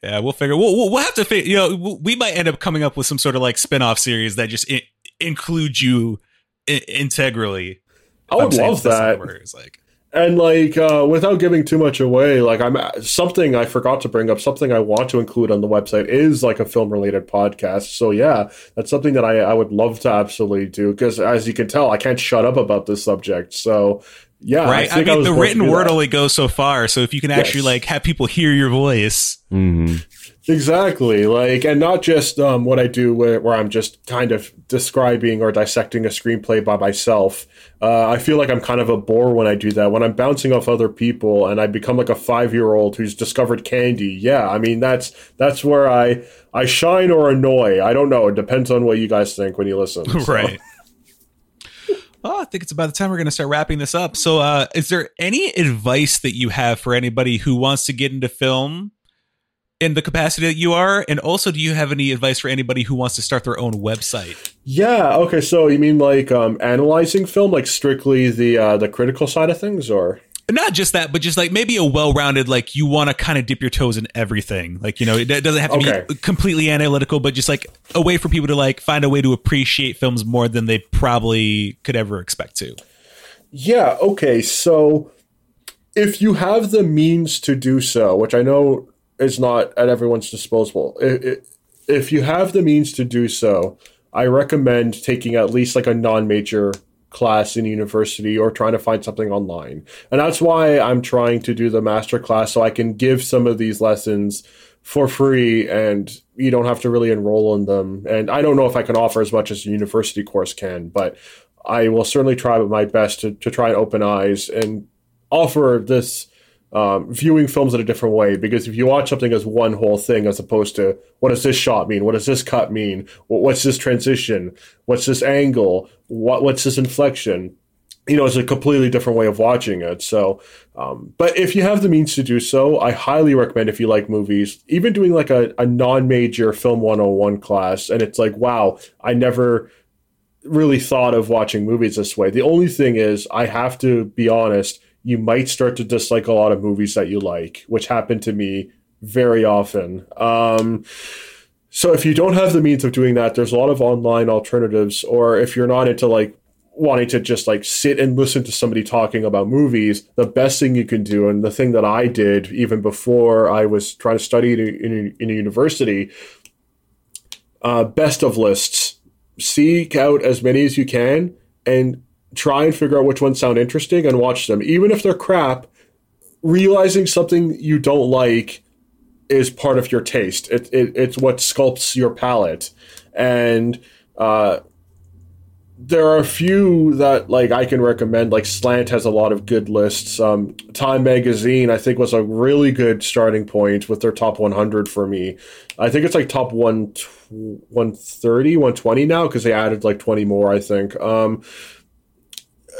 Yeah, we'll figure. We'll, we'll have to figure. You know, we might end up coming up with some sort of like spin-off series that just includes you I- integrally. I would love that. Like, and like uh, without giving too much away like i'm something i forgot to bring up something i want to include on the website is like a film related podcast. So yeah that's something that i, I would love to absolutely do because as you can tell i can't shut up about this subject. So yeah right? I, I mean the written word only goes so far so if you can actually yes. like have people hear your voice. Mm-hmm. Exactly. Like, and not just um, what I do where, where, I'm just kind of describing or dissecting a screenplay by myself. Uh, I feel like I'm kind of a bore when I do that. When I'm bouncing off other people and I become like a five year old who's discovered candy. Yeah. I mean, that's, that's where I, I shine or annoy. I don't know. It depends on what you guys think when you listen. So. [laughs] Right. Oh, I think it's about the time we're going to start wrapping this up. So, uh, is there any advice that you have for anybody who wants to get into film in the capacity that you are? And also, do you have any advice for anybody who wants to start their own website? Yeah. Okay. So you mean like um, analyzing film, like strictly the uh, the critical side of things, or not just that, but just like maybe a well-rounded, like you want to kind of dip your toes in everything. Like you know, it doesn't have to okay. be completely analytical, but just like a way for people to like find a way to appreciate films more than they probably could ever expect to. Yeah. Okay. So if you have the means to do so, which I know is not at everyone's disposal. If if you have the means to do so, I recommend taking at least like a non-major class in university or trying to find something online. And that's why I'm trying to do the master class so I can give some of these lessons for free and you don't have to really enroll in them. And I don't know if I can offer as much as a university course can, but I will certainly try my best to, to try and open eyes and offer this um, viewing films in a different way. Because if you watch something as one whole thing as opposed to what does this shot mean? What does this cut mean? What's this transition? What's this angle? What what's this inflection? You know it's a completely different way of watching it. So um, but if you have the means to do so i highly recommend if you like movies even doing like a, a non-major film 101 class and it's like wow i never really thought of watching movies this way. The only thing is i have to be honest you might start to dislike a lot of movies that you like, which happened to me very often. Um, so if you don't have the means of doing that, there's a lot of online alternatives. Or if you're not into like wanting to just like sit and listen to somebody talking about movies, the best thing you can do, and the thing that I did even before I was trying to study in in in a university, uh, best of lists. Seek out as many as you can and try and figure out which ones sound interesting and watch them. Even if they're crap, realizing something you don't like is part of your taste. It, it it's what sculpts your palate. And uh, there are a few that like I can recommend. Like Slant has a lot of good lists. Um, Time Magazine, I think, was a really good starting point with their top 100 for me. I think it's like top 1, 130, 120 now because they added like 20 more, I think. Um,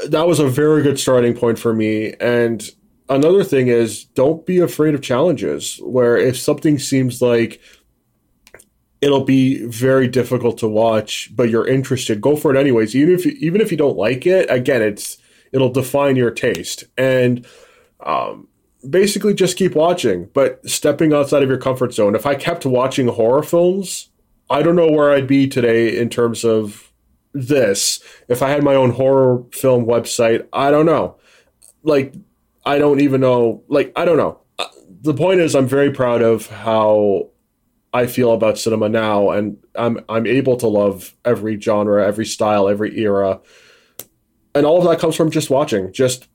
that was a very good starting point for me. And another thing is don't be afraid of challenges where if something seems like it'll be very difficult to watch, but you're interested, go for it anyways. Even if you, even if you don't like it, again, it's it'll define your taste. And um, basically just keep watching, but stepping outside of your comfort zone. If I kept watching horror films, I don't know where I'd be today in terms of this if I had my own horror film website. I don't know. Like, I don't even know. Like, I don't know. Uh, the point is, I'm very proud of how I feel about cinema now, and I'm I'm able to love every genre, every style, every era, and all of that comes from just watching, just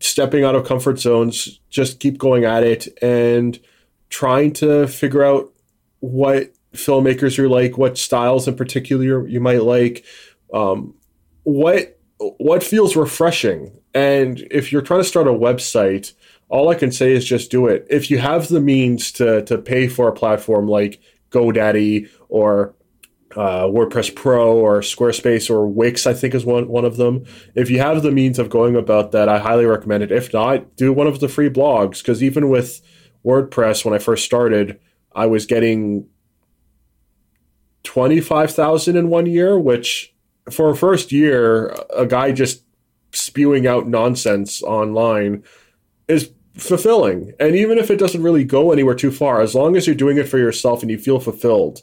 stepping out of comfort zones, just keep going at it, and trying to figure out what filmmakers you like, what styles in particular you might like, um, what what feels refreshing and if you're trying to start a website all i can say is just do it if you have the means to to pay for a platform like godaddy or uh, WordPress Pro or Squarespace or Wix, I think is one one of them. If you have the means of going about that, I highly recommend it. If not, do one of the free blogs because even with WordPress, when I first started, I was getting twenty five thousand in one year, which for a first year, a guy just spewing out nonsense online is fulfilling. And even if it doesn't really go anywhere too far, as long as you're doing it for yourself and you feel fulfilled,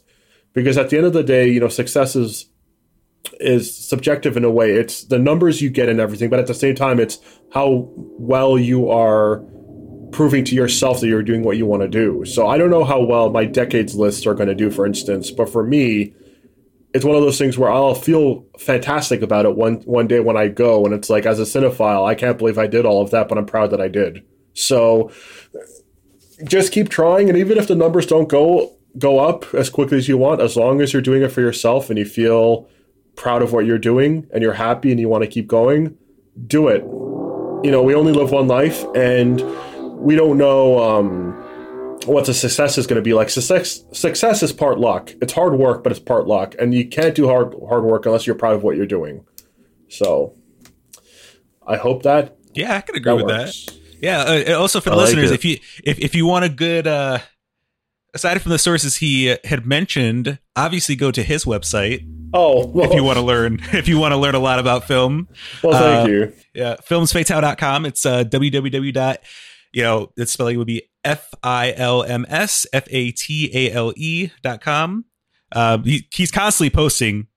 because at the end of the day, you know, success is is subjective in a way. It's the numbers you get and everything, but at the same time, it's how well you are proving to yourself that you're doing what you want to do. So I don't know how well my decades lists are going to do, for instance, but for me, it's one of those things where I'll feel fantastic about it one one day when I go, and it's like as a cinephile, I can't believe I did all of that, but I'm proud that I did. So just keep trying, and even if the numbers don't go go up as quickly as you want, as long as you're doing it for yourself and you feel proud of what you're doing and you're happy and you want to keep going, do it. You know, we only live one life, and we don't know um, what a success is going to be like. Success success is part luck. It's hard work, but it's part luck, and you can't do hard hard work unless you're proud of what you're doing. So, I hope that Yeah, I can agree that with works. that. Yeah. Uh, also for the I like listeners, it. if you if if you want a good uh aside from the sources he uh, had mentioned, obviously go to his website Oh, well, if you want to learn [laughs] if you want to learn a lot about film. well thank uh, you. Yeah, filmsfatale.com. It's uh www. dot You know, the spelling would be F I L M S F A T A L E dot com. Um, he, he's constantly posting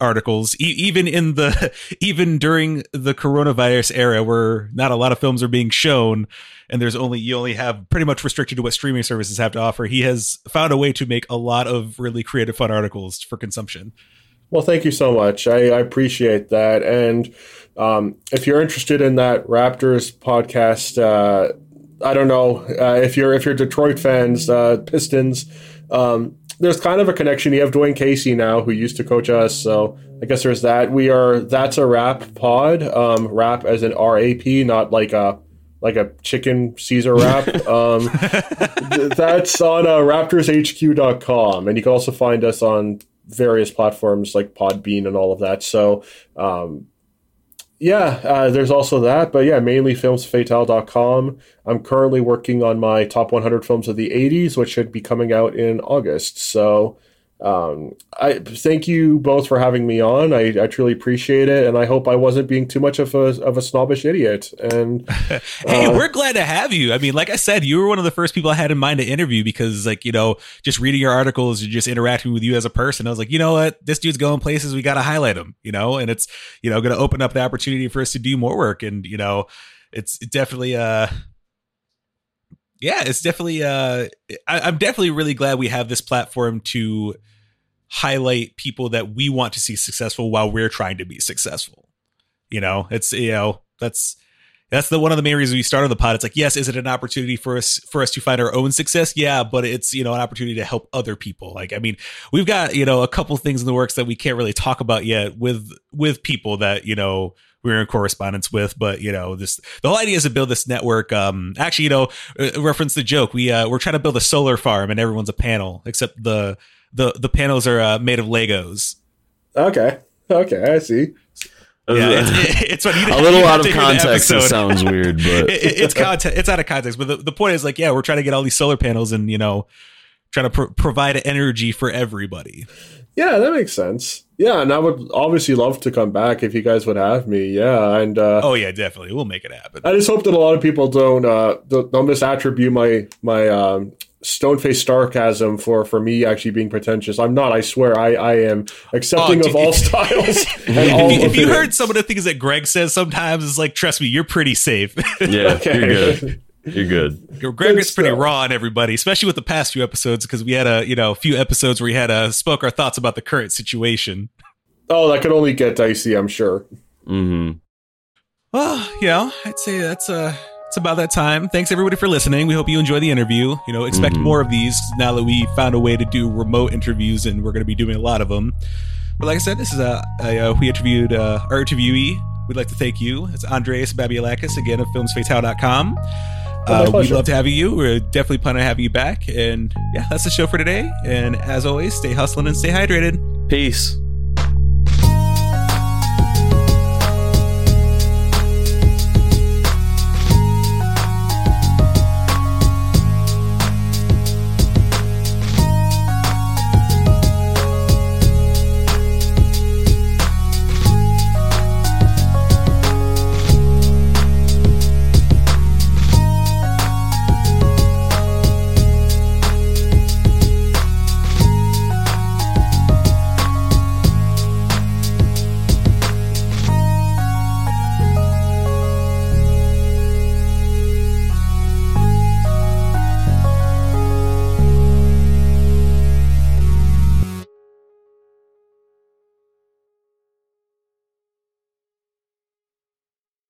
articles, e- even in the [laughs] even during the coronavirus era, where not a lot of films are being shown, and there's only you only have pretty much restricted to what streaming services have to offer. He has found a way to make a lot of really creative, fun articles for consumption. Well, thank you so much. I, I appreciate that. And um, if you're interested in that Raptors podcast, uh, I don't know uh, if you're if you're Detroit fans, uh, Pistons. Um, there's kind of a connection. You have Dwane Casey now, who used to coach us. So I guess there's that. We are that's a rap pod. Um, rap as an R A P, not like a like a chicken Caesar wrap. [laughs] Um, th- that's on uh, raptorshq.com. And you can also find us on various platforms like Podbean and all of that. So, um, yeah, uh, there's also that. But yeah, mainly filmsfatale.com. I'm currently working on my top 100 films of the 80s, which should be coming out in August. So, um, I thank you both for having me on. I, I truly appreciate it, and I hope I wasn't being too much of a of a snobbish idiot. And [laughs] Hey, Uh, we're glad to have you. I mean, like I said, you were one of the first people I had in mind to interview because, like, you know, just reading your articles and just interacting with you as a person, I was like, you know what, this dude's going places. We got to highlight him, you know, and it's, you know, going to open up the opportunity for us to do more work. And, you know, it's definitely, uh, yeah, it's definitely, uh, I, I'm definitely really glad we have this platform to highlight people that we want to see successful while we're trying to be successful. You know, it's, you know, that's, that's the one of the main reasons we started the pod. It's like, yes, is it an opportunity for us for us to find our own success? Yeah, but it's you know an opportunity to help other people. Like, I mean, we've got you know a couple things in the works that we can't really talk about yet with with people that you know we're in correspondence with. But you know, this the whole idea is to build this network. Um, actually, you know, uh, reference the joke. We uh, we're trying to build a solar farm, and everyone's a panel except the the the panels are uh, made of Legos. okay, okay, I see. Yeah, it's, [laughs] it's funny. You a little out of to hear the context. It sounds weird, [laughs] but it, it- it's content it's out of context but the, the point is like yeah we're trying to get all these solar panels and you know trying to pro- provide energy for everybody Yeah, that makes sense. Yeah, and I would obviously love to come back if you guys would have me. Yeah, and uh, oh yeah definitely we'll make it happen I just hope that a lot of people don't uh, don't, don't misattribute my my um, stone faced sarcasm for for me actually being pretentious. I'm not. I swear. I I am accepting Oh, of dude, all styles. and all if you, [laughs] if you heard some of the things that greg says sometimes it's like trust me you're pretty safe [laughs] yeah, Okay. you're good. You're good. greg is pretty raw on everybody especially with the past few episodes because we had a you know a few episodes where we had uh spoke our thoughts about the current situation oh, that could only get dicey. I'm sure. hmm Well, you know, I'd say that's uh it's about that time. Thanks everybody for listening. We hope you enjoy the interview. You know, expect Mhm. more of these now that we found a way to do remote interviews, and we're going to be doing a lot of them. But like I said, this is a, a uh, we interviewed uh, our interviewee. We'd like to thank you. It's Andreas Babialakis again of filmsfatale.com. My Uh, we'd love to have you. We're definitely planning on having you back. And yeah, that's the show for today. And as always, stay hustling and stay hydrated. Peace.